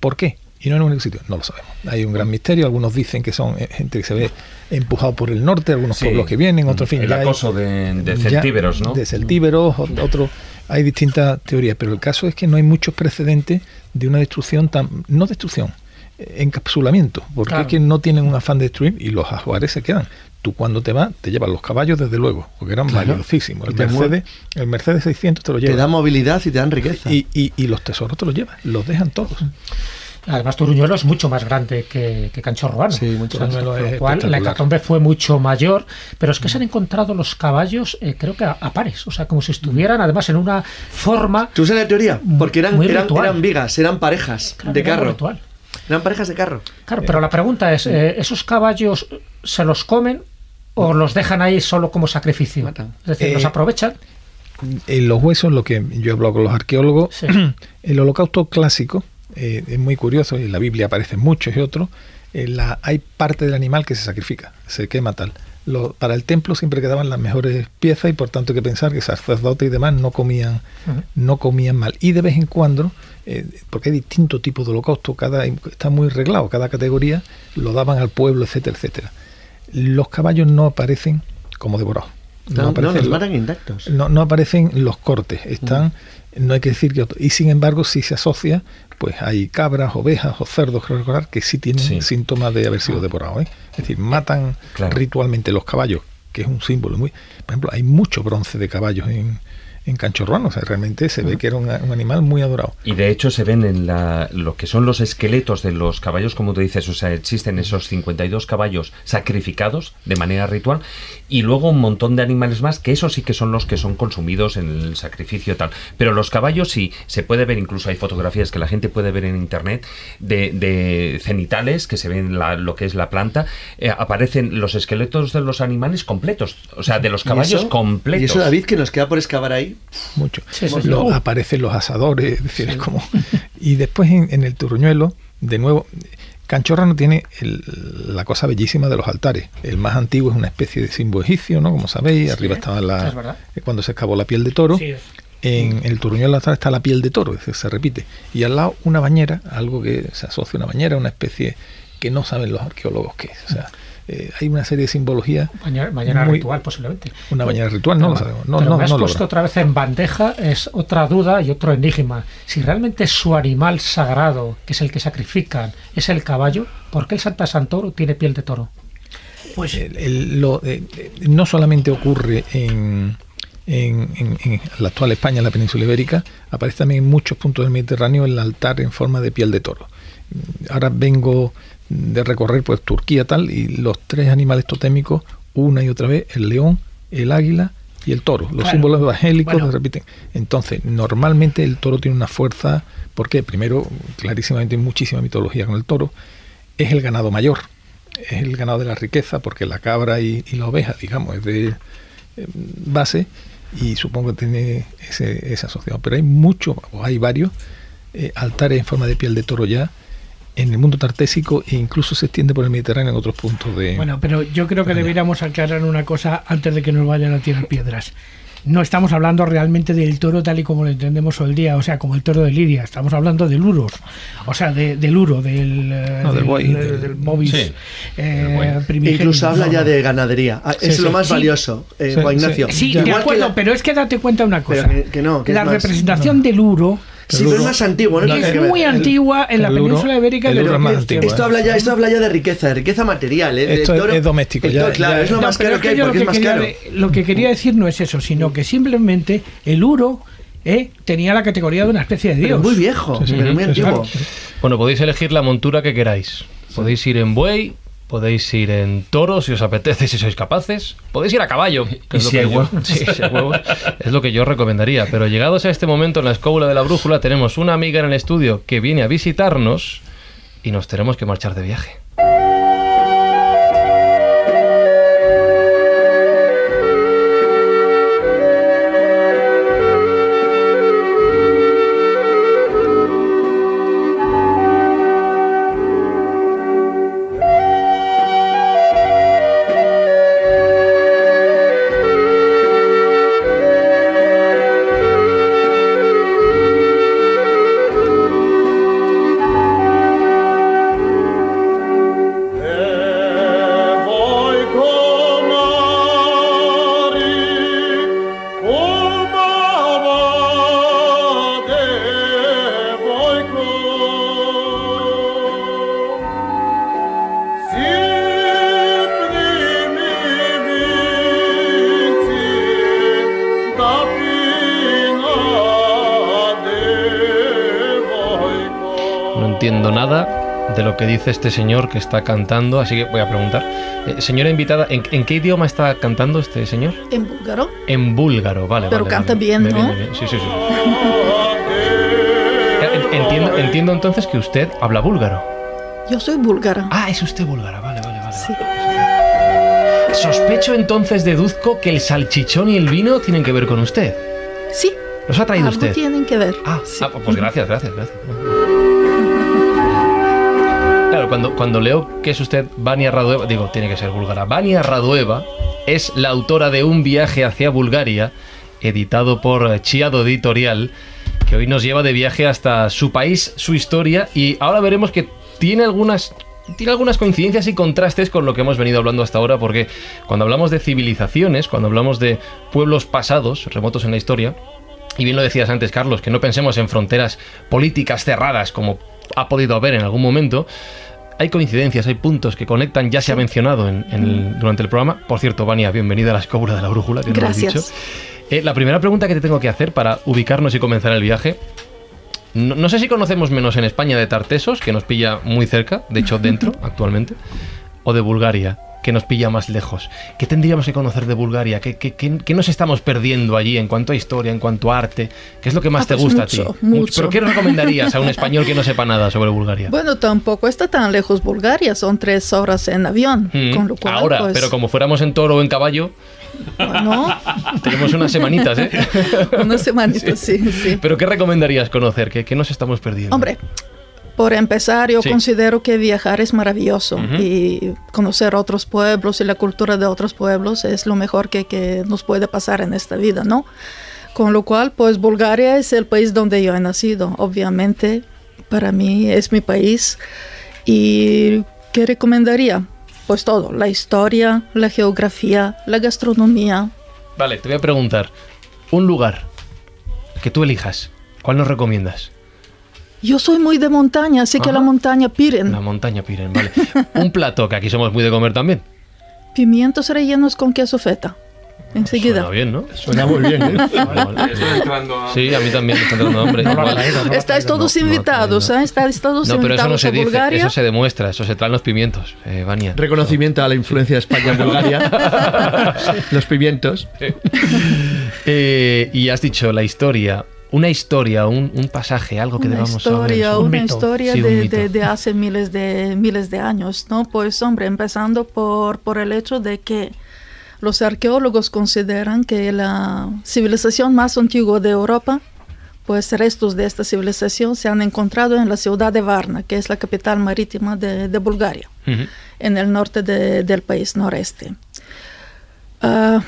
¿Por qué? Y no en un único sitio, no lo sabemos. Hay un gran misterio, algunos dicen que son gente que se ve empujado por el norte, algunos
Sí.
pueblos que vienen, otros en fin.
El
hay-
acoso de, de
ya-
celtíberos, ¿no?
De celtíberos, ot- otro, hay distintas teorías, pero el caso es que no hay muchos precedentes de una destrucción tan, no destrucción, eh, encapsulamiento, porque
Claro.
es que no tienen un afán de destruir y los ajuares se quedan. Tú cuando te vas, te llevas los caballos desde luego, porque eran
Claro.
valiosísimos. El
te
Mercedes, el Mercedes 600 te lo
Te
llevas.
da movilidad y te dan riqueza.
y, y, y los tesoros te los llevas, los dejan todos.
Además, Turuñuelo es mucho más grande que, que Canchorroano.
Sí, mucho
más.
cual, la hecatombe fue mucho mayor. Pero es que se han encontrado los caballos, eh, creo que a, a pares. O sea, como si estuvieran además en una forma.
¿Tú sabes la teoría? Porque eran, eran, vigas, eran parejas
Claro,
de carro.
ritual.
Eran parejas de carro.
Claro, pero la pregunta es: eh, ¿esos caballos se los comen o los dejan ahí solo como sacrificio?
Matan.
Es decir,
Eh,
los aprovechan.
En los huesos, lo que yo he hablado con los arqueólogos,
Sí.
el holocausto clásico eh, es muy curioso, y en la Biblia aparecen muchos y otros, eh, la, hay parte del animal que se sacrifica, se quema tal. Lo- para el templo siempre quedaban las mejores piezas y por tanto hay que pensar que sacerdotes y demás no comían, no comían mal. Y de vez en cuando, eh, porque hay distintos tipos de holocausto, cada está muy reglado, cada categoría lo daban al pueblo, etcétera, etcétera. Los caballos no aparecen como devorados.
No, no,
aparecen
los
lo-
matan intactos.
no, no aparecen los cortes, están, no hay que decir que otro- y sin embargo si se asocia, pues hay cabras, ovejas o cerdos, creo recordar, que sí tienen
Sí.
síntomas de haber sido devorados. ¿eh? Es decir, matan
Claro.
ritualmente los caballos, que es un símbolo muy... Por ejemplo, hay mucho bronce de caballos en, en Canchorruano, o sea, realmente se ve que era un, un animal muy adorado.
Y de hecho se ven en la, lo que son los esqueletos de los caballos, como tú dices, o sea, existen esos 52 caballos sacrificados de manera ritual y luego un montón de animales más, que esos sí que son los que son consumidos en el sacrificio y tal. Pero los caballos sí, se puede ver, incluso hay fotografías que la gente puede ver en internet de, de cenitales que se ven la- lo que es la planta, eh, aparecen los esqueletos de los animales completos, o sea, de los
¿Y
caballos
eso?
completos.
Y eso, David, que nos queda por excavar ahí.
Mucho.
Sí, sí, sí.
Lo- aparecen los asadores, es decir, es como... Y después en, en el Turruñuelo, de nuevo, Canchorra no tiene el- la cosa bellísima de los altares. El más antiguo es una especie de símbolo egipcio, ¿no? Como sabéis, arriba estaba la...
es
eh, Cuando se excavó la piel de toro.
Sí, es.
En el Turruñuelo atrás está la piel de toro, es decir, se repite. Y al lado una bañera, algo que se asocia a una bañera, una especie que no saben los arqueólogos qué es. O sea, eh, hay una serie de simbología.
Mañana, mañana
muy-
ritual, posiblemente.
Una bañera ritual, no lo
Pero-
sabemos. No,
pero
no,
me has
no lo
puesto otra vez en bandeja, es otra duda y otro enigma. Si realmente su animal sagrado, que es el que sacrifican, es el caballo, ¿por qué el Santa Santoro tiene piel de toro?
Pues
El- el- lo, eh, eh, no solamente ocurre en, en, en- en la actual España, en la península ibérica, aparece también en muchos puntos del Mediterráneo el altar en forma de piel de toro. Ahora vengo de recorrer pues Turquía tal y los tres animales totémicos una y otra vez el león, el águila y el toro. Los
Claro.
símbolos evangélicos
Bueno.
se repiten. Entonces, normalmente el toro tiene una fuerza, porque primero, clarísimamente hay muchísima mitología con el toro, es el ganado mayor, es el ganado de la riqueza, porque la cabra y, y la oveja, digamos, es de eh, base y supongo que tiene ese, ese asociado. Pero hay muchos, o hay varios eh, altares en forma de piel de toro ya en el mundo tartésico e incluso se extiende por el Mediterráneo en otros puntos de...
Bueno, pero yo creo que deberíamos aclarar una cosa antes de que nos vayan a tirar piedras. no estamos hablando realmente del toro tal y como lo entendemos hoy día, o sea, como el toro de Lidia, estamos hablando del uros, o sea, de- del uro, del, eh,
No, del buey,
del,
del-
del movis
sí,
eh.
Incluso habla
No,
ya
no.
de ganadería. Ah, es
Sí,
lo
sí.
más
Sí.
valioso, eh,
Sí,
Juan
sí.
Ignacio.
Sí,
Igual
de
que
acuerdo,
la-
pero es que date cuenta una cosa.
Que- que no, que
la representación del uro
Sí, pero es más antiguo, ¿no?
es
ver.
muy antigua en la península ibérica, pero
es más
que-
antiguo,
Esto habla, ya, esto habla ya de riqueza, de riqueza material. ¿eh? De
Esto es-
toro-
es doméstico, ya-
claro,
ya-
es lo
No,
más
pero
caro
es
que hay porque
lo
es más caro.
de- lo que quería decir no es eso, sino que simplemente el uro eh, tenía la categoría de una especie de
Pero
dios.
muy viejo,
Sí, sí.
pero muy
Sí, sí.
antiguo.
Bueno, podéis elegir la montura que queráis. Podéis ir en buey, podéis ir en toro si os apetece, si sois capaces. Podéis ir a caballo. que
¿Y
es lo
si
que
hay
yo-? Sí, si hay huevos. Es lo que yo recomendaría. Pero llegados a este momento en la escóbula de la brújula, tenemos una amiga en el estudio que viene a visitarnos y nos tenemos que marchar de viaje. De lo que dice este señor que está cantando, así que voy a preguntar. Eh, señora invitada, ¿en, en qué idioma está cantando este señor?
En búlgaro.
En búlgaro, vale.
Pero
vale,
canta
vale.
bien, ¿no?
viene bien. Sí, sí, sí. En- Entiendo, entiendo entonces que usted habla búlgaro.
Yo soy búlgara.
Ah, es usted búlgara, vale, vale, vale.
Sí.
Sospecho entonces, deduzco que el salchichón y el vino tienen que ver con usted.
Sí.
¿Los ha traído
Algo
usted?
tienen que ver.
Ah,
Sí.
ah, pues gracias, gracias, gracias. Cuando, cuando leo que es usted Vania Radueva, digo, tiene que ser búlgara. Vania Radueva es la autora de Un viaje hacia Bulgaria, editado por eh, Chiado Editorial, que hoy nos lleva de viaje hasta su país, su historia, y ahora veremos que tiene algunas tiene algunas coincidencias y contrastes con lo que hemos venido hablando hasta ahora, porque cuando hablamos de civilizaciones, cuando hablamos de pueblos pasados, remotos en la historia, y bien lo decías antes, Carlos, que no pensemos en fronteras políticas cerradas como ha podido haber en algún momento. Hay coincidencias, hay puntos que conectan, ya se ha mencionado en- en el- durante el programa. Por cierto, Vania, bienvenida a la escóbula de la brújula, que no lo has
Gracias.
dicho. Eh, la primera pregunta que te tengo que hacer para ubicarnos y comenzar el viaje. No, no sé si conocemos menos en España de Tartesos, que nos pilla muy cerca, de hecho dentro actualmente, o de Bulgaria, que nos pilla más lejos. ¿Qué tendríamos que conocer de Bulgaria? ¿Qué, qué- qué- qué nos estamos perdiendo allí en cuanto a historia, en cuanto a arte? ¿Qué es lo que más
Ah,
te
pues
gusta
mucho,
a ti?
mucho.
¿Pero qué recomendarías a un español que no sepa nada sobre Bulgaria?
Bueno, tampoco está tan lejos Bulgaria, son tres horas en avión,
Mm,
con lo cual,
Ahora,
pues,
pero como fuéramos en toro o en caballo,
bueno,
tenemos unas semanitas, ¿eh?
una semanita, sí, sí.
¿Pero qué recomendarías conocer? ¿Qué, qué nos estamos perdiendo?
Hombre, por empezar, yo
Sí.
considero que viajar es maravilloso y conocer otros pueblos y la cultura de otros pueblos es lo mejor que, que nos puede pasar en esta vida, ¿no? Con lo cual, pues Bulgaria es el país donde yo he nacido, obviamente, para mí es mi país. ¿Y qué recomendaría? Pues todo, la historia, la geografía, la gastronomía.
Vale, te voy a preguntar. Un lugar que tú elijas, ¿cuál nos recomiendas?
Yo soy muy de montaña, así que la montaña Piren.
La montaña Piren, vale. Un plato, que aquí somos muy de comer también.
Pimientos rellenos con queso feta. Enseguida.
Suena bien, ¿no?
Suena muy bien, ¿eh?
Vale, vale. Sí, a mí también me está entrando hambre.
No traído,
Estáis todos
no,
invitados,
no.
¿eh? Estáis todos
No, pero eso no se
a
dice,
Bulgaria.
eso se demuestra, eso se traen los pimientos, eh, Vania.
Reconocimiento a la influencia de España en Bulgaria. Los pimientos.
Eh, y has dicho la historia, una historia, un, un pasaje, algo que
una
debamos
historia,
saber.
Un
una
mito.
historia
Sí,
de, de- de hace miles de miles de años, ¿no? Pues hombre, empezando por, por el hecho de que los arqueólogos consideran que la civilización más antigua de Europa, pues restos de esta civilización se han encontrado en la ciudad de Varna, que es la capital marítima de, de Bulgaria, en el norte de- del país noreste. Ah,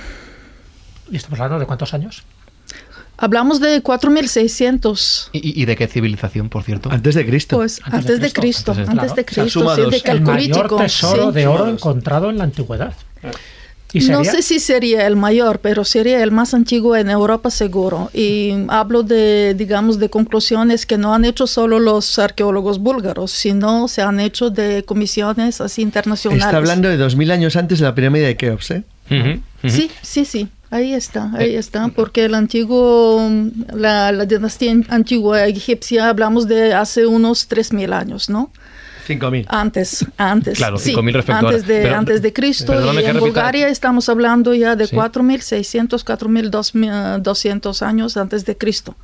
¿Y estamos hablando de cuántos años?
Hablamos de 4600.
¿Y, y de qué civilización, por cierto?
Antes de Cristo.
Pues antes, de Cristo,
Antes
antes
de-
de,
claro.
Cristo,
O sea,
sí, de.
El mayor tesoro
sí.
de oro encontrado en la antigüedad. ¿Y
No sé si sería el mayor, pero sería el más antiguo en Europa seguro. Y hablo de, digamos, de conclusiones que no han hecho solo los arqueólogos búlgaros, sino se han hecho de comisiones así internacionales.
Está hablando de 2000 años antes de la pirámide de Keops, ¿eh?
Ujú, ujú.
Sí, sí, sí. Ahí está, ahí está, porque el antiguo, la, la dinastía antigua egipcia, hablamos de hace unos 3.000 años, ¿no?
5000.
Antes, antes.
Claro,
sí,
5.000 respecto
antes de,
Pero-
antes de Cristo. Y en Bulgaria estamos hablando ya de
Sí.
4.600, 4.200 años antes de Cristo.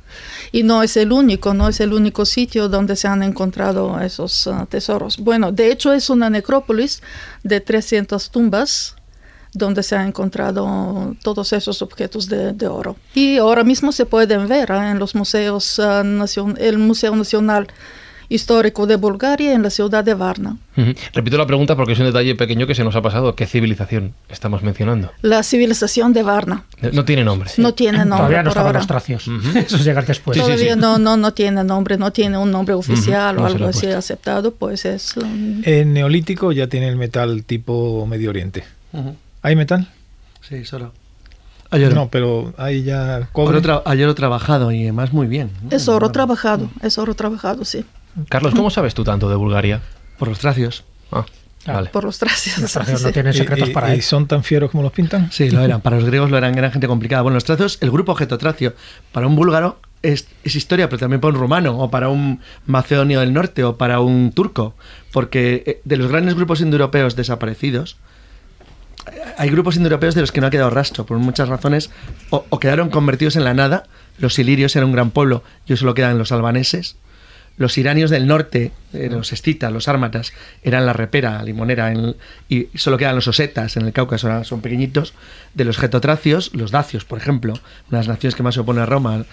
Y no es el único, no es el único sitio donde se han encontrado esos ah, tesoros. Bueno, de hecho es una necrópolis de 300 tumbas donde se han encontrado todos esos objetos de, de oro. Y ahora mismo se pueden ver ah, en los museos, ah, nacion- el Museo Nacional Histórico de Bulgaria en la ciudad de Varna.
Ujú. Repito la pregunta porque es un detalle pequeño que se nos ha pasado. ¿Qué civilización estamos mencionando?
La civilización de Varna.
No tiene nombre.
No tiene nombre
Todavía no estaban los tracios. Eso llega después.
Sí, sí,
Todavía
sí.
No, no, no tiene nombre, no tiene un nombre oficial
no
o
se
algo así aceptado, pues es... um,
En Neolítico ya tiene el metal tipo Medio Oriente. ¿Hay metal?
Sí, solo. Ayer,
No, pero hay ya cobre.
Oro he trabajado y además muy bien.
es oro trabajado, es oro trabajado, sí,
Carlos, ¿cómo sabes tú tanto de Bulgaria?
Por los tracios.
Ah,
Ah.
vale.
por los tracios.
Los tracios
sí.
no tienen secretos
y-
para
y
él.
son tan fieros como los pintan?
Sí, lo eran. Para los griegos lo eran, eran gente complicada. Bueno, los tracios, el grupo getotracio, para un búlgaro es, es historia, pero también para un rumano, o para un macedonio del norte, o para un turco. Porque eh, de los grandes grupos indoeuropeos desaparecidos, hay grupos indoeuropeos de los que no ha quedado rastro, por muchas razones, o, quedaron convertidos en la nada. Los ilirios eran un gran pueblo, y solo quedan los albaneses. Los iranios del norte, eh, los escitas, los ármatas, eran la repera, limonera, y solo quedan los osetas en el Cáucaso, son pequeñitos. De los getotracios, los dacios, por ejemplo, una de las naciones que más se opone a Roma,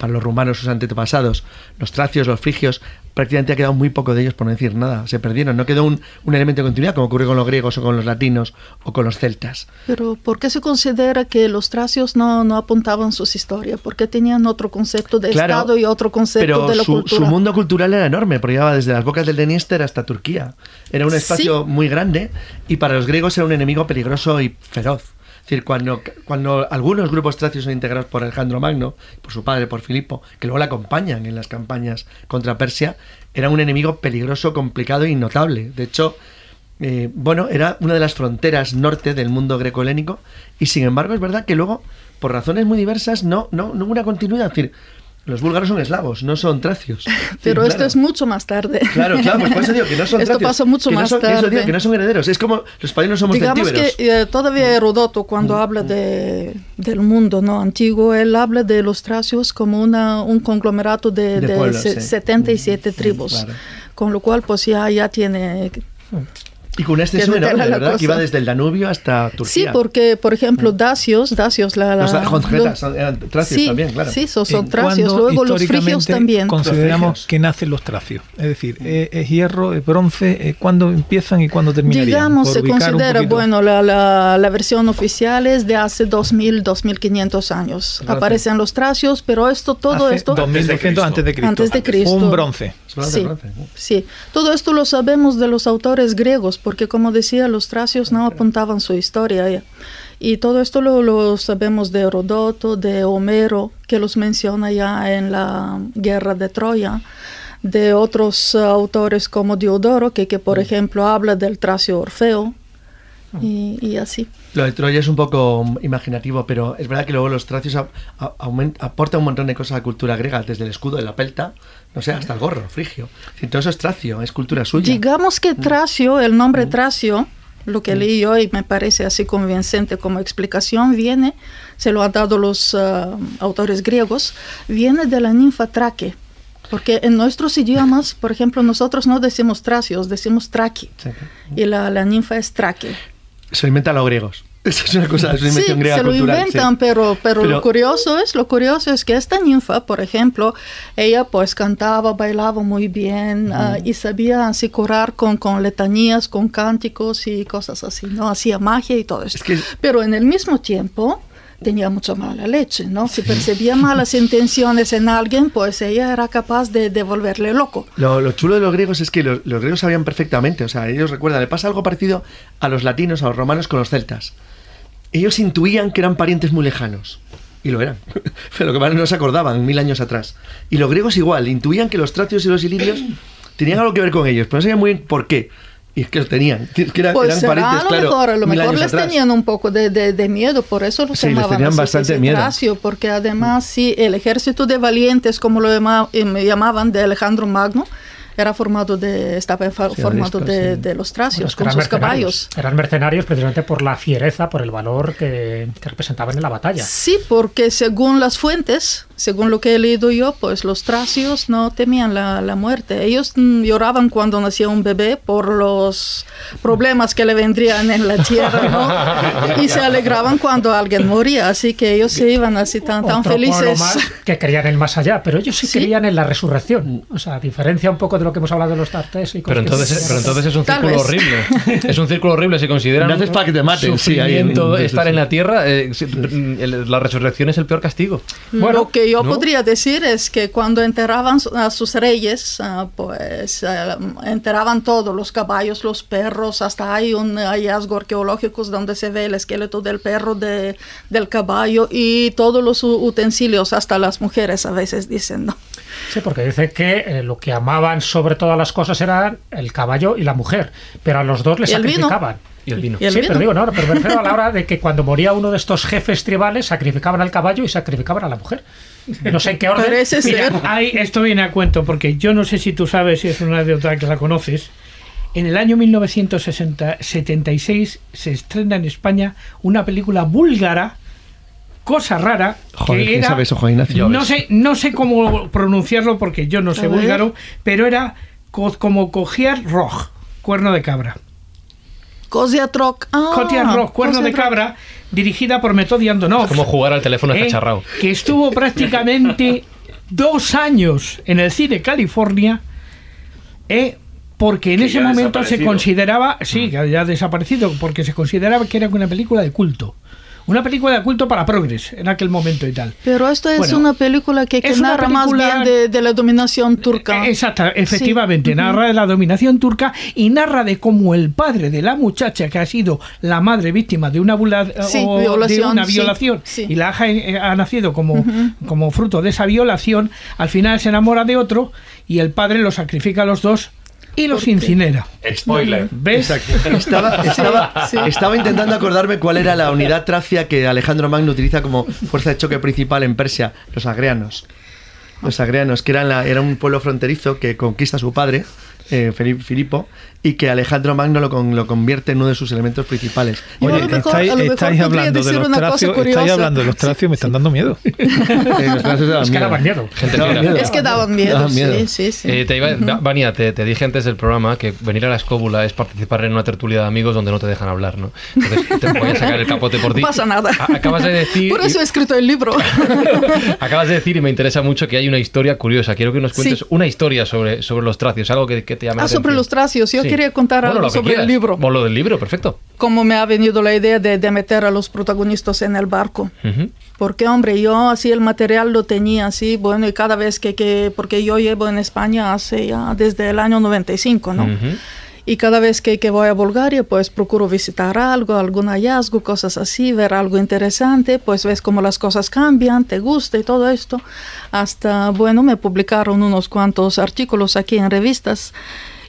para los rumanos, sus antepasados, los tracios, los frigios, prácticamente ha quedado muy poco de ellos, por no decir nada. Se perdieron, no quedó un, un elemento de continuidad, como ocurrió con los griegos o con los latinos o con los celtas.
Pero ¿por qué se considera que los tracios no, no apuntaban sus historias? Porque tenían otro concepto de
Claro,
Estado y otro concepto
Pero
de la
su,
cultura.
su mundo cultural era enorme, porque llegaba desde las bocas del Dniester hasta Turquía. Era un
Sí.
espacio muy grande y para los griegos era un enemigo peligroso y feroz. Decir, cuando, cuando algunos grupos tracios son integrados por Alejandro Magno, por su padre, por Filipo, que luego le acompañan en las campañas contra Persia, era un enemigo peligroso, complicado y notable. De hecho, eh, bueno, era una de las fronteras norte del mundo greco-helénico y sin embargo es verdad que luego, por razones muy diversas, no, no, no hubo una continuidad. Es decir, los búlgaros son eslavos, no son tracios.
Pero
Sí,
esto
claro.
es mucho más tarde.
Claro, claro, pues por eso digo que no son
Esto
tracios,
pasó mucho
que no
más
son- que eso
tarde.
digo, que no son herederos. Es como los españoles somos
Digamos
celtíberos.
que eh, todavía Herodoto, cuando habla de, del mundo no antiguo, él habla de los tracios como una, un conglomerato de,
De
de
pueblos,
se-
sí.
77 tribus.
claro.
Con lo cual, pues ya, ya tiene...
Y con
tela
enorme,
la
¿verdad? Que iba desde el Danubio hasta Turquía.
Sí, porque, por ejemplo, dacios, dacios, la... la
son- eran tracios
sí,
también, claro.
Sí, son, son
¿En
tracios. Luego los frigios también.
Consideramos que nacen los tracios. Es decir, ¿es, es hierro, es bronce? ¿Cuándo empiezan y cuándo terminarían?
Digamos,
Por
se considera, bueno, la, la, la versión oficial es de hace 2000, 2500 años. Aparecen los tracios, pero esto, todo
Hace
esto...
2200 antes de Cristo.
Antes de Cristo.
Un bronce.
Sí, sí, todo esto lo sabemos de los autores griegos, porque como decía, los tracios no apuntaban su historia. ya. Y todo esto lo, lo sabemos de Herodoto, de Homero, que los menciona ya en la guerra de Troya, de otros eh, autores como Diodoro, que, que por ejemplo habla del tracio Orfeo, y, y así.
Lo de Troya es un poco mm, imaginativo, pero es verdad que luego los tracios a- a- aument- aportan un montón de cosas a la cultura griega, desde el escudo de la pelta, no sé, hasta el gorro, frigio. Decir, todo eso es tracio, es cultura suya.
Digamos que Tracio, el nombre Tracio, lo que leí hoy me parece así convincente como explicación, viene, se lo han dado los ah, autores griegos, viene de la ninfa Traque. Porque en nuestros idiomas, por ejemplo, nosotros no decimos tracios, decimos traqui.
Sí.
Y la, la ninfa es traque.
Se lo inventan los griegos. Eso es una cosa, es una
Sí,
invención griega
se lo
cultural. sí.
inventan, pero, pero,
Pero-
lo curioso es, lo curioso es que esta ninfa, por ejemplo, ella pues cantaba, bailaba muy bien ah, y sabía así curar con, con letanías, con cánticos y cosas así, ¿no? Hacía magia y todo esto.
Es que-
Pero en el mismo tiempo tenía mucha mala leche, ¿no? Si percibía malas intenciones en alguien, pues ella era capaz de, devolverle loco.
Lo, chulo de los griegos es que los, griegos sabían perfectamente, o sea, ellos recuerdan, le pasa algo parecido a los latinos, a los romanos con los celtas. Ellos intuían que eran parientes muy lejanos. Y lo eran. Pero lo que más no se acordaban mil años atrás. Y los griegos igual, intuían que los tracios y los ilirios tenían algo que ver con ellos, pero no sabían muy bien por qué. Y es que lo tenían, que eran,
pues
eran parientes,
a lo mejor, a lo mejor les tenían un poco de, de, miedo, por eso los
sí,
llamaban
les tenían bastante miedo.
porque además sí, el ejército de valientes, como lo eh, llamaban, de Alejandro Magno, era formado de, estaba formado de, los tracios, con sus caballos.
Eran mercenarios precisamente por la fiereza, por el valor que, representaban en la batalla.
Sí, porque según las fuentes, según lo que he leído yo, pues los tracios no temían la, la muerte. Ellos mm, lloraban cuando nacía un bebé por los problemas que le vendrían en la tierra, ¿no? y se alegraban cuando alguien moría, así que ellos se iban así tan, tan felices.
Más que creían en el más allá, pero ellos sí, creían en la resurrección. O sea, a diferencia un poco de lo que hemos hablado de los tartésicos.
Pero entonces, pero entonces es un círculo horrible. Es un círculo horrible. Se considera
no haces para que te maten.
Sufrimiento, estar en la tierra. Eh, la resurrección es el peor castigo.
Bueno, lo que yo podría decir es que cuando enterraban a sus reyes, ah, pues eh, enterraban todos, los caballos, los perros, hasta hay un hallazgo arqueológico donde se ve el esqueleto del perro, de, del caballo y todos los utensilios, hasta las mujeres a veces dicen, ¿no?
Sí, porque dice que eh, lo que amaban sobre todas las cosas eran el caballo y la mujer, pero a los dos les sacrificaban.
Y el vino.
sí, pero digo, no, pero me refiero a la hora de que cuando moría uno de estos jefes tribales, sacrificaban al caballo y sacrificaban a la mujer. No sé en qué orden.
Mira, esto viene a cuento, porque yo no sé si tú sabes si es una de otras que la conoces. En el año 1976 se estrena en España una película búlgara cosa rara que era, no sé no sé cómo pronunciarlo porque yo no sé búlgaro pero era como cogiar roj cuerno de cabra
Koziatrok
ah, cuerno de cabra dirigida por Metodi Andonov
como jugar al teléfono eh,
que estuvo prácticamente dos años en el cine California eh, porque en ese momento se consideraba, sí, mm. que había desaparecido, porque se consideraba que era una película de culto. Una película de culto para Progress en aquel momento y tal.
Pero esto es una película que, narra más bien de, la dominación turca.
Eh, exacto, efectivamente, narra de la dominación turca y narra de cómo el padre de la muchacha que ha sido la madre víctima de una, violación, una violación y la eh, ha, nacido como, como fruto de esa violación, al final se enamora de otro y el padre lo sacrifica a los dos y los incinera.
Spoiler.
¿Ves?
Estaba, estaba, intentando acordarme cuál era la unidad tracia que Alejandro Magno utiliza como fuerza de choque principal en Persia, los agreanos. Los agreanos, que eran la, era un pueblo fronterizo que conquista a su padre eh, Filipo, y que Alejandro Magno lo, lo, convierte en uno de sus elementos principales.
Oye, estáis, hablando de los tracios, estáis hablando de los tracios, me están dando miedo.
es que daban miedo.
Es que daban miedo, sí, sí, sí.
Eh, te iba, Vania, te, te, dije antes del programa que venir a la escóbula es participar en una tertulia de amigos donde no te dejan hablar, ¿no? Entonces te voy a sacar el capote por ti.
No pasa nada.
acabas de decir...
Por eso he escrito el libro.
acabas de decir, y me interesa mucho, que hay una historia curiosa. Quiero que nos cuentes una historia sobre, sobre los tracios, algo que, que te llame
Ah, sobre los tracios. Yo quería contar algo sobre el libro.
Bueno, lo del libro, perfecto.
Cómo me ha venido la idea de, meter a los protagonistas en el barco. Porque, hombre, yo así el material lo tenía así, bueno, y cada vez que, que porque yo llevo en España hace ya desde el año 95, ¿no? Y cada vez que, que, voy a Bulgaria, pues procuro visitar algo, algún hallazgo, cosas así, ver algo interesante, pues ves cómo las cosas cambian, te gusta y todo esto. Hasta, bueno, me publicaron unos cuantos artículos aquí en revistas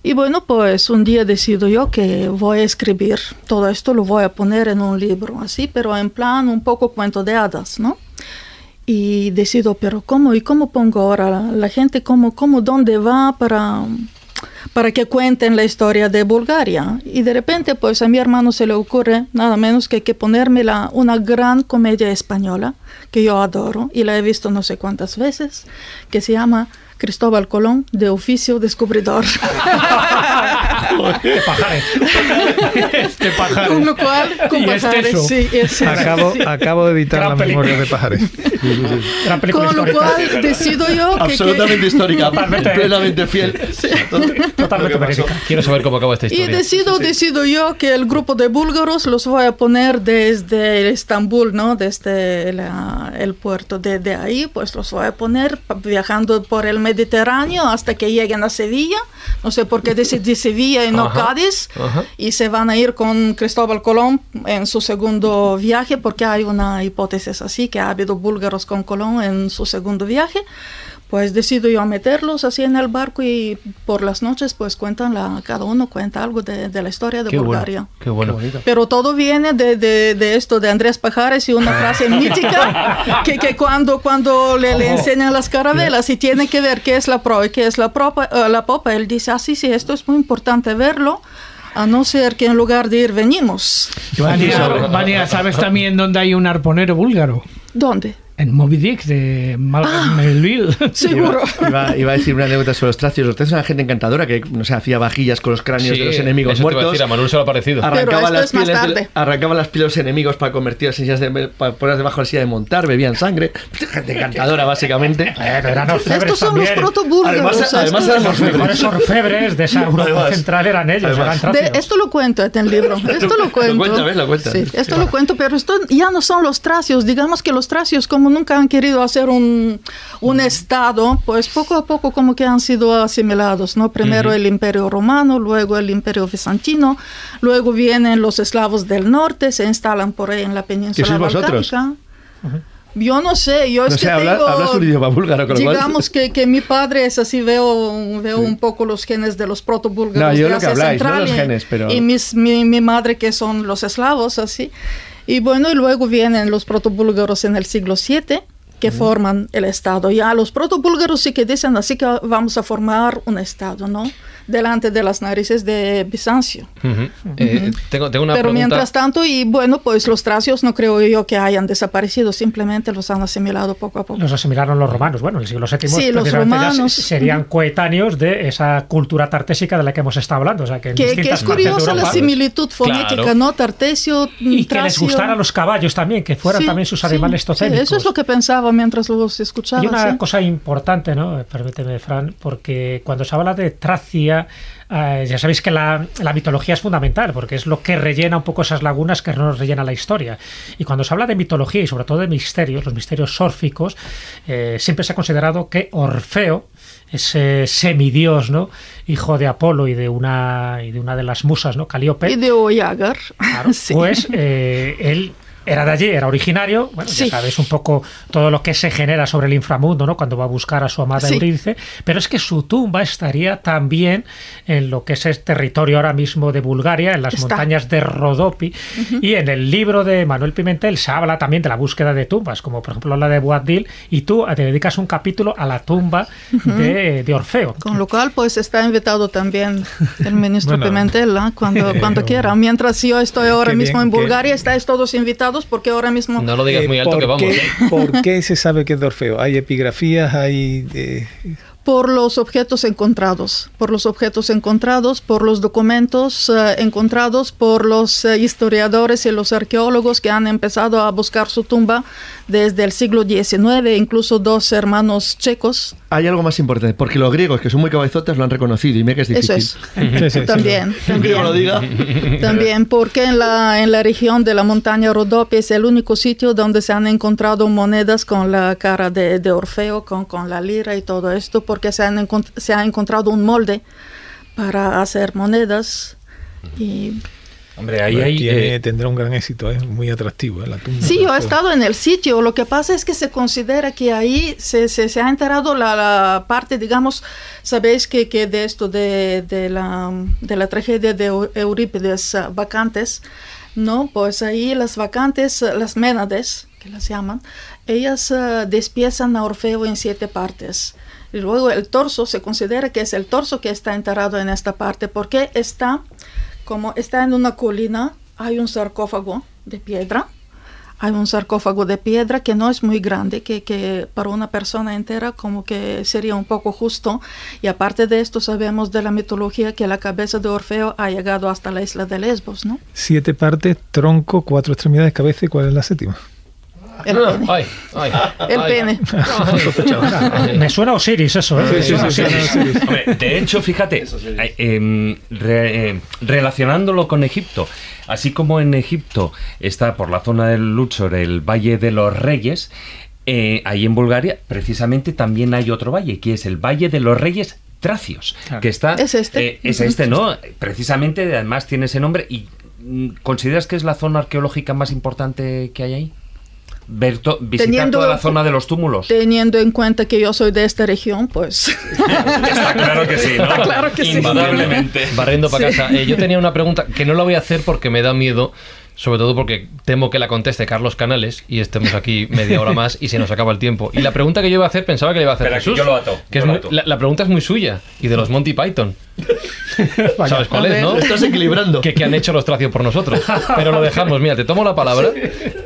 y bueno, pues un día decido yo que voy a escribir todo esto, lo voy a poner en un libro, así, pero en plan un poco cuento de hadas, ¿no? Y decido, pero ¿cómo? ¿Y cómo pongo ahora la, gente? ¿Cómo, cómo, dónde va para, para que cuenten la historia de Bulgaria? Y de repente, pues a mi hermano se le ocurre nada menos que, que ponerme la, una gran comedia española que yo adoro y la he visto no sé cuántas veces, que se llama Cristóbal Colón, de oficio descubridor.
¡Qué pajares!
Este pájaro.
Con lo cual, con
Y
pajares,
extenso.
sí, es-
Acabo,
sí.
acabo de editar la
película.
memoria de Pajares.
Con lo
histórica.
cual, decido yo que- que,
Absolutamente histórica,
Totalmente.
plenamente fiel.
Totalmente verídica.
Quiero saber cómo acaba esta
Y
historia.
decido, decido yo que el grupo de búlgaros los voy a poner desde Estambul, ¿no? Desde la- el puerto. Desde ahí, pues los voy a poner viajando por el Mediterráneo hasta que lleguen a Sevilla. No sé por qué decidí Sevilla y no
Ajá,
Cádiz.
ajá.
Y se van a ir con Cristóbal Colón en su segundo viaje, porque hay una hipótesis así, que ha habido búlgaros con Colón en su segundo viaje. Pues decido yo meterlos así en el barco y por las noches pues cuentan, la, cada uno cuenta algo de, de la historia de
Qué
Bulgaria.
bueno. Qué bueno.
Pero todo viene de, de- de esto de Andrés Pajares y una frase mítica que, que cuando, cuando le, le enseñan las carabelas y tiene que ver qué es la proa y qué es la, propa, eh, la popa, él dice, ah, sí, sí, esto es muy importante verlo, a no ser que en lugar de ir venimos.
Vania, ¿sabes también dónde hay un arponero búlgaro?
¿Dónde?
En Moby Dick de Malcolm Melville.
Seguro.
Iba, iba a decir una anécdota sobre los tracios. Los tracios eran gente encantadora que, no sé, hacía vajillas con los cráneos
Sí,
de los enemigos
eso te iba a
muertos.
decir, a Manuel se lo ha parecido.
Pero
Arrancaban
esto
las, pieles de,
tarde.
arrancaban las pieles de los enemigos para convertirlas en sillas de, para ponerlas debajo de la silla de montar, bebían sangre. Gente encantadora, básicamente.
Bueno, eran orfebres
Estos son los
también.
protobúlgaros.
Además- además eran
Los mejores orfebres de esa Europa
Además.
central eran ellos, eran
De- esto lo cuento en el libro. Esto lo cuento.
cuenta, ¿ves? Lo cuenta.
Sí, esto lo cuento, pero esto ya no son los tracios. Digamos que los tracios, como nunca han querido hacer un, un estado, pues poco a poco como que han sido asimilados, ¿no? Primero el Imperio Romano, luego el Imperio Bizantino, luego vienen los eslavos del norte, se instalan por ahí en la península balcánica. Yo no sé, yo es
No sé,
que
habla-
tengo,
hablas un idioma búlgaro, con
digamos que, que mi padre es así, veo, veo un poco los genes de los protobúlgaros
No, yo
de
lo que
Asia
habláis, no
Central
los
y-
genes, pero-
y mis- mi, mi madre que son los eslavos, así. Y bueno, y luego vienen los protobúlgaros en el siglo VII que forman el Estado. Ya los protobúlgaros sí que dicen así que vamos a formar un Estado, ¿no? Delante de las narices de Bizancio.
Ujú. Eh, tengo, tengo una
Pero
pregunta.
mientras tanto, y bueno, pues los tracios no creo yo que hayan desaparecido, simplemente los han asimilado poco a poco.
Los asimilaron los romanos. Bueno, en el siglo VII
Sí, los romanos.
se- serían coetáneos de esa cultura tartésica de la que hemos estado hablando. O sea, que,
Que, que es curiosa la
Europa-
similitud fonética,
Claro.
¿no? Tartesio,
Y que les
tracio.
gustaran los caballos también, que fueran
Sí,
también sus animales
sí,
totémicos.
eso es lo que pensaba mientras los escuchaba.
Hay una
sí.
cosa importante, ¿no? Permíteme, Fran, porque cuando se habla de Tracia, eh, ya sabéis que la, la mitología es fundamental, porque es lo que rellena un poco esas lagunas que no nos rellena la historia. Y cuando se habla de mitología y sobre todo de misterios, los misterios sórficos, eh, siempre se ha considerado que Orfeo, ese semidios, ¿no? Hijo de Apolo y de una, y de, una de las musas, ¿no? Calíope.
Y de Oyagar.
Claro,
Sí.
Pues eh, él era de allí, era originario. Bueno,
Sí.
ya sabes un poco todo lo que se genera sobre el inframundo, ¿no? Cuando va a buscar a su amada
Sí.
Eurídice. Pero es que su tumba estaría también en lo que es el territorio ahora mismo de Bulgaria, en las
Está.
montañas de Rodopi. Y en el libro de Manuel Pimentel se habla también de la búsqueda de tumbas, como por ejemplo la de Boabdil. Y tú te dedicas un capítulo a la tumba de, de Orfeo.
Con lo cual, pues está invitado también el ministro
Bueno,
Pimentel, ¿no? cuando, cuando quiera. Mientras yo estoy ahora mismo
bien,
en
qué-
Bulgaria, estáis todos invitados porque ahora mismo...
No lo digas
Eh,
muy alto
¿por
que vamos.
qué-
¿eh?
¿Por qué se sabe que es de Orfeo? ¿Hay epigrafías? ¿Hay...? eh,
Por los objetos encontrados, por los objetos encontrados, por los documentos eh, encontrados, por los eh, historiadores y los arqueólogos que han empezado a buscar su tumba desde el siglo XIX, incluso dos hermanos checos.
Hay algo más importante, porque los griegos, que son muy cabezotes, lo han reconocido y me que es
Eso
difícil.
es.
sí, sí,
También,
griego lo
también.
diga.
También porque en la, en la región de la montaña Rodopi es el único sitio donde se han encontrado monedas con la cara de, de Orfeo, con, con la lira y todo esto, porque se, han encont- se ha encontrado un molde para hacer monedas. Y
Hombre, ahí hay.
tiene-
eh,
tendrá un gran éxito, es muy atractivo. ¿eh? La tumba
Sí, yo he estado en el sitio. Lo que pasa es que se considera que ahí se, se, se ha enterado la, la parte, digamos, sabéis que, que de esto, de, de, la, de la tragedia de Eu- Eurípides, ah, vacantes, ¿no? Pues ahí las vacantes, ah, las ménades, que las llaman, ellas ah, despiezan a Orfeo en siete partes. Luego el torso se considera que es el torso que está enterrado en esta parte, porque está, como está en una colina, hay un sarcófago de piedra hay un sarcófago de piedra que no es muy grande, que, que para una persona entera como que sería un poco justo. Y aparte de esto sabemos de la mitología que la cabeza de Orfeo ha llegado hasta la isla de Lesbos, ¿no?
Siete partes, tronco, cuatro extremidades, cabeza y cuál es la séptima.
El pene.
ay, ay,
El
ay.
pene.
Me suena a Osiris eso, ¿eh?
Sí, sí, sí, sí, sí, sí.
Hombre, de hecho, fíjate, eh, em, re- eh, relacionándolo con Egipto, así como en Egipto está por la zona del Luxor el Valle de los Reyes, eh, ahí en Bulgaria precisamente también hay otro valle, que es el Valle de los Reyes Tracios,
Claro.
que está...
Es este.
eh, es este, ¿no? Precisamente, además tiene ese nombre y mm, ¿consideras que es la zona arqueológica más importante que hay ahí? Ver to- visitar
Teniendo-
toda la zona de los túmulos.
Teniendo en cuenta que yo soy de esta región, pues
Está claro que sí, ¿no?
Está claro que sí.
Indudablemente.
Barriendo para
Sí.
casa. Eh, yo tenía una pregunta que no la voy a hacer porque me da miedo, sobre todo porque temo que la conteste Carlos Canales y estemos aquí media hora más y se nos acaba el tiempo. Y la pregunta que yo iba a hacer pensaba que le iba a hacer
que
Jesús.
yo lo ato,
que
yo
es
lo
muy-
ato.
la, la pregunta es muy suya y de los Monty Python. ¿Sabes cuál es, no?
Estás equilibrando.
que, que han hecho los tracios por nosotros. Pero lo dejamos. Mira, te tomo la palabra.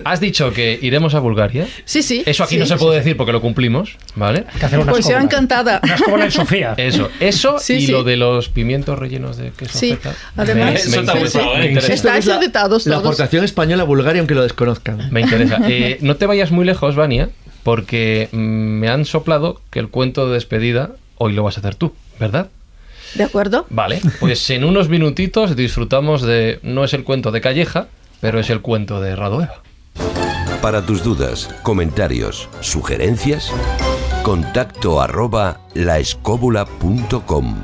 Has dicho que iremos a Bulgaria.
sí, sí.
Eso aquí
sí.
no se puede decir porque lo cumplimos, ¿vale?
Hay que hacer una
Pues yo encantada.
Una escóbula en Sofía.
Eso, eso
Sí,
y
sí.
lo de los pimientos rellenos de queso
Sí,
feta.
además-
me,
Eso
me interesa,
¿eh?
Estáis
es la,
invitados
la
todos.
aportación española a Bulgaria, aunque lo desconozcan.
Me interesa. Eh, no te vayas muy lejos, Vania, porque mm, me han soplado que el cuento de despedida hoy lo vas a hacer tú, ¿verdad?
¿De acuerdo?
Vale, pues en unos minutitos disfrutamos de. No es el cuento de Calleja, pero es el cuento de Radoeva.
Para tus dudas, comentarios, sugerencias, contacto arroba laescóbula.com.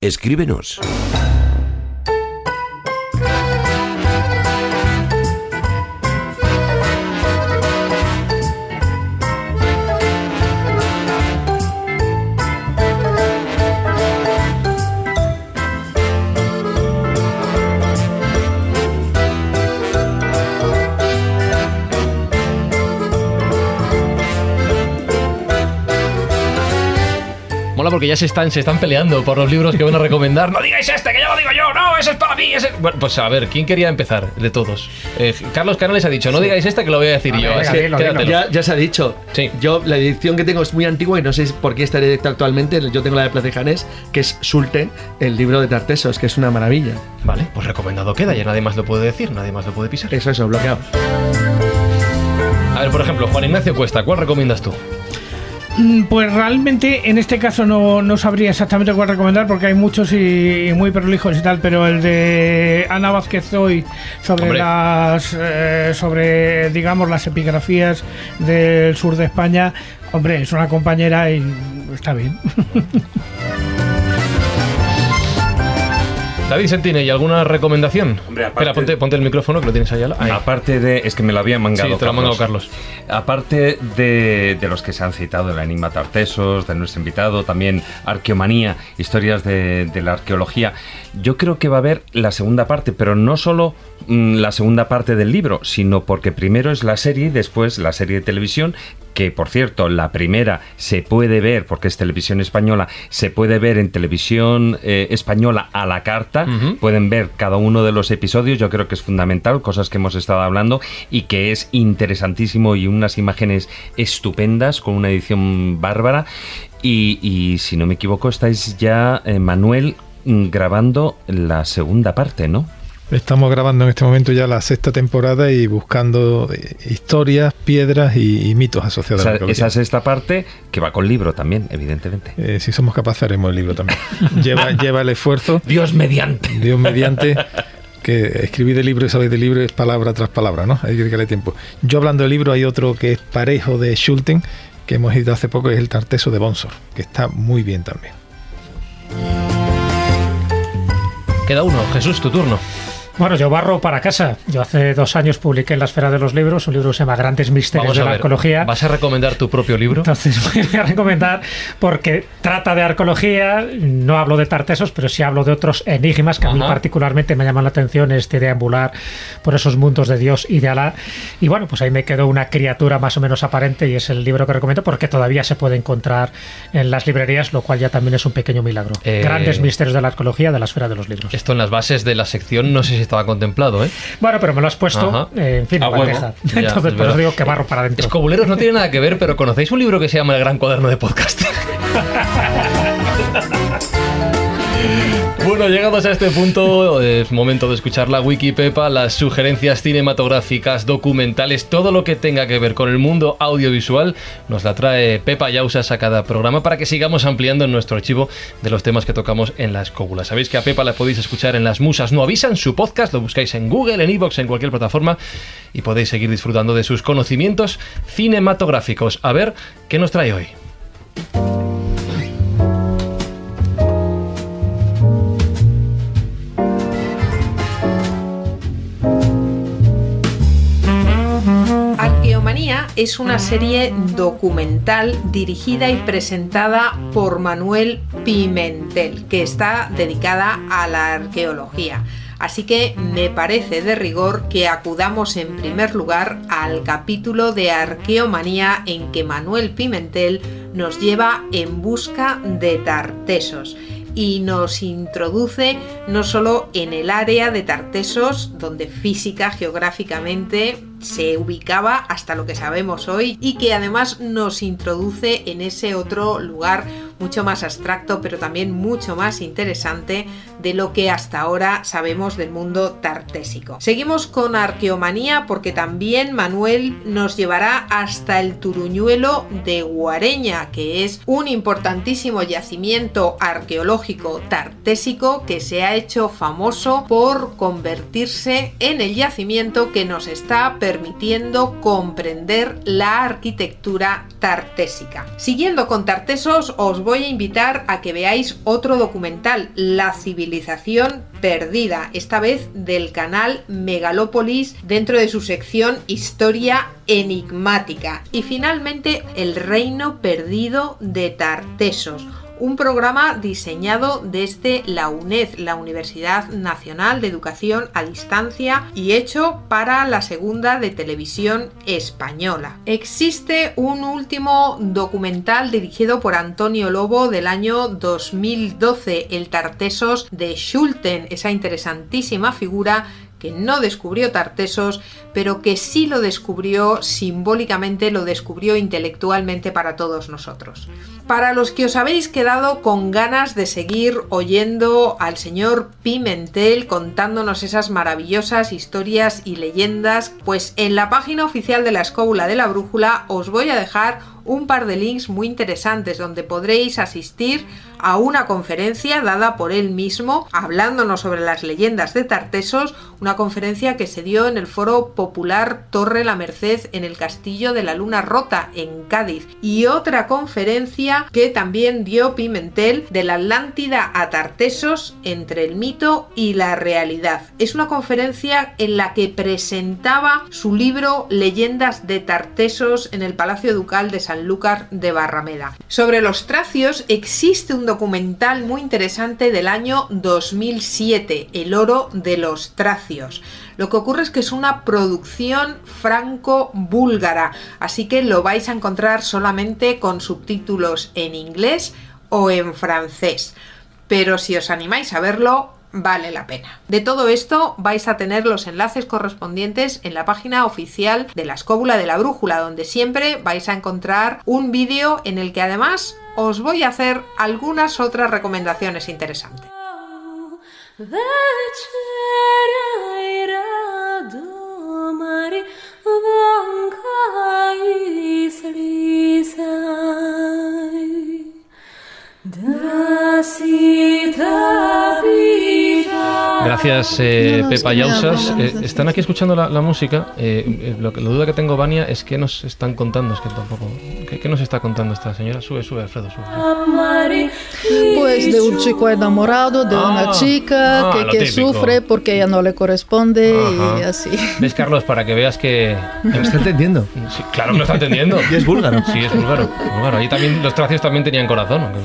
Escríbenos.
Porque ya se están, se están peleando por los libros que van a recomendar. No digáis este, que ya lo digo yo. No, ese es para mí. Ese... Bueno, pues a ver, ¿quién quería empezar de todos? Eh, Carlos Canales ha dicho, no digáis este, que lo voy a decir
A
yo.
ver,
así
venga,
que
dilo,
quédatelo.
dilo.
Ya, ya se ha dicho.
Sí.
Yo, la edición que tengo es muy antigua y no sé por qué está directa actualmente. Yo tengo la de Plaza de Janés, que es Sulte, el libro de Tartesos, que es una maravilla.
Vale, pues recomendado queda, ya nadie más lo puede decir, nadie más lo puede pisar.
Eso, eso, bloqueado.
A ver, por ejemplo, Juan Ignacio Cuesta, ¿cuál recomiendas tú?
Mm, Pues realmente en este caso no, no sabría exactamente cuál recomendar porque hay muchos y, y muy prolijos y tal, pero el de Ana Vázquez hoy sobre
Hombre.
las eh, sobre digamos las epigrafías del sur de España, hombre, es una compañera y está bien.
David Sentine, ¿y alguna recomendación?
Hombre, aparte-
Espera, ponte, ponte el micrófono que lo tienes ahí. al- ahí.
Aparte de. Es que me lo había mangado.
Sí, te lo ha mangado Carlos.
Aparte de, de los que se han citado, el Enigma Tartesos, de nuestro invitado, también Arqueomanía, historias de, de la arqueología, yo creo que va a haber la segunda parte, pero no solo mm, la segunda parte del libro, sino porque primero es la serie y después la serie de televisión, que por cierto, la primera se puede ver, porque es televisión española, se puede ver en televisión eh, española a la carta, pueden ver cada uno de los episodios, yo creo que es fundamental, cosas que hemos estado hablando y que es interesantísimo y unas imágenes estupendas con una edición bárbara. Y, y si no me equivoco, estáis ya, eh, Manuel, mm, grabando la segunda parte, ¿no?
Estamos grabando en este momento ya la sexta temporada y buscando eh, historias, piedras y, y mitos asociados a la
Esa,
arqueología.
esa sexta parte que va con libro también, evidentemente.
Eh, si somos capaces haremos el libro también. lleva, lleva el esfuerzo,
Dios mediante.
Dios mediante, que escribir el libro y saber del libro es palabra tras palabra, ¿no? Hay que dedicarle tiempo. Yo hablando del libro hay otro que es parejo de Schulten, que hemos editado hace poco, que es el Tarteso de Bonsor, que está muy bien también.
Queda uno. Jesús, tu turno.
Bueno, yo barro para casa. Yo hace dos años publiqué en la Esfera de los Libros un libro que se llama Grandes Misterios
Vamos
de
a
la
ver.
Arqueología.
¿Vas a recomendar tu propio libro?
Entonces voy a recomendar porque trata de arqueología, no hablo de tartesos, pero sí hablo de otros enigmas que a mí
Ajá.
particularmente me llaman la atención, este deambular por esos mundos de Dios y de Alá. Y bueno, pues ahí me quedó una criatura más o menos aparente y es el libro que recomiendo porque todavía se puede encontrar en las librerías, lo cual ya también es un pequeño milagro.
Eh,
Grandes misterios de la arqueología de la Esfera de los Libros.
Esto en las bases de la sección, no sé si si estaba contemplado, ¿eh?
Bueno, pero me lo has puesto, eh, en fin,
A
en
huevo.
bandeja.
Ya,
Entonces,
es
por
verdad.
eso digo que barro para adentro.
Escobuleros no tiene nada que ver, pero ¿conocéis un libro que se llama El Gran Cuaderno de Podcast? Bueno, llegados a este punto, es momento de escuchar la Wiki Pepa, las sugerencias cinematográficas, documentales, todo lo que tenga que ver con el mundo audiovisual, nos la trae Pepa Yausas a cada programa para que sigamos ampliando nuestro archivo de los temas que tocamos en la escóbula. Sabéis que a Pepa la podéis escuchar en Las Musas No Avisan, su podcast, lo buscáis en Google, en Evox, en cualquier plataforma y podéis seguir disfrutando de sus conocimientos cinematográficos. A ver, ¿qué nos trae hoy?
Arqueomanía es una serie documental dirigida y presentada por Manuel Pimentel, que está dedicada a la arqueología. Así que me parece de rigor que acudamos en primer lugar al capítulo de Arqueomanía en que Manuel Pimentel nos lleva en busca de Tartesos y nos introduce no solo en el área de Tartesos, donde física geográficamente se ubicaba hasta lo que sabemos hoy y que además nos introduce en ese otro lugar mucho más abstracto pero también mucho más interesante de lo que hasta ahora sabemos del mundo tartésico. Seguimos con arqueomanía porque también Manuel nos llevará hasta el Turuñuelo de Guareña, que es un importantísimo yacimiento arqueológico tartésico que se ha hecho famoso por convertirse en el yacimiento que nos está permitiendo comprender la arquitectura tartésica. Siguiendo con Tartesos, os voy a invitar a que veáis otro documental, La civilización perdida, esta vez del canal Megalópolis dentro de su sección Historia enigmática. Y finalmente, El reino perdido de Tartesos un programa diseñado desde la UNED, la Universidad Nacional de Educación a Distancia, y hecho para la segunda de televisión española. Existe un último documental dirigido por Antonio Lobo del año 2012, El Tartesos de Schulten, esa interesantísima figura que no descubrió Tartesos, pero que sí lo descubrió simbólicamente, lo descubrió intelectualmente para todos nosotros. Para los que os habéis quedado con ganas de seguir oyendo al señor Pimentel contándonos esas maravillosas historias y leyendas, pues en la página oficial de la Escóbula de la Brújula os voy a dejar un par de links muy interesantes donde podréis asistir a una conferencia dada por él mismo hablándonos sobre las leyendas de Tartesos, una conferencia que se dio en el foro popular Torre La Merced en el Castillo de la Luna Rota en Cádiz y otra conferencia que también dio Pimentel de la Atlántida a Tartesos entre el mito y la realidad. Es una conferencia en la que presentaba su libro Leyendas de Tartesos en el Palacio Ducal de Sanlúcar de Barrameda. Sobre los tracios existe un documental muy interesante del año 2007, El oro de los tracios. Lo que ocurre es que es una producción franco-búlgara, así que lo vais a encontrar solamente con subtítulos en inglés o en francés. Pero si os animáis a verlo, vale la pena. De todo esto vais a tener los enlaces correspondientes en la página oficial de la Escóbula de la Brújula, donde siempre vais a encontrar un vídeo en el que además os voy a hacer algunas otras recomendaciones interesantes.
Gracias, eh,
No,
Pepa Yausas.
hablan,
Eh, están aquí escuchando la, la música. Eh, eh, lo la duda que tengo, Vania, es que nos están contando. Es que tampoco. ¿Qué, qué nos está contando esta señora? Sube, sube, Alfredo, sube.
Pues de un chico enamorado, de una
Ah,
chica
ah,
que,
lo
que sufre porque ella no le corresponde
Ajá.
y así.
¿Ves, Carlos? Para que veas que.
¿Me está entendiendo?
Sí, claro que lo está entendiendo.
Y es búlgaro.
Sí, es búlgaro. búlgaro. Ahí también los tracios también tenían corazón. aunque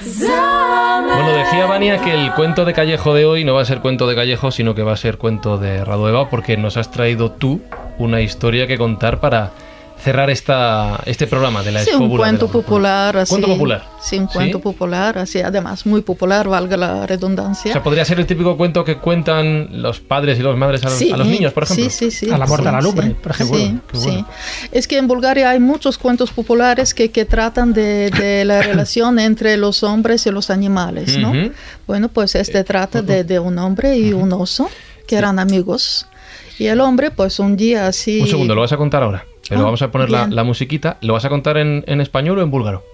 Bueno, decía Vania que el cuento de Callejo de hoy no va a ser cuento de Callejo, sino que va a ser cuento de Radueva, porque nos has traído tú una historia que contar para cerrar esta, este programa de la
Sí, un
la
cuento popular. Así,
¿Cuento popular?
Sí, un cuento
¿Sí?
popular, así, además muy popular, valga la
O
redundancia.
sea, podría ser el típico cuento que cuentan los padres y las madres a, los-
Sí,
a los niños, por ejemplo.
Sí, sí, sí.
A la muerte
sí,
a la lumbre,
sí,
por ejemplo.
Bueno.
sí. Es que en Bulgaria hay muchos cuentos populares que, que tratan de, de la relación entre los hombres y los animales, ¿no?
Ujú.
Bueno, pues este trata de, de un hombre y un oso que eran amigos. Y el hombre, pues un día así...
Un segundo, lo vas a contar ahora. Pero
Ah,
vamos a poner la, musiquita. ¿Lo vas a contar en, en español o en búlgaro?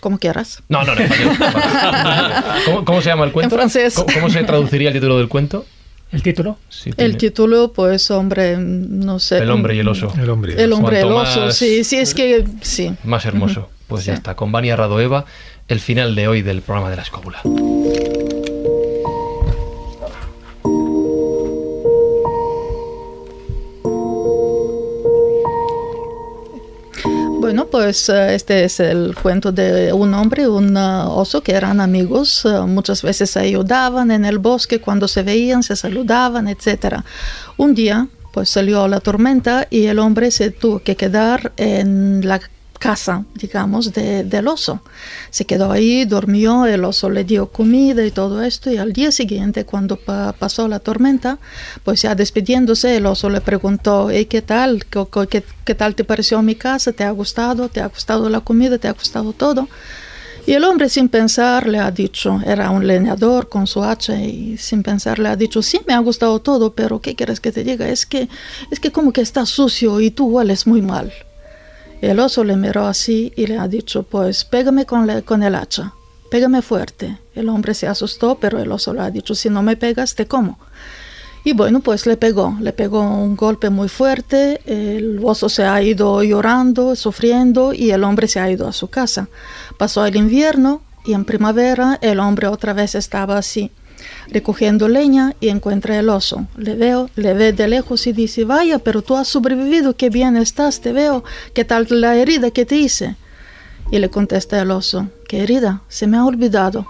Como quieras.
No, no, en español. ¿Cómo, cómo se llama el cuento?
En francés.
¿Cómo, cómo se traduciría el título del cuento?
¿El título?
Sí,
El título, pues hombre, no sé.
El hombre y el oso.
El hombre.
El hombre, el
Cuanto
oso,
más-
sí, sí, es que sí.
Más hermoso. Pues ya está. Con Vania Radoeva, el final de hoy del programa de la escóbula.
Bueno, pues eh, este es el cuento de un hombre un eh, oso que eran amigos. eh, muchas veces se ayudaban en el bosque cuando se veían, se saludaban, etc. Un día, pues salió la tormenta y el hombre se tuvo que quedar en la casa, digamos, de- del oso. Se quedó ahí, durmió, el oso le dio comida y todo esto, y al día siguiente, cuando pa- pasó la tormenta, pues ya despidiéndose, el oso le preguntó, "Hey, ¿qué tal? ¿Qué, qué, qué tal te pareció mi casa? ¿Te ha gustado? ¿Te ha gustado la comida? ¿Te ha gustado todo? Y el hombre sin pensar le ha dicho, era un leñador con su hacha y sin pensar le ha dicho, sí, me ha gustado todo, pero ¿qué quieres que te diga? Es que, es que como que está sucio y tú hueles muy mal. El oso le miró así y le ha dicho, pues pégame con, la- con el hacha, pégame fuerte. El hombre se asustó, pero el oso le ha dicho, si no me pegas, te como. Y bueno, pues le pegó, le pegó un golpe muy fuerte, el oso se ha ido llorando, sufriendo y el hombre se ha ido a su casa. Pasó el invierno y en primavera el hombre otra vez estaba así, recogiendo leña y encuentra el oso. Le veo, le ve de lejos y dice, vaya, pero tú has sobrevivido, qué bien estás, te veo, qué tal la herida que te hice. Y le contesta el oso, ¿qué herida? Se me ha olvidado.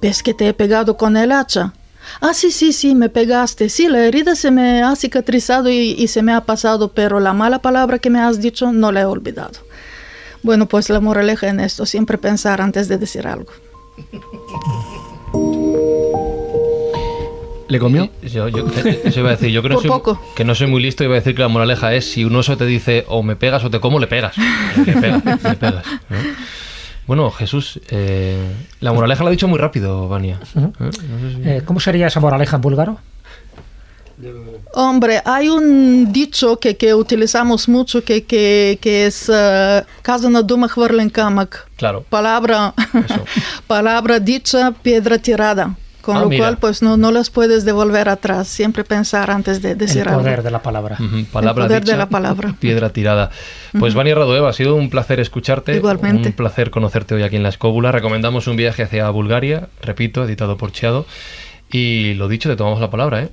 ¿Ves que te he pegado con el hacha? Ah, sí, sí, sí, me pegaste. Sí, la herida se me ha cicatrizado y, y se me ha pasado, pero la mala palabra que me has dicho no la he olvidado. Bueno, pues la moraleja en esto, siempre pensar antes de decir algo.
¿Le comió?
Yo, yo, eh, eso iba a decir, yo
creo
que no soy muy listo, iba a decir que la moraleja es si un oso te dice o me pegas o te como, le pegas. Le pegas, Bueno, Jesús, eh, la moraleja la ha dicho muy rápido, Vania. Eh, si...
eh, ¿Cómo sería esa moraleja en búlgaro?
Hombre, hay un dicho que, que utilizamos mucho que, que, que es casa na duma
Claro.
Palabra, palabra dicha, piedra tirada. Con
Ah,
lo
mira.
cual, pues no, no las puedes devolver atrás. Siempre pensar antes de decir
El
algo.
poder de la palabra.
Palabra
poder de la palabra.
Piedra tirada. Pues Vania Radoeva, ha sido un placer escucharte.
Igualmente.
Un placer conocerte hoy aquí en La Escóbula. Recomendamos un viaje hacia Bulgaria, repito, editado por Chiado. Y lo dicho, te tomamos la palabra, ¿eh?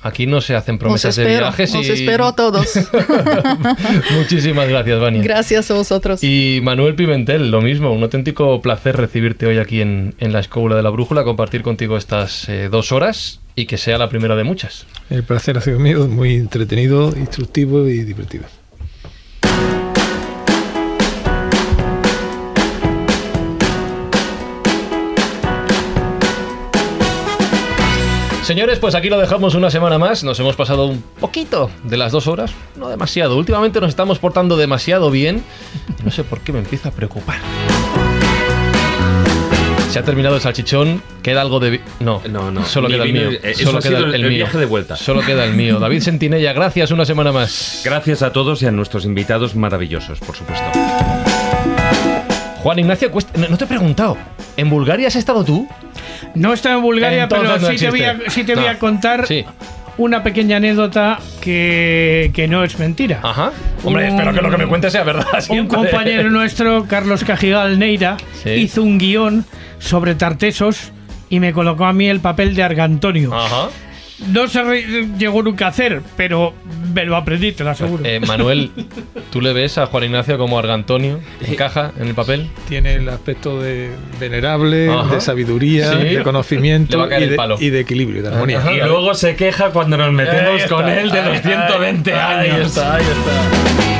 Aquí no se hacen
Os
promesas de
espero,
viajes
os
y...
espero a todos.
Muchísimas gracias, Vania.
Gracias a vosotros.
Y Manuel Pimentel, lo mismo, un auténtico placer recibirte hoy aquí en, en la Escóbula de la Brújula, compartir contigo estas eh, dos horas y que sea la primera de muchas.
El placer ha sido mío, muy entretenido, instructivo y divertido.
Señores, pues aquí lo dejamos una semana más. Nos hemos pasado un poquito de las dos horas, no demasiado. Últimamente nos estamos portando demasiado bien. No sé por qué me empieza a preocupar. Se ha terminado el salchichón, queda algo de... No,
No, no,
solo queda el mío. Solo queda el,
el
mío.
viaje de vuelta.
Solo queda el mío. David Sentinella, gracias una semana más.
Gracias a todos y a nuestros invitados maravillosos, por supuesto.
Juan Ignacio Cuesta, no no te he preguntado. ¿En Bulgaria has estado tú?
No está en Bulgaria,
Entonces
pero
no
sí, te voy, a,
existe.
sí te voy
No.
a contar
Sí.
una pequeña anécdota que, que no es mentira.
Ajá. Hombre,
Un-
espero que lo que me cuentes sea verdad.
Un compañero nuestro, Carlos Cajigal Neira,
Sí.
hizo un guion sobre tartesos y me colocó a mí el papel de Argantonio.
Ajá.
No se re- llegó nunca a hacer, pero me lo aprendí, te lo aseguro.
Eh, Manuel, ¿tú le ves a Juan Ignacio como Argantonio? ¿Encaja en el papel?
Tiene el aspecto de venerable,
Ajá.
de sabiduría,
Sí.
de
Le va
conocimiento
a caer
y
el
de,
palo.
y de equilibrio, de armonía.
Ajá.
Y luego se queja cuando nos metemos con él de los 120
está,
años.
Ahí está, ahí está.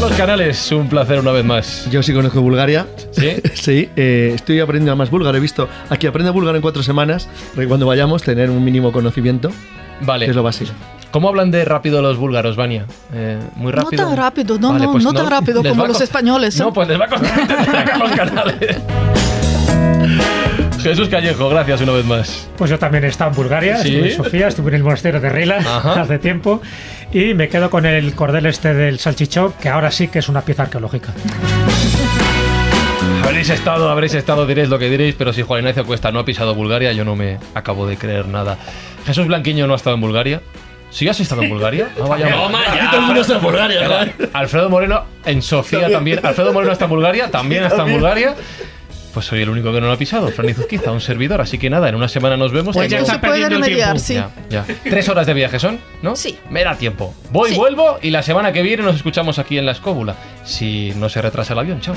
Carlos Canales, un placer una vez más.
Yo sí conozco Bulgaria.
¿Sí?
sí, eh, estoy aprendiendo más búlgaro. He visto aquí aprende búlgaro en cuatro semanas, para que cuando vayamos tener un mínimo conocimiento,
Vale.
que es lo básico.
¿Cómo hablan de rápido los búlgaros, Vania? Eh, muy rápido.
No tan rápido, no,
Vale,
no,
pues
no tan rápido como los españoles.
No, pues les va a costar Carlos Canales. Jesús Callejo, gracias una vez más.
Pues yo también he estado en Bulgaria,
¿Sí?
estuve en Sofía, estuve en el monasterio de Rila
Ajá.
hace tiempo y me quedo con el cordel este del salchichón, que ahora sí que es una pieza arqueológica.
Habréis estado, habréis estado, diréis lo que diréis, pero si Juan Ignacio Cuesta no ha pisado Bulgaria, yo no me acabo de creer nada. Jesús Blanquiño no ha estado en Bulgaria. ¿Sí has estado en Bulgaria? No, vaya.
Aquí todo el mundo está en Bulgaria.
Alfredo Moreno en Sofía también. Alfredo Moreno está en Bulgaria, también está en Bulgaria. Pues soy el único que no lo ha pisado, Fran Izuzquiza, un servidor. Así que nada, en una semana nos vemos.
Pues esto se puede remediar, sí.
Ya, ya. Tres horas de viaje son, ¿no?
Sí.
Me da tiempo. Voy,
Sí.
vuelvo y la semana que viene nos escóbula. Si no se retrasa el avión. Chao.